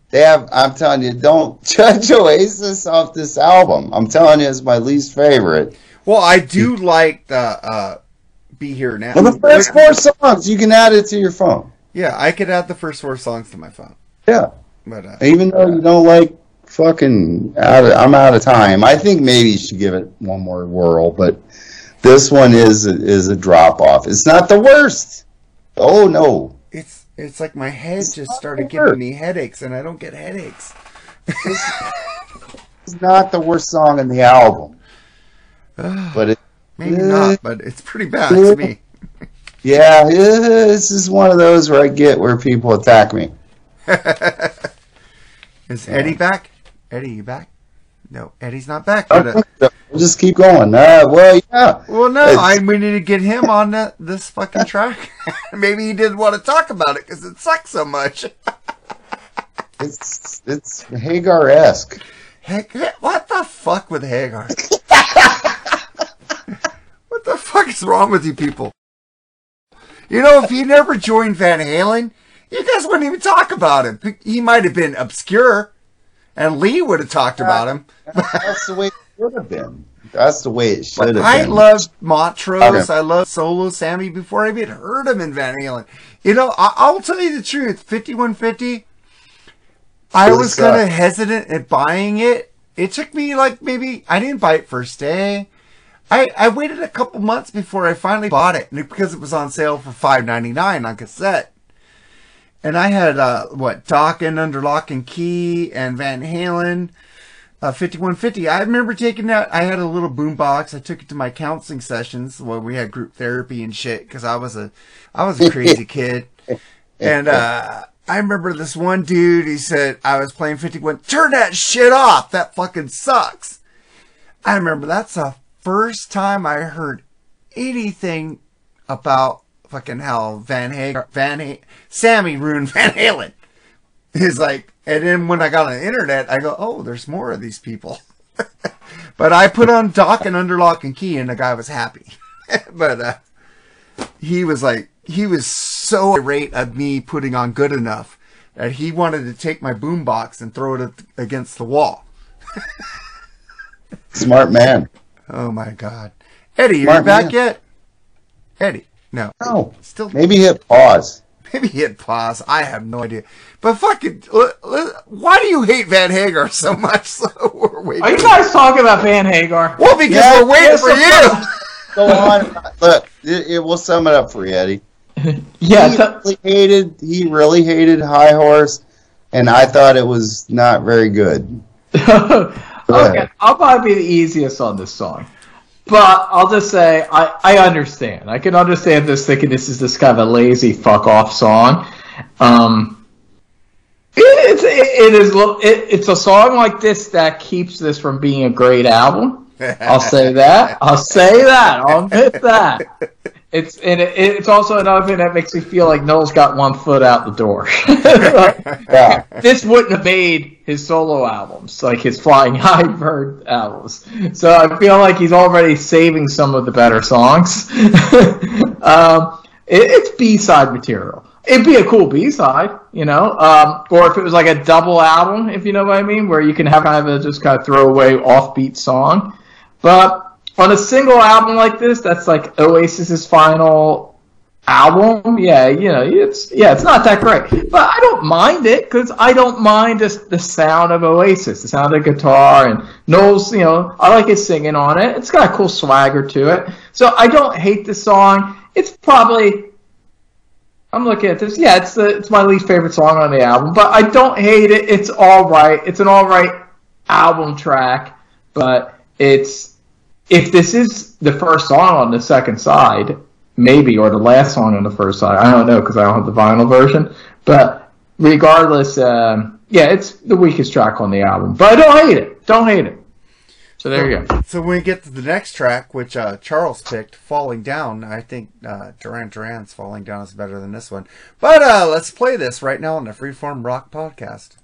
they have. I'm telling you, don't *laughs* judge Oasis off this album. I'm telling you, it's my least favorite. Well, I do like the uh, "Be Here Now." Well, the first four songs, you can add it to your phone. Yeah, I could add the first four songs to my phone. Yeah. But uh, Even though you don't like fucking out of, I'm out of time. I think maybe you should give it one more whirl, but this one is is a drop off. It's not the worst. Oh no. it's it's like my head It's just started giving me headaches, and I don't get headaches. *laughs* It's not the worst song in the album. *sighs* But it, Maybe Uh, not, but it's pretty bad to me. *laughs* Yeah, this is one of those where I get where people attack me. *laughs* Is Eddie back? Eddie, you back? No, Eddie's not back. But, uh, We'll just keep going. Uh, well, yeah. well, no, It's- I we need to get him on the, this fucking track. *laughs* Maybe he didn't want to talk about it because it sucks so much. *laughs* It's it's Hagar esque. Heck, what the fuck with Hagar? *laughs* what the fuck is wrong with you people? You know, if he never joined Van Halen, you guys wouldn't even talk about him. He might have been obscure, and Lee would have talked about him. That's the way it should have been. That's the way it should have I been. loved Montrose. Okay. I loved Solo Sammy before I even heard him in Van Halen. You know, I- I'll tell you the truth. 5150, I was kind of hesitant at buying it. It took me like maybe, I didn't buy it first day. I, I waited a couple months before I finally bought it because it was on sale for five ninety nine on cassette. And I had, uh, what, and Under Lock and Key and Van Halen uh, 5150. I remember taking that. I had a little boom box. I took it to my counseling sessions where we had group therapy and shit because I was a, I was a crazy *laughs* kid. And, uh, I remember this one dude, he said, I was playing 51, turn that shit off. That fucking sucks. I remember that's the first time I heard anything about fucking hell, Van Hagar, Van ha- Sammy ruined *laughs* Van Halen. He's like, and then when I got on the internet, I go, oh, there's more of these people. *laughs* but I put on Dokken Under Lock and Key, and the guy was happy. *laughs* but uh, he was like, he was so irate at me putting on Good Enough that he wanted to take my boombox and throw it against the wall. Smart man. Oh my God, Eddie, you Smart back man. yet? Eddie, no, No. still Maybe hit pause. *laughs* Maybe hit pause. I have no idea. But fucking, l- l- why do you hate Van Hagar so much? *laughs* So we're waiting. Are you guys talking about Van Hagar? well, because Yeah, we're waiting for you. course. Go on. Look, it, it will sum it up for you, Eddie. *laughs* Yeah, he t- really hated. He really hated High Horse, and I thought it was not very good. okay, ahead. I'll probably be the easiest on this song. But I'll just say I, I understand. I can understand this thinking this is this kind of a lazy fuck off song. Um, it, it's it, it is it, it's a song like this that keeps this from being a great album. I'll say that. I'll say that. I'll admit that. *laughs* It's and it, it's also another thing that makes me feel like Noel's got one foot out the door. *laughs* Yeah. this wouldn't have made his solo albums, like his Flying High Bird albums. So I feel like he's already saving some of the better songs. *laughs* um, it, it's B side material. It'd be a cool B side, you know, um, or if it was like a double album, if you know what I mean, where you can have kind of a just kind of throwaway offbeat song. But on a single album like this, that's like Oasis's final album. Yeah, you know, it's yeah, it's not that great, but I don't mind it because I don't mind just the sound of Oasis, the sound of the guitar, and Noel's. You know, I like his singing on it. It's got a cool swagger to it, so I don't hate the song. It's probably. I'm looking at this. Yeah, it's the it's my least favorite song on the album, but I don't hate it. It's all right. It's an all right album track, but it's if this is the first song on the second side, maybe, or the last song on the first side. I don't know because I don't have the vinyl version. But regardless, um, yeah, it's the weakest track on the album. But I don't hate it. Don't hate it. So there you go. So when we get to the next track, which uh, Charles picked, "Falling Down," I think uh, Duran Duran's "Falling Down" is better than this one. But uh, let's play this right now on the Freeform Rock Podcast.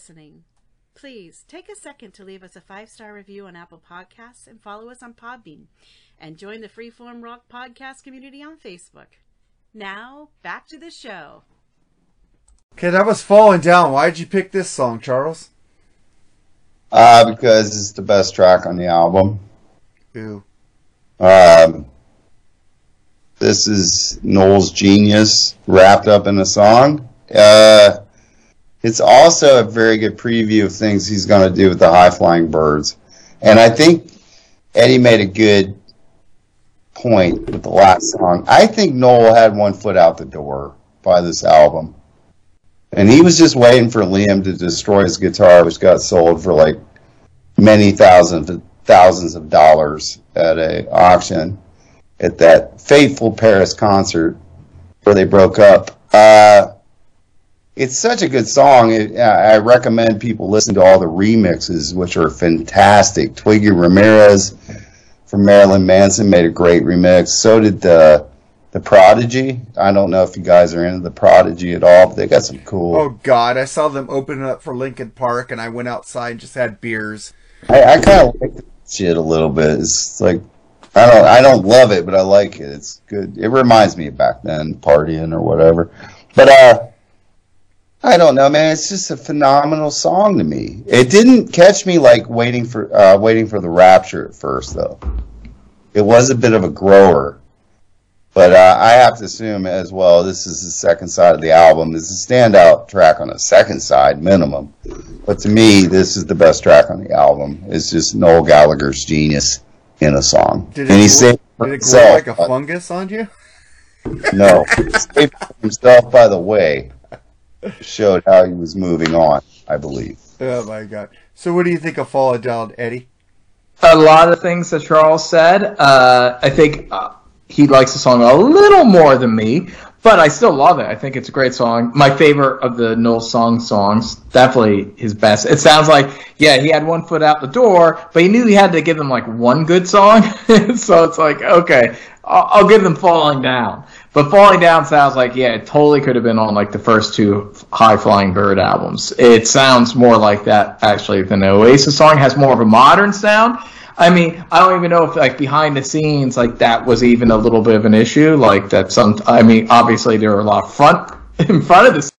Listening. Please take a second to leave us a five star review on Apple Podcasts and follow us on Podbean and join the Freeform Rock Podcast community on Facebook. Now, back to the show. Okay, that was falling down. Why'd you pick this song, Charles? Uh, because it's the best track on the album. Ew. Um, this is Noel's genius wrapped up in a song. Uh, it's also a very good preview of things he's going to do with the high flying birds. And I think Eddie made a good point with the last song. I think Noel had one foot out the door by this album. And he was just waiting for Liam to destroy his guitar, which got sold for like many thousands of thousands of dollars at a auction at that fateful Paris concert where they broke up. Uh, it's such a good song. It, I recommend people listen to all the remixes, which are fantastic. Twiggy Ramirez from Marilyn Manson made a great remix. So did the the Prodigy. I don't know if you guys are into the Prodigy at all, but they got some cool. Oh God, I saw them open up for Linkin Park, and I went outside and just had beers. I, I kind of like shit a little bit. It's like I don't I don't love it, but I like it. It's good. It reminds me of back then partying or whatever. But uh, I don't know, man. It's just a phenomenal song to me. It didn't catch me like waiting for uh, waiting for the Rapture at first, though. It was a bit of a grower. But uh, I have to assume as well, this is the second side of the album. It's a standout track on the second side, minimum. But to me, this is the best track on the album. It's just Noel Gallagher's genius in a song. Did and he grow, did it grow himself, like a fungus on you? No, himself by the way. Showed how he was moving on, I believe. Oh my God. So, what do you think of Falling Down, Eddie? a lot of things that Charles said. Uh, I think uh, he likes the song a little more than me, but I still love it. I think it's a great song. My favorite of the Noel Song songs, definitely his best. It sounds like, yeah, he had one foot out the door, but he knew he had to give them like one good song. *laughs* so it's like, okay, I'll, I'll give them Falling Down. But Falling Down sounds like, yeah, it totally could have been on like the first two High Flying Bird albums. It sounds more like that actually than the Oasis song. Has more of a modern sound. I mean, I don't even know if like behind the scenes like that was even a little bit of an issue. Like that some, I mean, obviously there were a lot of front *laughs* in front of the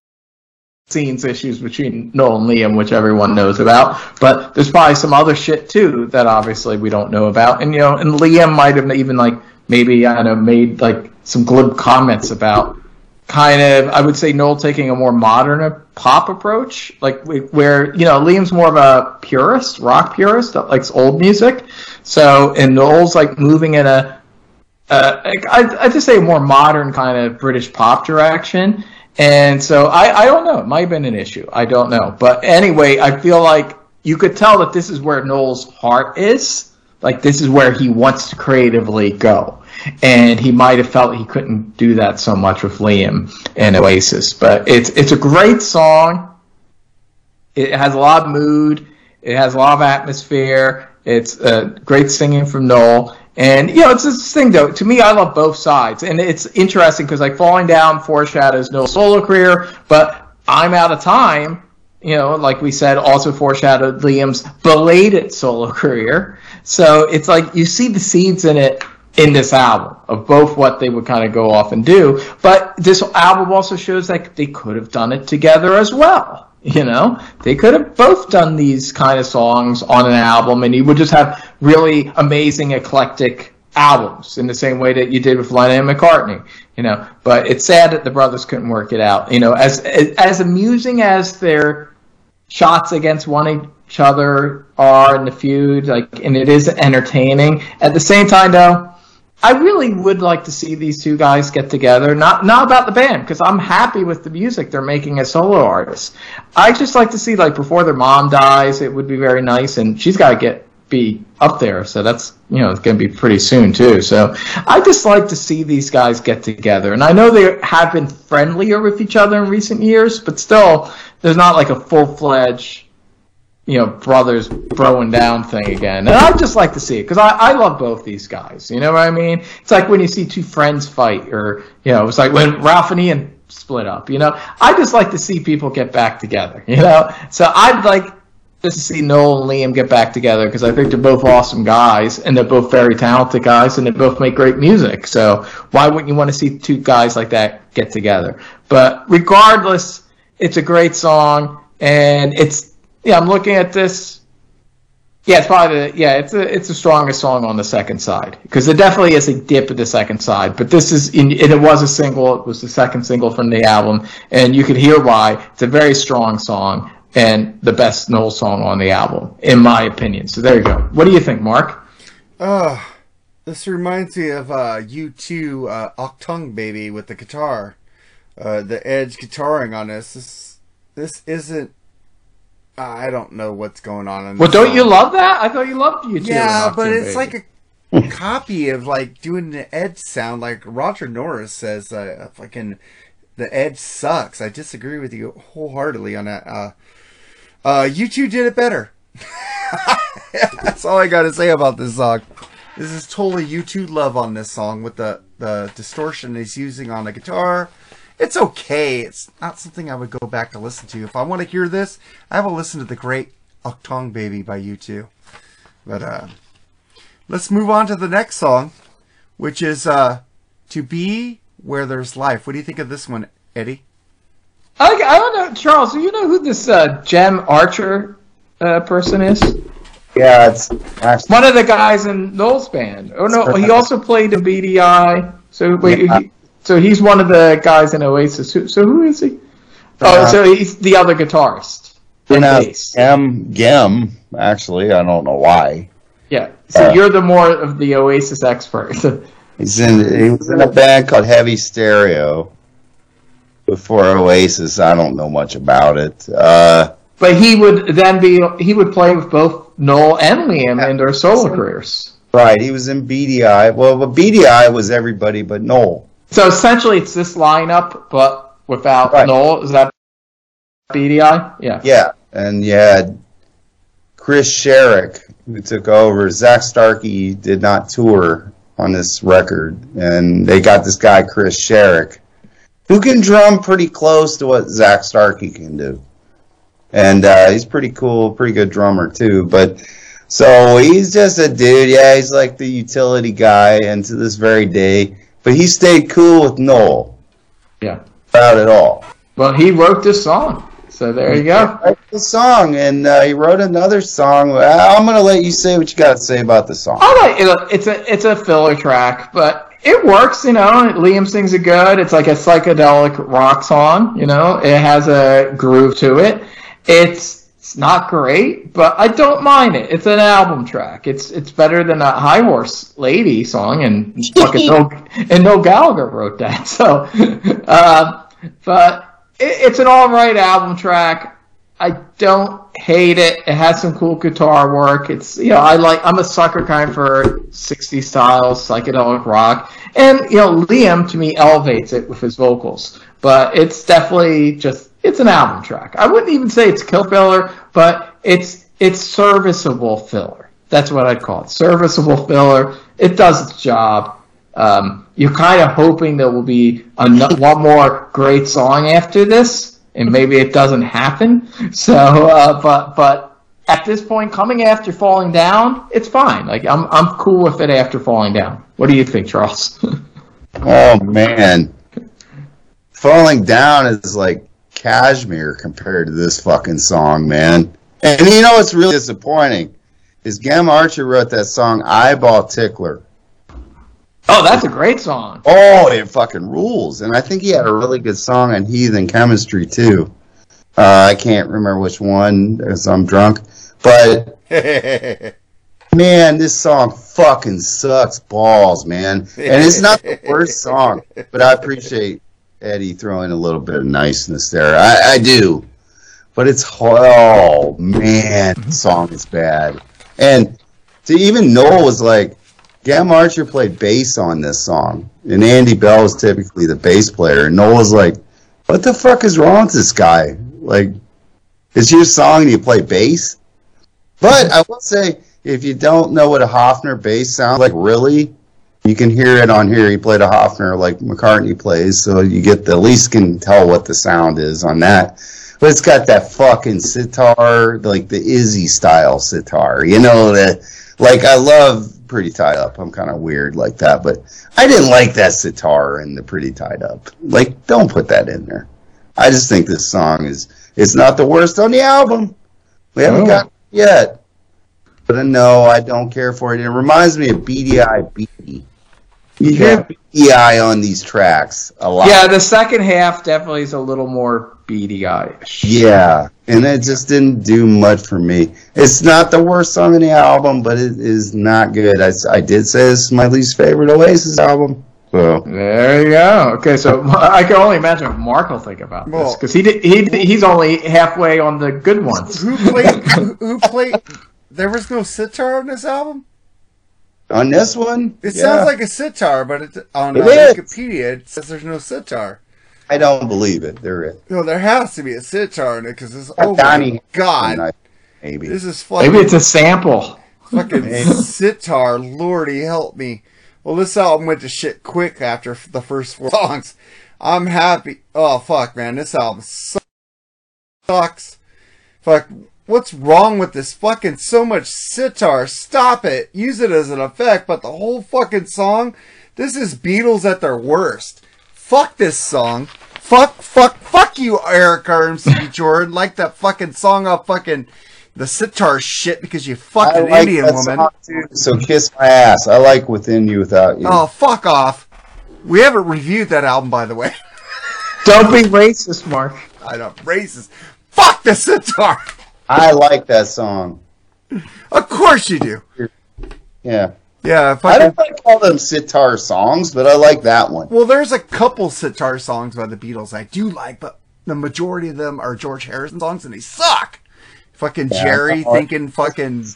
scenes issues between Noel and Liam, which everyone knows about. But there's probably some other shit too that obviously we don't know about. And you know, and Liam might have even like maybe I don't know made like some glib comments about kind of I would say Noel taking a more modern pop approach, like where you know Liam's more of a purist, rock purist that likes old music. So and Noel's like moving in a uh, I I just say a more modern kind of British pop direction. And so I, I don't know. It might have been an issue. I don't know. But anyway, I feel like you could tell that this is where Noel's heart is. Like this is where he wants to creatively go. And he might have felt he couldn't do that so much with Liam and Oasis. But it's it's a great song. It has a lot of mood. It has a lot of atmosphere. It's uh, great singing from Noel. And you know, it's this thing though. To me, I love both sides, and it's interesting because like falling down foreshadows Noel's solo career, but I'm out of time. You know, like we said, also foreshadowed Liam's belated solo *laughs* career. So it's like you see the seeds in it in this album of both what they would kind of go off and do. But this album also shows that they could have done it together as well. You know, they could have both done these kind of songs on an album, and you would just have really amazing, eclectic albums in the same way that you did with Lennon and McCartney. You know, but it's sad that the brothers couldn't work it out. You know, as as amusing as their shots against one each other are in the feud, like, and it is entertaining. At the same time, though, I really would like to see these two guys get together. Not not about the band because I'm happy with the music they're making as solo artists. I just like to see like before their mom dies, it would be very nice, and she's got to get be up there, so that's you know it's going to be pretty soon too. So I just like to see these guys get together, and I know they have been friendlier with each other in recent years, but still, there's not like a full fledged you know brothers throwing down thing again, and I'd just like to see it because I, I love both these guys. You know what I mean? It's like when you see two friends fight, or you know, it's like when Ralph and Ian split up. You know, I just like to see people get back together. You know, so I'd like just to see Noel and Liam get back together because I think they're both awesome guys and they're both very talented guys and they both make great music. So why wouldn't you want to see two guys like that get together? But regardless, it's a great song and it's yeah. I'm looking at this. Yeah, it's probably the yeah. It's a, it's the strongest song on the second side because there definitely is a dip at the second side. But this is in, and it was a single. It was the second single from the album, and you could hear why. It's a very strong song and the best Noel song on the album, in my opinion. So there you go. What do you think, Mark? Uh, this reminds me of uh, U2 uh, Achtung Baby with the guitar. Uh, the Edge guitaring on this. This, this isn't. I don't know what's going on. In Well, don't song. you love that? I thought you loved U2. Yeah, but it's Baby. like a *laughs* copy of like doing the Edge sound. Like Roger Norris says, uh, fucking the Edge sucks. I disagree with you wholeheartedly on that. Uh, uh, U2 did it better. *laughs* That's all I got to say about this song. This is totally U2 love on this song with the the distortion he's using on the guitar. It's okay. It's not something I would go back to listen to. If I want to hear this, I will listen to the great Achtung Baby by U2. But uh let's move on to the next song, which is uh To Be Where There's Life. What do you think of this one, Eddie? I, I don't know, Charles. Do you know who this uh, Gem Archer uh, person is? Yeah, it's actually One of the guys in Noel's band. Oh no, he also played in Beady Eye. So wait, Yeah. he, so he's one of the guys in Oasis. Who, so who is he? Oh, Uh, so he's the other guitarist. pronounced. Gem Gem. Actually, I don't know why. Yeah. So Uh, you're the more of the Oasis expert. *laughs* He's in. He was in a band called Heavy Stereo. Before Oasis, I don't know much about it. Uh, but he would then be he would play with both Noel and Liam in their solo careers. right, he was in Beady Eye. Well, but Beady Eye was everybody but Noel. So essentially, it's this lineup, but without Right. Noel. Is that Beady Eye? Yeah. Yeah, and you had Chris Sharrock who took over. Zak Starkey did not tour on this record, and they got this guy Chris Sharrock, who can drum pretty close to what Zak Starkey can do, and uh, he's pretty cool, pretty good drummer too. But so he's just a dude. Yeah, he's like the utility guy, and to this very day, but he stayed cool with Noel Yeah. about it all. Well, he wrote this song, so there you go. wrote the song, and uh, he wrote another song. I'm gonna let you say what you got to say about the song. I like it. It's a it's a filler track, but it works. You know, Liam sings it good. It's like a psychedelic rock song. You know, it has a groove to it. It's it's not great, but I don't mind it. It's an album track. It's it's better than a High Horse Lady song, and *laughs* fucking no and no Gallagher wrote that. *laughs* So, uh, but it, it's an all right album track. I don't hate it. It has some cool guitar work. It's you know I like I'm a sucker kind for 60s style psychedelic rock, and you know Liam to me elevates it with his vocals. But it's definitely just it's an album track. I wouldn't even say it's kill filler, but it's it's serviceable filler. That's what I'd call it. Serviceable filler. It does its job. Um, you're kind of hoping there will be *laughs* one more great song after this, and maybe it doesn't happen. *laughs* So, uh, but but at this point, coming after falling down, it's fine. Like I'm I'm cool with it after falling down. What do you think, Charles? *laughs* Oh man, falling down is like cashmere compared to this fucking song, man. And you know what's really disappointing is Gem Archer wrote that song "Eyeball Tickler." oh, that's a great song. Oh, it fucking rules. And I think he had a really good song on Heathen Chemistry too. Uh, I can't remember which one because I'm drunk, but *laughs* man, this song fucking sucks balls, man. And it's not the worst song, but I appreciate Eddie throwing a little bit of niceness there. I, I do, but it's oh man, the song is bad. And to even Noel was like, Gem Archer played bass on this song, and Andy Bell was typically the bass player. And Noel was like, "What the fuck is wrong with this guy? Like, it's your song and you play bass?" But I will say, if you don't know what a Hofner bass sounds like, really, you can hear it on here. He played a Hofner like McCartney plays, so you get the at least can tell what the sound is on that. But it's got that fucking sitar, like the Izzy style sitar. You know that, like I love Pretty Tied Up. I'm kind of weird like that, but I didn't like that sitar in the Pretty Tied Up. Like, don't put that in there. I just think this song is it's not the worst on the album. We haven't Oh. got it yet. But uh, no, I don't care for it. It reminds me of Beady Eye Beatty. You hear Beady Eye on these tracks a lot. Yeah, the second half definitely is a little more Beady Eye ish. Yeah, and it just didn't do much for me. It's not the worst song in the album, but it is not good. I, I did say this is my least favorite Oasis album. So There you go. Okay, so *laughs* I can only imagine what Mark will think about this because he did, he he's only halfway on the good ones. Who played? *laughs* who, who played? There was no sitar on this album. On this one, It yeah, sounds like a sitar, but it, on It uh. Wikipedia it says there's no sitar. I don't believe it. There is. No, there has to be a sitar in it because this. Oh Donnie my god, maybe. this is fucking Maybe it's a sample. fucking sitar. Lordy help me. Well, this album went to shit quick after the first four songs. I'm happy. Oh fuck, man, this album sucks. Fuck, what's wrong with this fucking so much sitar? Stop it. Use it as an effect, but the whole fucking song. This is Beatles at their worst. Fuck this song. Fuck, fuck, fuck you, Eric RMC Jordan. Like that fucking song off fucking the sitar shit because you fucked I an like Indian that woman. song, too, so kiss my ass. I like Within You Without You. Oh, fuck off. We haven't reviewed that album, by the way. Don't be racist, Mark. I don't racist. Fuck the sitar. I like that song. Of course you do. Yeah. Yeah, I fucking. don't like all them sitar songs, but I like that one. Well, there's a couple sitar songs by the Beatles I do like, but the majority of them are George Harrison songs, and they suck. Fucking Yeah, Jerry I- thinking fucking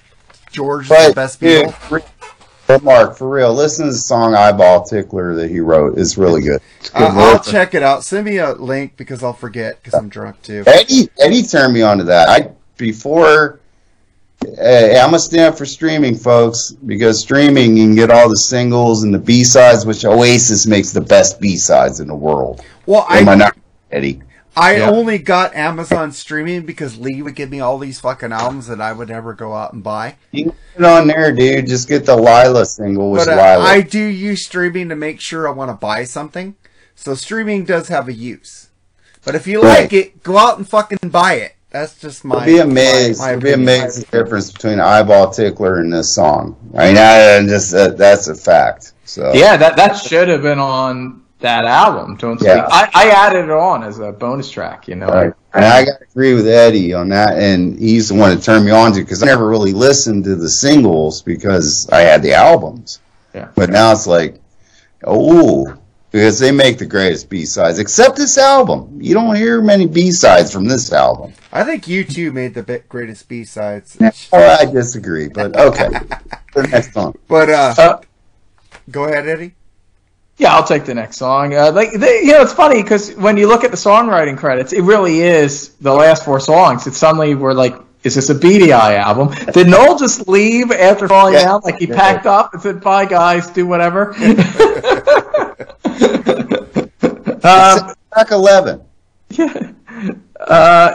George is the best dude, Beatle. but Mark, for real, listen to the song "Eyeball Tickler" that he wrote. It's really good. It's good Uh, I'll check it out. Send me a link because I'll forget because I'm drunk too. Eddie, Eddie turned me on to that. I before. Uh, I'm gonna stand for streaming, folks, because streaming you can get all the singles and the B sides, which Oasis makes the best B sides in the world. Well, Am I I not, Eddie? I Yeah. only got Amazon streaming because Lee would give me all these fucking albums that I would never go out and buy. You can get on there, dude. Just get the Lyla single with But uh, Lyla. I do use streaming to make sure I want to buy something. So streaming does have a use. But if you Right. like it, go out and fucking buy it. That's just my. You'll be amazed. my- my You'll be opinion. amazed the difference between Eyeball Tickler and this song. I mean, I, I just that, that's a fact. So Yeah, that that should have been on that album. Don't speak. Yeah. I, I added it on as a bonus track. You know. Right. And I got to agree with Eddie on that, and he's the one that turned me on to because I never really listened to the singles because I had the albums. Yeah. But now it's like, oh, because they make the greatest B sides, except this album. You don't hear many B sides from this album. I think U2 made the greatest B sides. I disagree, but okay. *laughs* the next song. But uh, Uh, go ahead, Eddie. Yeah, I'll take the next song. Uh, like they, you know, it's funny because when you look at the songwriting credits, it really is the last four songs. It suddenly we're like, is this a Beady Eye album? Did Noel just leave after falling Yeah. down? Like he Yeah. packed up and said, "Bye, guys, do whatever." *laughs* *laughs* um, Track 11. yeah. Uh,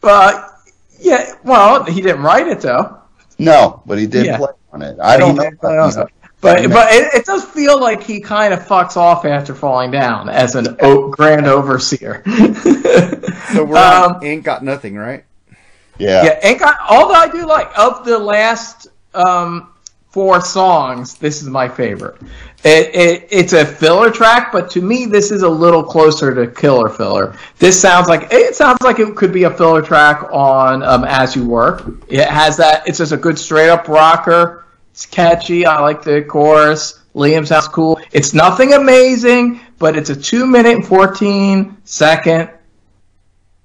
but yeah, well, he didn't write it though. No, but he did Yeah. play on it. I don't know. did play on it. But but it, it does feel like he kind of fucks off after falling down as an o- grand overseer. *laughs* So we're Um, on Ain't Got Nothing, right? Yeah. Yeah, ain't got, all that I do like of the last um, four songs, this is my favorite. It, it it's a filler track, but to me, this is a little closer to killer filler. This sounds like it sounds like it could be a filler track on um, As You Were. It has that. It's just a good straight up rocker. It's catchy. I like the chorus. Liam sounds cool. It's nothing amazing, but it's a two minute and fourteen second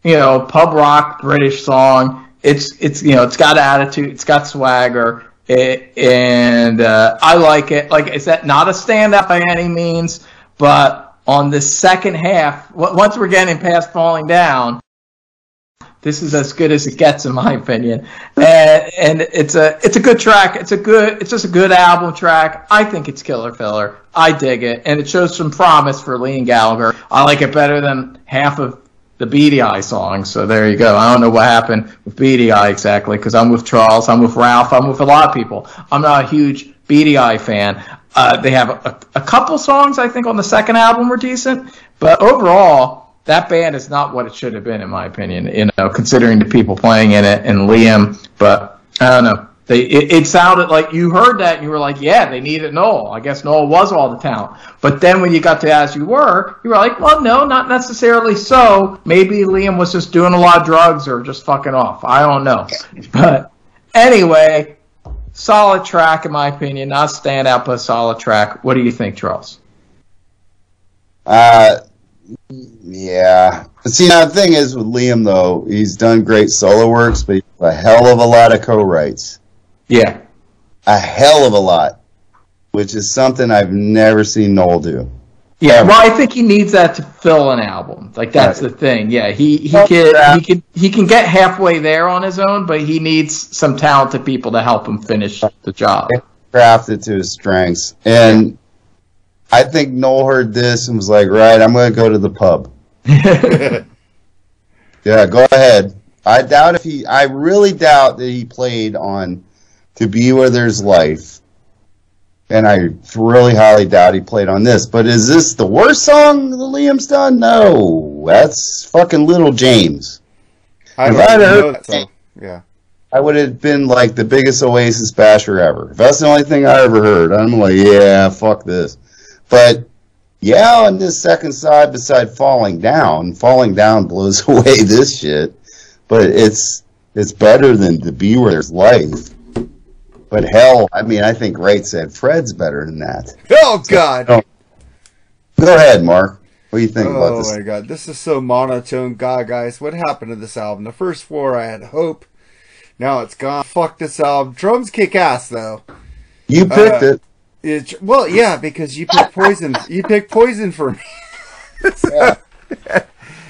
you know, pub rock British song. It's it's you know, it's got attitude, it's got swagger, it, and uh, I like it. Like, is that not a standout by any means? But on the second half, once we're getting past falling down, This is as good as it gets, in my opinion. And, and it's a it's a good track. It's a good it's just a good album track. I think it's killer filler. I dig it, and it shows some promise for Liam Gallagher. I like it better than half of the Beady Eye songs. So there you go. I don't know what happened with Beady Eye exactly because I'm with Charles, I'm with Ralph, I'm with a lot of people. I'm not a huge Beady Eye fan. Uh, they have a, a couple songs I think on the second album were decent, but overall that band is not what it should have been in my opinion. You know, considering the people playing in it and Liam, but I don't know. They, it, it sounded like you heard that and you were like, yeah, they needed Noel. I guess Noel was all the talent. But then when you got to As You Were, you were like, well, no, not necessarily so. Maybe Liam was just doing a lot of drugs or just fucking off. I don't know. *laughs* But anyway, solid track in my opinion. Not stand standout, but solid track. What do you think, Charles? Uh, yeah. But see, now the thing is with Liam though, he's done great solo works, but a hell of a lot of co-writes. Yeah. A hell of a lot, which is something I've never seen Noel do. Yeah, well, I think he needs that to fill an album. Like that's the thing. Yeah, he he can he can he can get halfway there on his own, but he needs some talented people to help him finish the job. Crafted to his strengths, and I think Noel heard this and was like, "Right, I'm going to go to the pub." *laughs* Yeah, go ahead. I doubt if he. I really doubt that he played on "To Be Where There's Life," and I really highly doubt he played on this. But is this the worst song that Liam's done? No, that's fucking Little James. I If I'd heard that song. Yeah. I would have been like the biggest Oasis basher ever. If that's the only thing I ever heard, I'm like, yeah, fuck this. But yeah, on this second side, beside falling down, falling down blows *laughs* away this shit. But it's it's better than to be where there's life. But hell, I mean, I think Right Said Fred's better than that. Oh God. Oh, Go ahead, Mark. What do you think about this? Oh my god, this is so monotone. God, guys, what happened to this album? The first four, I had hope. Now it's gone. Fuck this album. Drums kick ass though. You picked Uh, it. Well, yeah, because you picked poison. *laughs* you picked poison for me. *laughs*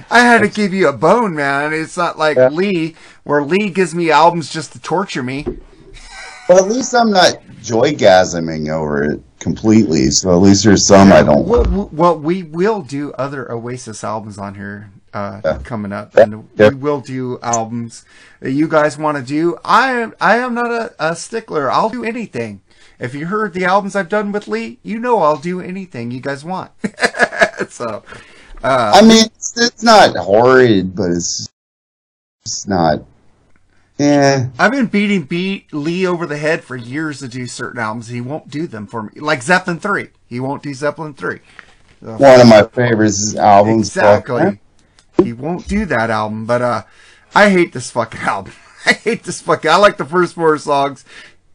I had to give you a bone, man. It's not like Yeah. Lee, where Lee gives me albums just to torture me. But at least I'm not joygasming over it completely. So at least there's some I don't. Well, well, we will do other Oasis albums on here uh, Yeah. coming up, and Yeah. we will do albums that you guys want to do. I am I am not a, a stickler. I'll do anything. If you heard the albums I've done with Lee, you know I'll do anything you guys want. *laughs* so, uh, I mean, it's, it's not horrid, but it's it's not. Yeah, I've been beating beat Lee over the head for years to do certain albums. He won't do them for me, like Zeppelin three. He won't do Zeppelin three. So- one of my favorites albums. Exactly. He won't do that album, but uh I hate this fucking *laughs* album. I hate this fucking I like the first four songs.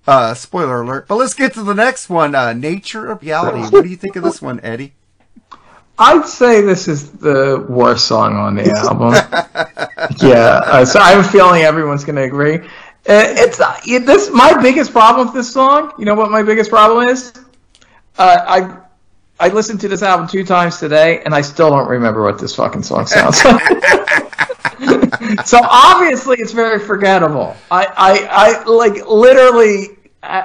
Uh spoiler alert. But let's get to the next one, uh Nature of Reality. What do you think of this one, Eddie? I'd say this is the worst song on the album. yeah, uh, so I have a feeling everyone's going to agree. Uh, it's uh, it, this my biggest problem with this song. You know what my biggest problem is? Uh, I I listened to this album two times today, and I still don't remember what this fucking song sounds like. *laughs* so obviously, it's very forgettable. I I, I like literally.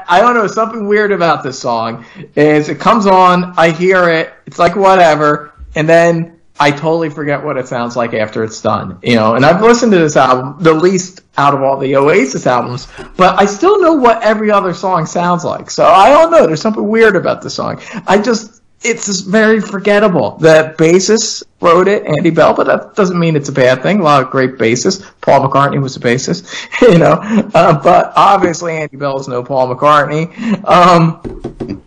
I, don't know something weird about this song is it comes on, I hear it, it's like whatever, and then I totally forget what it sounds like after it's done. You know, and I've listened to this album the least out of all the Oasis albums, but I still know what every other song sounds like. So I don't know. There's something weird about the song. I just it's very forgettable. The bassist wrote it, Andy Bell, but that doesn't mean it's a bad thing. A lot of great bassists. Paul McCartney was a bassist, *laughs* you know, uh, but obviously Andy Bell is no Paul McCartney. Um,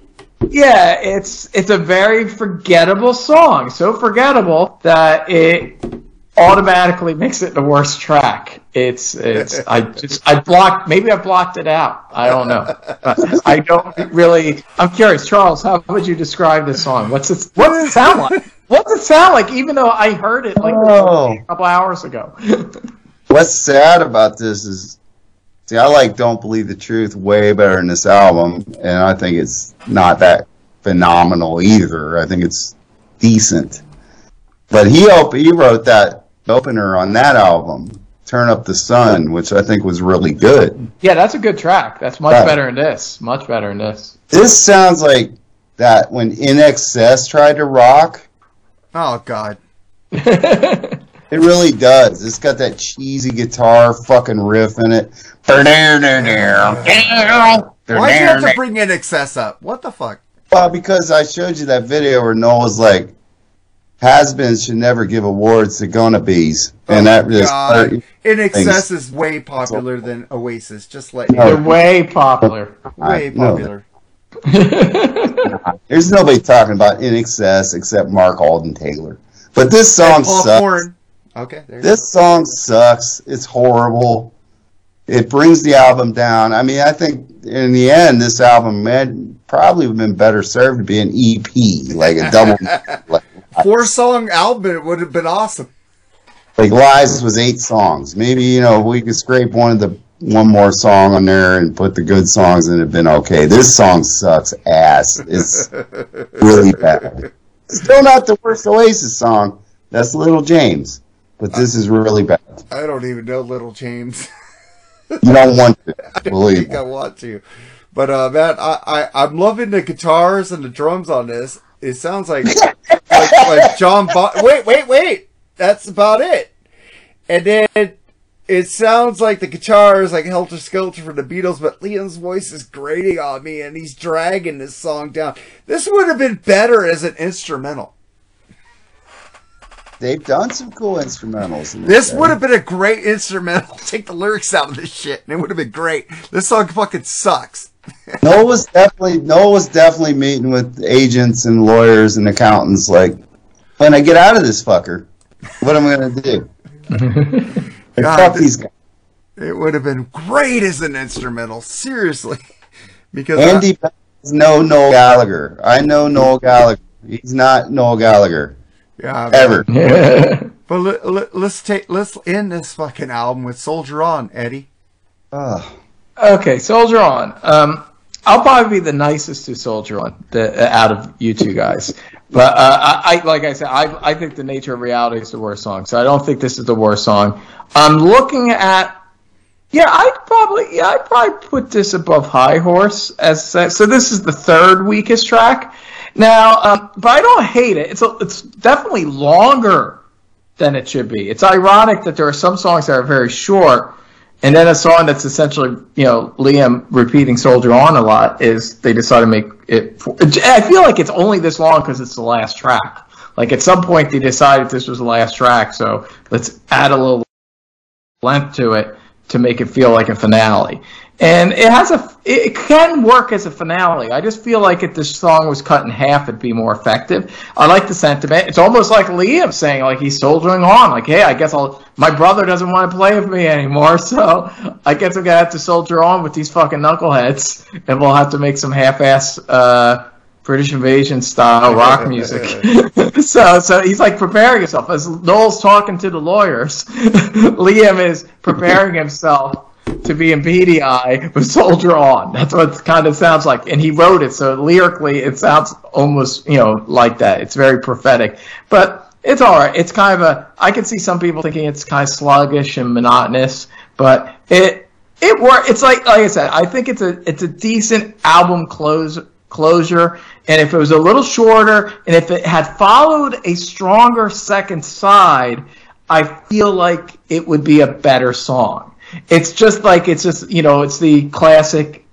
yeah, it's it's a very forgettable song. So forgettable that it automatically makes it the worst track. It's it's I just I blocked maybe I blocked it out. I don't know. I don't really. I'm curious, Charles. How would you describe this song? What's it What's it sound like? What's it sound like? Even though I heard it like Oh. a couple hours ago. What's sad about this is, see, I like "Don't Believe the Truth" way better in this album, and I think it's not that phenomenal either. I think it's decent, but he he wrote that opener on that album, Turn Up the Sun, which I think was really good. Yeah, that's a good track. That's much Right. better than this. Much better than this. This sounds like that when INXS tried to rock. Oh God. *laughs* It really does. It's got that cheesy guitar fucking riff in it. Why'd you have to bring INXS up? What the fuck? Well, because I showed you that video where Noel's like, has-beens should never give awards to gonna bees, and that oh, just God. hurt. INXS is way popular than Oasis. Just like No. They're way popular. Way popular. *laughs* There's nobody talking about INXS except Mark Alden Taylor. But this song Paul sucks. Korn. Okay. There you This song sucks. It's horrible. It brings the album down. I mean, I think in the end, this album man probably would have been better served to be an EP, like a double. *laughs* like, go. Four song album it would have been awesome. like Lies was eight songs. Maybe you know we could scrape one of the one more song on there and put the good songs and it'd been okay. This song sucks ass. It's really bad. Still not the worst Oasis song. That's Little James, but this is really bad. I don't even know Little James. You don't want to *laughs* I believe. think I want to. But uh, man, I, I I'm loving the guitars and the drums on this. It sounds like *laughs* like, John. Bo- wait, wait, wait. That's about it. And then it sounds like the guitar is like Helter Skelter from the Beatles, but Liam's voice is grating on me, and he's dragging this song down. This would have been better as an instrumental. They've done some cool instrumentals. in This day. would have been a great instrumental. *laughs* Take the lyrics out of this shit, and it would have been great. This song fucking sucks. *laughs* Noel was definitely Noel was definitely meeting with agents and lawyers and accountants. Like, when I get out of this fucker, what am I gonna do? *laughs* Like, God, fuck this- these guys. It would have been great as an instrumental, seriously. *laughs* Because Andy Bell is no Noel Gallagher. I know Noel Gallagher. He's not Noel Gallagher yeah, ever. But let, let, let's take let's end this fucking album with "Soldier On," Eddie. Ugh. Okay, Soldier On. Um, I'll probably be the nicest to Soldier On the, out of you two guys. But uh, I, I, like I said, I, I think the nature of reality is the worst song. So I don't think this is the worst song. I'm looking at. Yeah, I'd probably yeah I'd probably put this above High Horse as so. This is the third weakest track. Now, um, but I don't hate it. It's a, it's definitely longer than it should be. It's ironic that there are some songs that are very short, and then a song that's essentially, you know, Liam repeating "Soldier On" a lot is they decided to make it. I feel like it's only this long because it's the last track. Like at some point they decided this was the last track, so let's add a little length to it to make it feel like a finale. And it has a, it can work as a finale. I just feel like if this song was cut in half, it'd be more effective. I like the sentiment. It's almost like Liam saying, like he's soldiering on. Like, hey, I guess I'll. My brother doesn't want to play with me anymore, *laughs* so I guess I'm gonna have to soldier on with these fucking knuckleheads, and we'll have to make some half-ass uh, British invasion style *laughs* rock music. *laughs* so, so he's like preparing himself as Noel's talking to the lawyers. Liam is preparing himself to be in Beady Eye with Soldier On. That's what it kind of sounds like. And he wrote it, so lyrically it sounds almost, you know, like that. It's very prophetic. But it's all right. It's kind of a. I can see some people thinking it's kind of sluggish and monotonous, but it it work. It's like like I said. I think it's a it's a decent album close closure. And if it was a little shorter, and if it had followed a stronger second side, I feel like it would be a better song. It's just like it's just you know it's the classic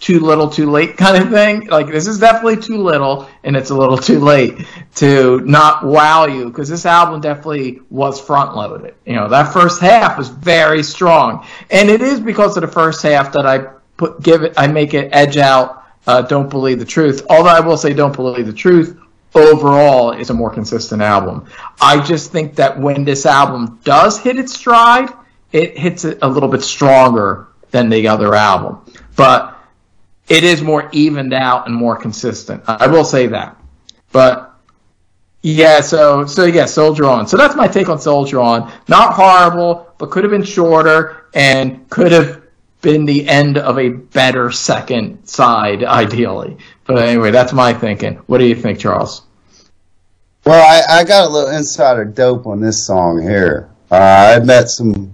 too little too late kind of thing. Like this is definitely too little and it's a little too late to not wow you because this album definitely was front loaded you know that first half was very strong. And it is because of the first half that i put give it i make it edge out uh, don't believe the truth. Although i will say don't believe the truth overall is a more consistent album. I just think that when this album does hit its stride it hits it a little bit stronger than the other album but it is more evened out and more consistent. I will say that. But yeah, so so yeah, Soldier On. So that's my take on Soldier On. Not horrible, but could have been shorter and could have been the end of a better second side, ideally. But anyway, that's my thinking. What do you think, Charles? Well, I, I got a little insider dope on this song here. Uh, I met some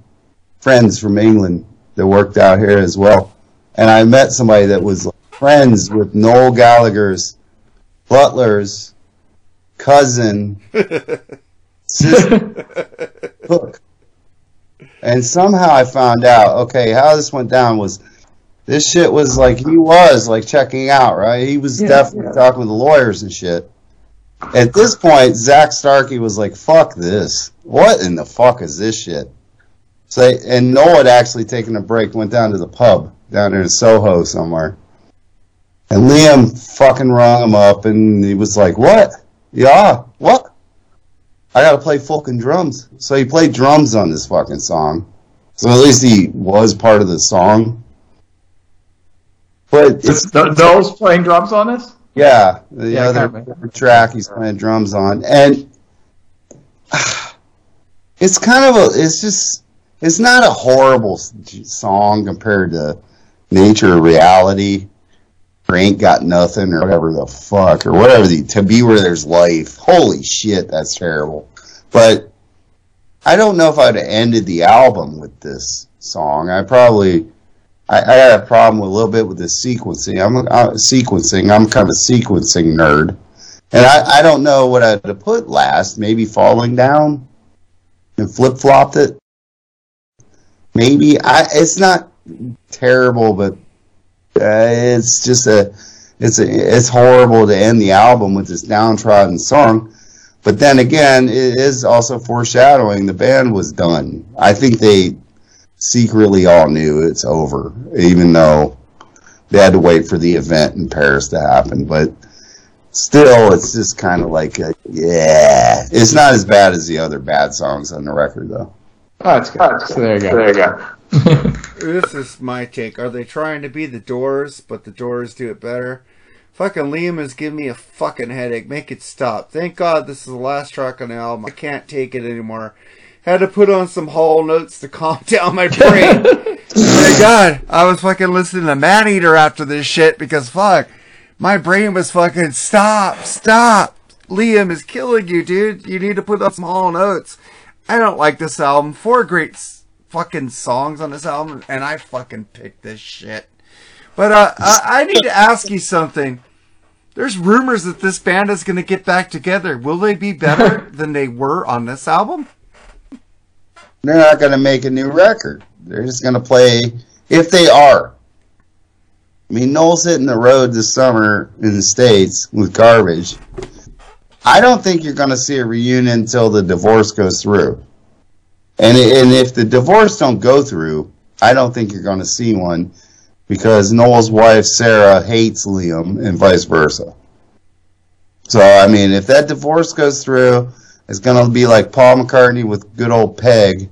friends from England that worked out here as well, and I met somebody that was friends with Noel Gallagher's butler's cousin, *laughs* sister, cook. And somehow I found out, okay, how this went down was this shit was like he was like checking out, right? He was Yeah, definitely yeah. talking with the lawyers and shit. At this point, Zak Starkey was like, "Fuck this! What in the fuck is this shit?" So, they, and Noel had actually taken a break, went down to the pub down there in Soho somewhere, and Liam fucking rung him up, and he was like, "What? Yeah, what? I gotta play fucking drums." So he played drums on this fucking song. So at least he was part of the song. But it's No- Noel's playing drums on this. yeah, the Yeah, other track he's playing drums on, and *sighs* it's kind of a. It's just. It's not a horrible song compared to Nature Reality, or Ain't Got Nothing, or whatever the fuck, or whatever the To Be Where There's Life. Holy shit, that's terrible. But I don't know if I'd have ended the album with this song. I probably. I, I had a problem with a little bit with the sequencing. I'm uh, sequencing. I'm kind of a sequencing nerd, and I, I don't know what I'd have put last. Maybe falling down and flip flopped it. Maybe I. It's not terrible, but uh, it's just a. It's a, it's horrible to end the album with this downtrodden song. But then again, it is also foreshadowing the band was done. I think they secretly all knew it's over, even though they had to wait for the event in Paris to happen. But still, it's just kind of like, a, yeah, it's not as bad as the other bad songs on the record, though. Ah, oh, that's good. Ah, so there you go. There you go. *laughs* This is my take. Are they trying to be the Doors, but the Doors do it better? Fucking Liam is giving me a fucking headache. Make it stop. Thank God this is the last track on the album. I can't take it anymore. Had to put on some Hall & Oates to *laughs* calm down my brain. my God. I was fucking listening to Maneater after this shit because fuck. My brain was fucking stop, stop. Liam is killing you, dude. You need to put on some Hall & Oates. I don't like this album. Four great fucking songs on this album, and I fucking picked this shit. But uh, I, I need to ask you something. There's rumors that this band is going to get back together. Will they be better *laughs* than they were on this album? They're not going to make a new record. They're just going to play, if they are. I mean, Noel's hitting the road this summer in the States with garbage. I don't think you're going to see a reunion until the divorce goes through. And, and if the divorce don't go through, I don't think you're going to see one because Noel's wife, Sarah, hates Liam and vice versa. So, I mean, if that divorce goes through, it's going to be like Paul McCartney with good old Peg.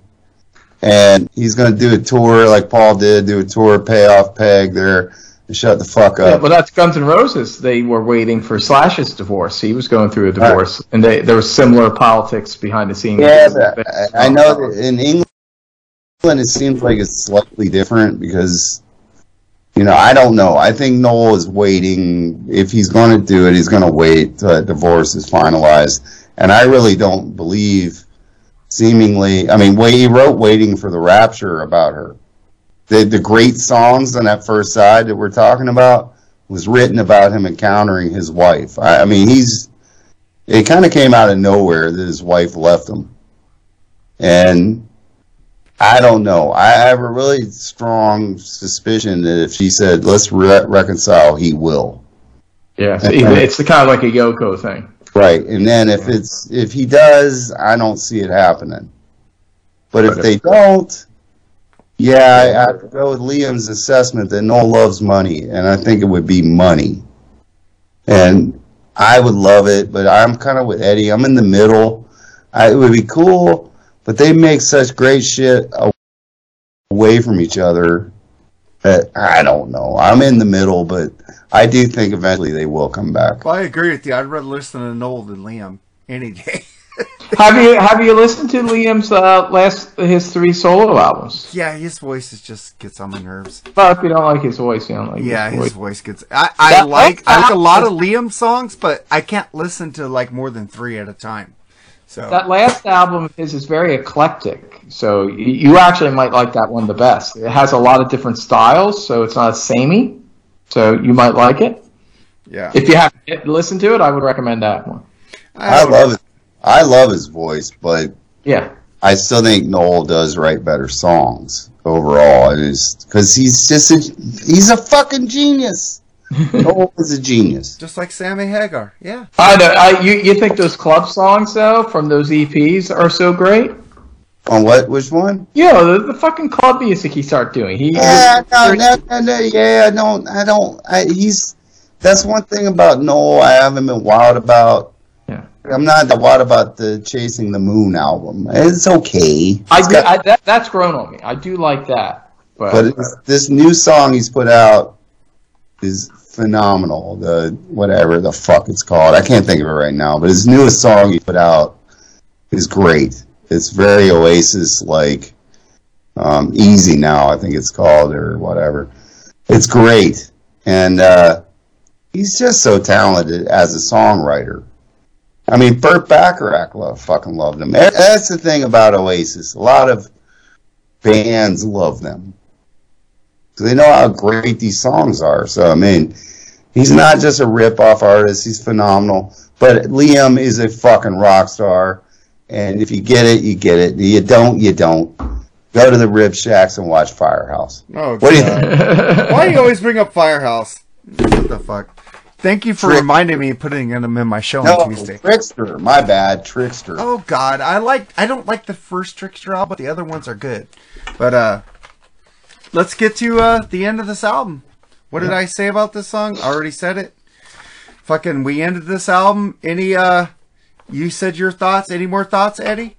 And he's going to do a tour like Paul did, do a tour, pay off Peg there, shut the fuck Yeah, up. well, that's Guns N' Roses. They were waiting for Slash's divorce. He was going through a divorce, and they, there was similar politics behind the scenes. Yeah, I, I know that in England it seems like it's slightly different because, you know, I don't know. I think Noel is waiting. If he's going to do it, he's going to wait till that divorce is finalized. And I really don't believe, seemingly, I mean, he wrote Waiting for the Rapture about her. The, the great songs on that first side that we're talking about was written about him encountering his wife. I, I mean, he's, it kind of came out of nowhere that his wife left him. And I don't know. I have a really strong suspicion that if she said, let's re- reconcile, he will. Yeah, so it's the kind of like a Yoko thing. Right. And then if it's, if he does, I don't see it happening. But if they don't, yeah, I have to go with Liam's assessment that Noel loves money, and I think it would be money. And I would love it, but I'm kind of with Eddy. I'm in the middle. I, it would be cool, but they make such great shit away from each other that I don't know. I'm in the middle, but I do think eventually they will come back. Well, I agree with you. I'd rather listen to Noel than Liam any day. *laughs* Have you have you listened to Liam's uh, last his three solo albums? yeah, his voice is just gets on my nerves. Well, if you don't like his voice, you don't like Yeah, his his voice. voice gets. I, I That- like I like a lot of Liam songs, but I can't listen to like more than three at a time. So That last album of his is very eclectic, so you actually might like that one the best. It has a lot of different styles, so it's not samey, so you might like it. yeah, If you haven't listened to it, I would recommend that one. I love it. I love his voice, but Yeah. I still think Noel does write better songs overall. It is because he's just a, he's a fucking genius. *laughs* Noel is a genius. just like Sammy Hagar. Yeah, I know. I, you, you think those club songs, though, from those EPs are so great? On what? Which one? Yeah, the, the fucking club music he started doing. He, Yeah, no, no, no, no, yeah, I don't, I don't. I, he's that's one thing about Noel. I haven't been wild about. I'm not that wild about the Chasing the Moon album. It's okay. I, It's do, got- I that, that's grown on me. I do like that. But, But it's, this new song he's put out is phenomenal. The whatever the fuck it's called, I can't think of it right now. But his newest song he put out is great. It's very Oasis like. Um, Easy now, I think it's called or whatever. It's great, and uh, he's just so talented as a songwriter. I mean, Burt Bacharach love, fucking loved them. That's the thing about Oasis. A lot of bands love them. So they know how great these songs are. So I mean, he's not just a rip-off artist; he's phenomenal. But Liam is a fucking rock star, and if you get it, you get it. You don't, you don't. Go to the Rib Shacks and watch Firehouse. Oh, What do you think? Why do you always bring up Firehouse? What the fuck? Thank you for Trick- reminding me of putting them in my show No, on Tuesday. Trixter. My bad, Trixter. Oh God, I like. I don't like the first Trixter album, but the other ones are good. But uh, let's get to uh the end of this album. What did I say about this song? I already said it. Fucking, we ended this album. Any uh, you said your thoughts. Any more thoughts, Eddy?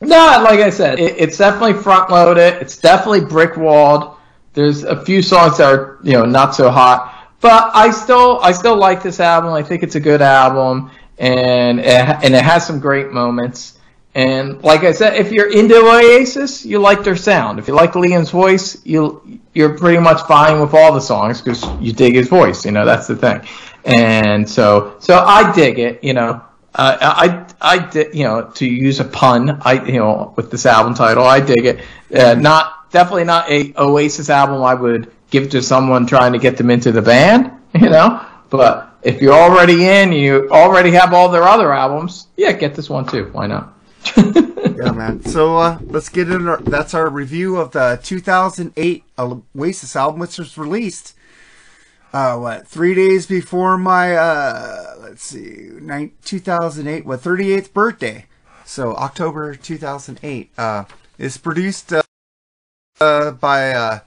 No, like I said, it, it's definitely front loaded. It's definitely brick walled. There's a few songs that are you know not so hot, but I still I still like this album. I think it's a good album, and it, and it has some great moments. And like I said, if you're into Oasis, you like their sound. If you like Liam's voice, you you're pretty much fine with all the songs because you dig his voice. You know that's the thing. And so so I dig it. You know, uh, I I did you know to use a pun. I you know with this album title, I dig it. Uh, not definitely not a Oasis album I would give to someone trying to get them into the band. *laughs* You know, but if you're already in, you already have all their other albums. Yeah, get this one too. Why not? *laughs* Yeah, man. So uh, let's get in. Our, that's our review of the 2008 Oasis album, which was released. Uh, what three days before my uh, let's see, nine, 2008, what 38th birthday. So October 2008. Uh, it's produced uh, by uh,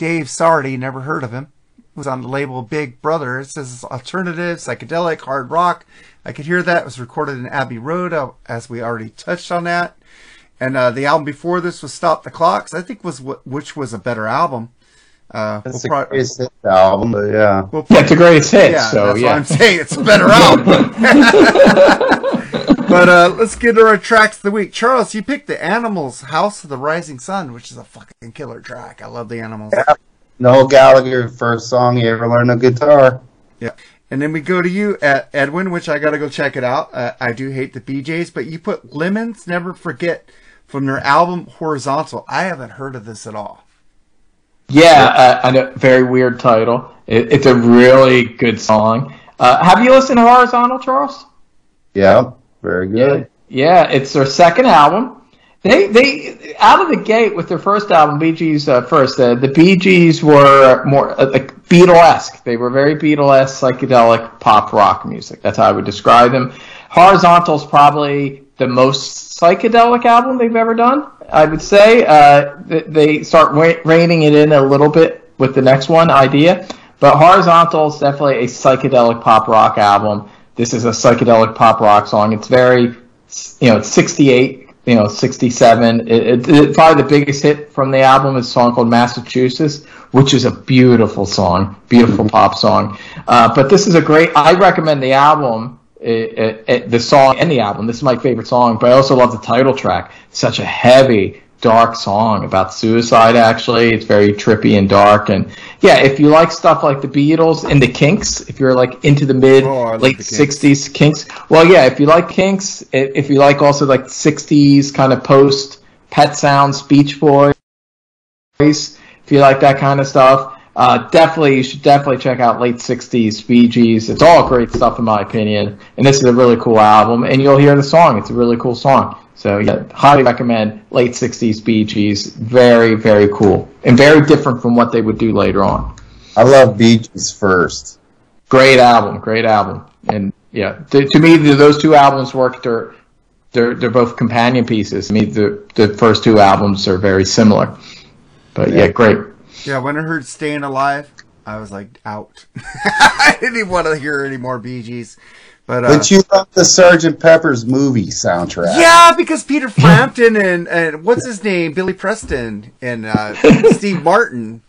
Dave Sardy. Never heard of him. Was on the label Big Brother. It says alternative, psychedelic, hard rock. I could hear that. It was recorded in Abbey Road, uh, as we already touched on that. And uh, the album before this was Stop the Clocks. I think was wh- which was a better album. Uh, That's we'll the pro- greatest hit album, but yeah. we'll Yeah, it's a greatest hit. yeah, so that's yeah. what I'm saying. It's a better album. *laughs* *laughs* but uh, let's get to our tracks of the week. Charles, you picked the Animals "House of the Rising Sun," which is a fucking killer track. I love the Animals. Noel Gallagher, first song he ever learned on guitar. Yeah. And then we go to you at Edwin, which I got to go check it out. Uh, I do hate the Bee Gees, but you put Lemons Never Forget from their album Horizontal. I haven't heard of this at all. Yeah, uh, I know. Very weird title. It, it's a really good song. Uh, have you listened to Horizontal, Charles? Yeah, very good. Yeah, it's their second album. They they out of the gate with their first album, Bee Gees uh, first. Uh, the Bee Gees were more uh, like Beatlesque. They were very Beatlesque, psychedelic pop rock music. That's how I would describe them. Horizontal's probably the most psychedelic album they've ever done. I would say uh, th- they start wa- reining it in a little bit with the next one, Idea. But Horizontal is definitely a psychedelic pop rock album. This is a psychedelic pop rock song. It's very, you know, it's 68, you know, 67. It, it, it- probably the biggest hit from the album is a song called Massachusetts, which is a beautiful song, beautiful pop song. Uh, but this is a great, I recommend the album, it, it, it- the song and the album. This is my favorite song, but I also love the title track. Such a heavy, dark song about suicide. Actually, it's very trippy and dark. And yeah, if you like stuff like the Beatles and the Kinks, if you're like into the mid Oh, late the Kinks. '60s Kinks, well, yeah, if you like Kinks, if you like also like '60s kind of post Pet Sounds, Beach Boys, if you like that kind of stuff. Uh, definitely, you should definitely check out late '60s Bee Gees. It's all great stuff, in my opinion. And this is a really cool album, and you'll hear the song. It's a really cool song. So yeah, highly recommend late '60s Bee Gees. Very, very cool, and very different from what they would do later on. I love Bee Gees first. Great album, great album, and yeah, to, to me, the, those two albums work. They're they're they're both companion pieces. I mean, the the first two albums are very similar, but yeah, Yeah. great. Yeah, when I heard "Staying Alive," I was like out. *laughs* I didn't even want to hear any more Bee Gees. But, uh, But you love the Sergeant Pepper's movie soundtrack. yeah, because Peter *laughs* Frampton and and what's his name, Billy Preston and uh, *laughs* Steve Martin.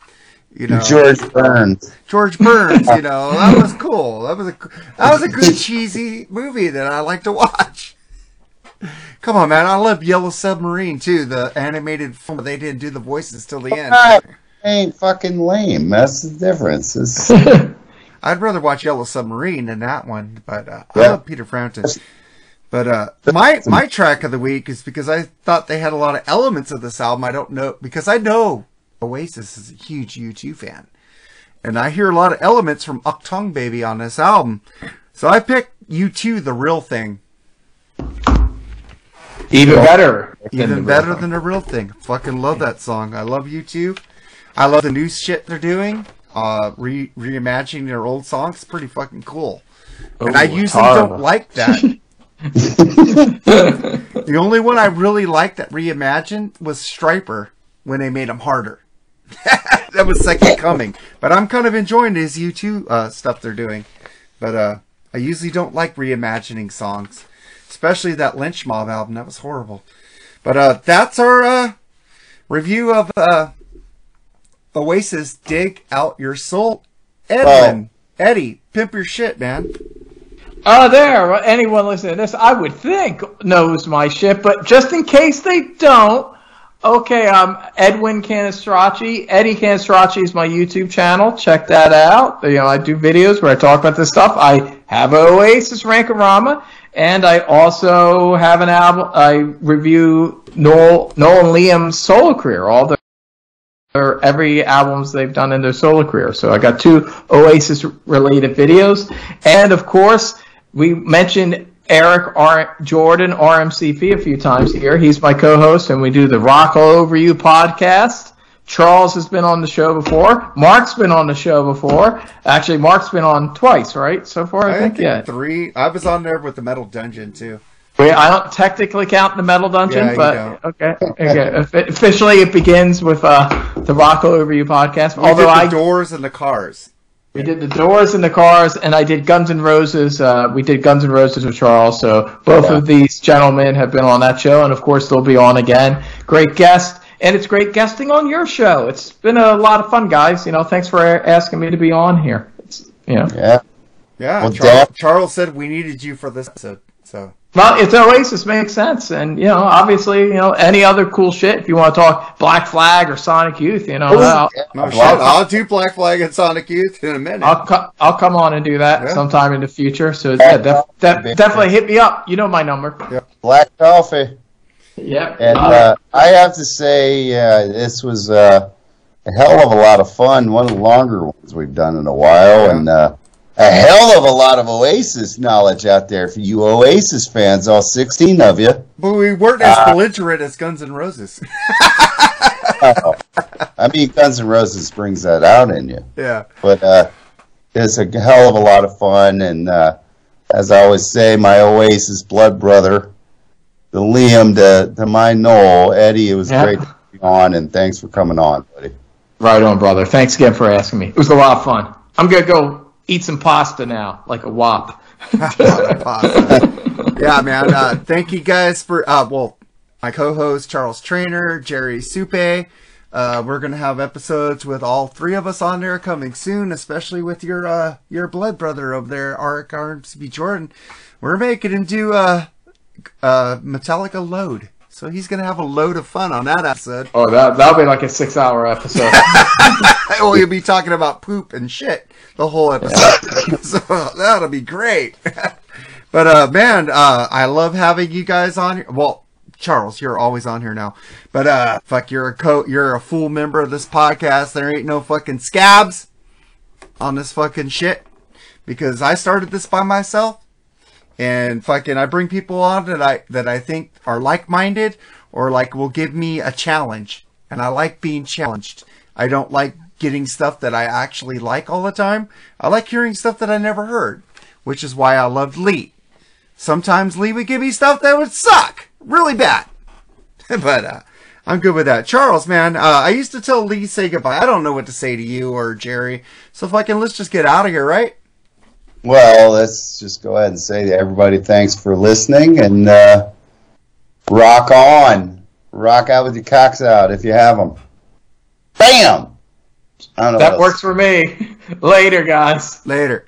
You know, George Burns. George Burns. You know, *laughs* that was cool. That was a that was a good cheesy movie that I like to watch. Come on, man! I love Yellow Submarine too, the animated film. They didn't do the voices till the end. Ain't fucking lame. That's the difference. It's, I'd rather watch Yellow Submarine than that one, but uh, I love Peter Frampton. But uh, my my track of the week is because I thought they had a lot of elements of this album. I don't know because I know Oasis is a huge U2 fan, and I hear a lot of elements from Achtung Baby on this album. So I picked U2, the real thing, Even better. even better than the real thing. Fucking love that song. I love U2. I love the new shit they're doing. Uh, re- reimagining their old songs, it's pretty fucking cool. and I usually horrible. don't like that. *laughs* *laughs* the only one I really liked that reimagined was Stryper when they made him harder. *laughs* that was Second Coming. But I'm kind of enjoying this U2 uh, stuff they're doing. But uh, I usually don't like reimagining songs, especially that Lynch Mob album. That was horrible. But uh, that's our uh, review of uh, Oasis Dig Out Your Soul. Edwin, Eddy, pimp your shit, man. Oh, there. Anyone listening to this, I would think knows my shit, but just in case they don't, okay, I'm Edwin Cannistraci. Eddy Cannistraci is my YouTube channel. Check that out. You know, I do videos where I talk about this stuff. I have Oasis Rankorama, and I also have an album. I review Noel, Noel and Liam's solo career, all the or every albums they've done in their solo career. So I got two Oasis related videos, and of course we mentioned Eric R- Jordan RMCP a few times here. He's my co-host, and we do the Rock All Over You podcast. Charles has been on the show before. Mark's been on the show before. Actually, Mark's been on twice, right? So far, I, think, yeah. three. I was on there with the Metal Dungeon too. Wait, I don't technically count the Metal Dungeon, Yeah, you but okay, okay. Offi- Officially, it begins with uh, the Rock All Over You podcast. We Although did the I doors and the cars. We did the Doors and the Cars, and I did Guns N' Roses. Uh, we did Guns N' Roses with Charles. So both Yeah. of these gentlemen have been on that show, and of course they'll be on again. Great guest, and it's great guesting on your show. It's been a lot of fun, guys. You know, thanks for asking me to be on here. It's, you know, yeah. Yeah, Well, Charles, Dad- Charles said we needed you for this episode. So well, it's Oasis makes sense, and you know, obviously, you know, any other cool shit. If you want to talk Black Flag or Sonic Youth, you know, I'll, no shit. Well, I'll do Black Flag and Sonic Youth in a minute. I'll, co- I'll come on and do that Yeah. sometime in the future. So yeah, def- def- definitely hit me up. You know my number. Black Coffee. Yep. And uh, I have to say, uh, this was uh, a hell of a lot of fun. One of the longer ones we've done in a while, and uh, a hell of a lot of Oasis knowledge out there for you Oasis fans, all 16 of you. but we weren't as belligerent as Guns N' Roses. *laughs* I mean, Guns N' Roses brings that out in you. yeah. But uh, it's a hell of a lot of fun, and uh, as I always say, my Oasis blood brother, the Liam to, to my Noel, Eddy, it was Yeah. great to be on, and thanks for coming on, buddy. Right on, brother. Thanks again for asking me. It was a lot of fun. I'm gonna go eat some pasta now, like a wop. *laughs* yeah, man. Uh, thank you guys for uh, well, my co-host Charles Trainer, Jerry Supe. Uh, we're gonna have episodes with all three of us on there coming soon, especially with your uh, your blood brother over there, Arik Armsby Jordan. We're making him do uh, uh, Metallica Load. So he's gonna have a load of fun on that episode. Oh, that that'll be like a six-hour episode. *laughs* oh, you'll be talking about poop and shit the whole episode. *laughs* so that'll be great. *laughs* but uh, man, uh, I love having you guys on here. Well, Charles, you're always on here now. But uh, fuck, you're a co, you're a full member of this podcast. There ain't no fucking scabs on this fucking shit because I started this by myself. And fucking, I bring people on that I that I think are like-minded or like will give me a challenge, and I like being challenged. I don't like getting stuff that I actually like all the time. I like hearing stuff that I never heard, which is why I loved Lee. Sometimes Lee would give me stuff that would suck really bad, *laughs* but uh, I'm good with that. Charles, man, uh, I used to tell Lee say goodbye. I don't know what to say to you or Jerry, so fucking let's just get out of here, right? Well, let's just go ahead and say to everybody, thanks for listening and uh, rock on. Rock out with your cocks out if you have them. Bam! I don't know. that works for me. *laughs* Later, guys. Later.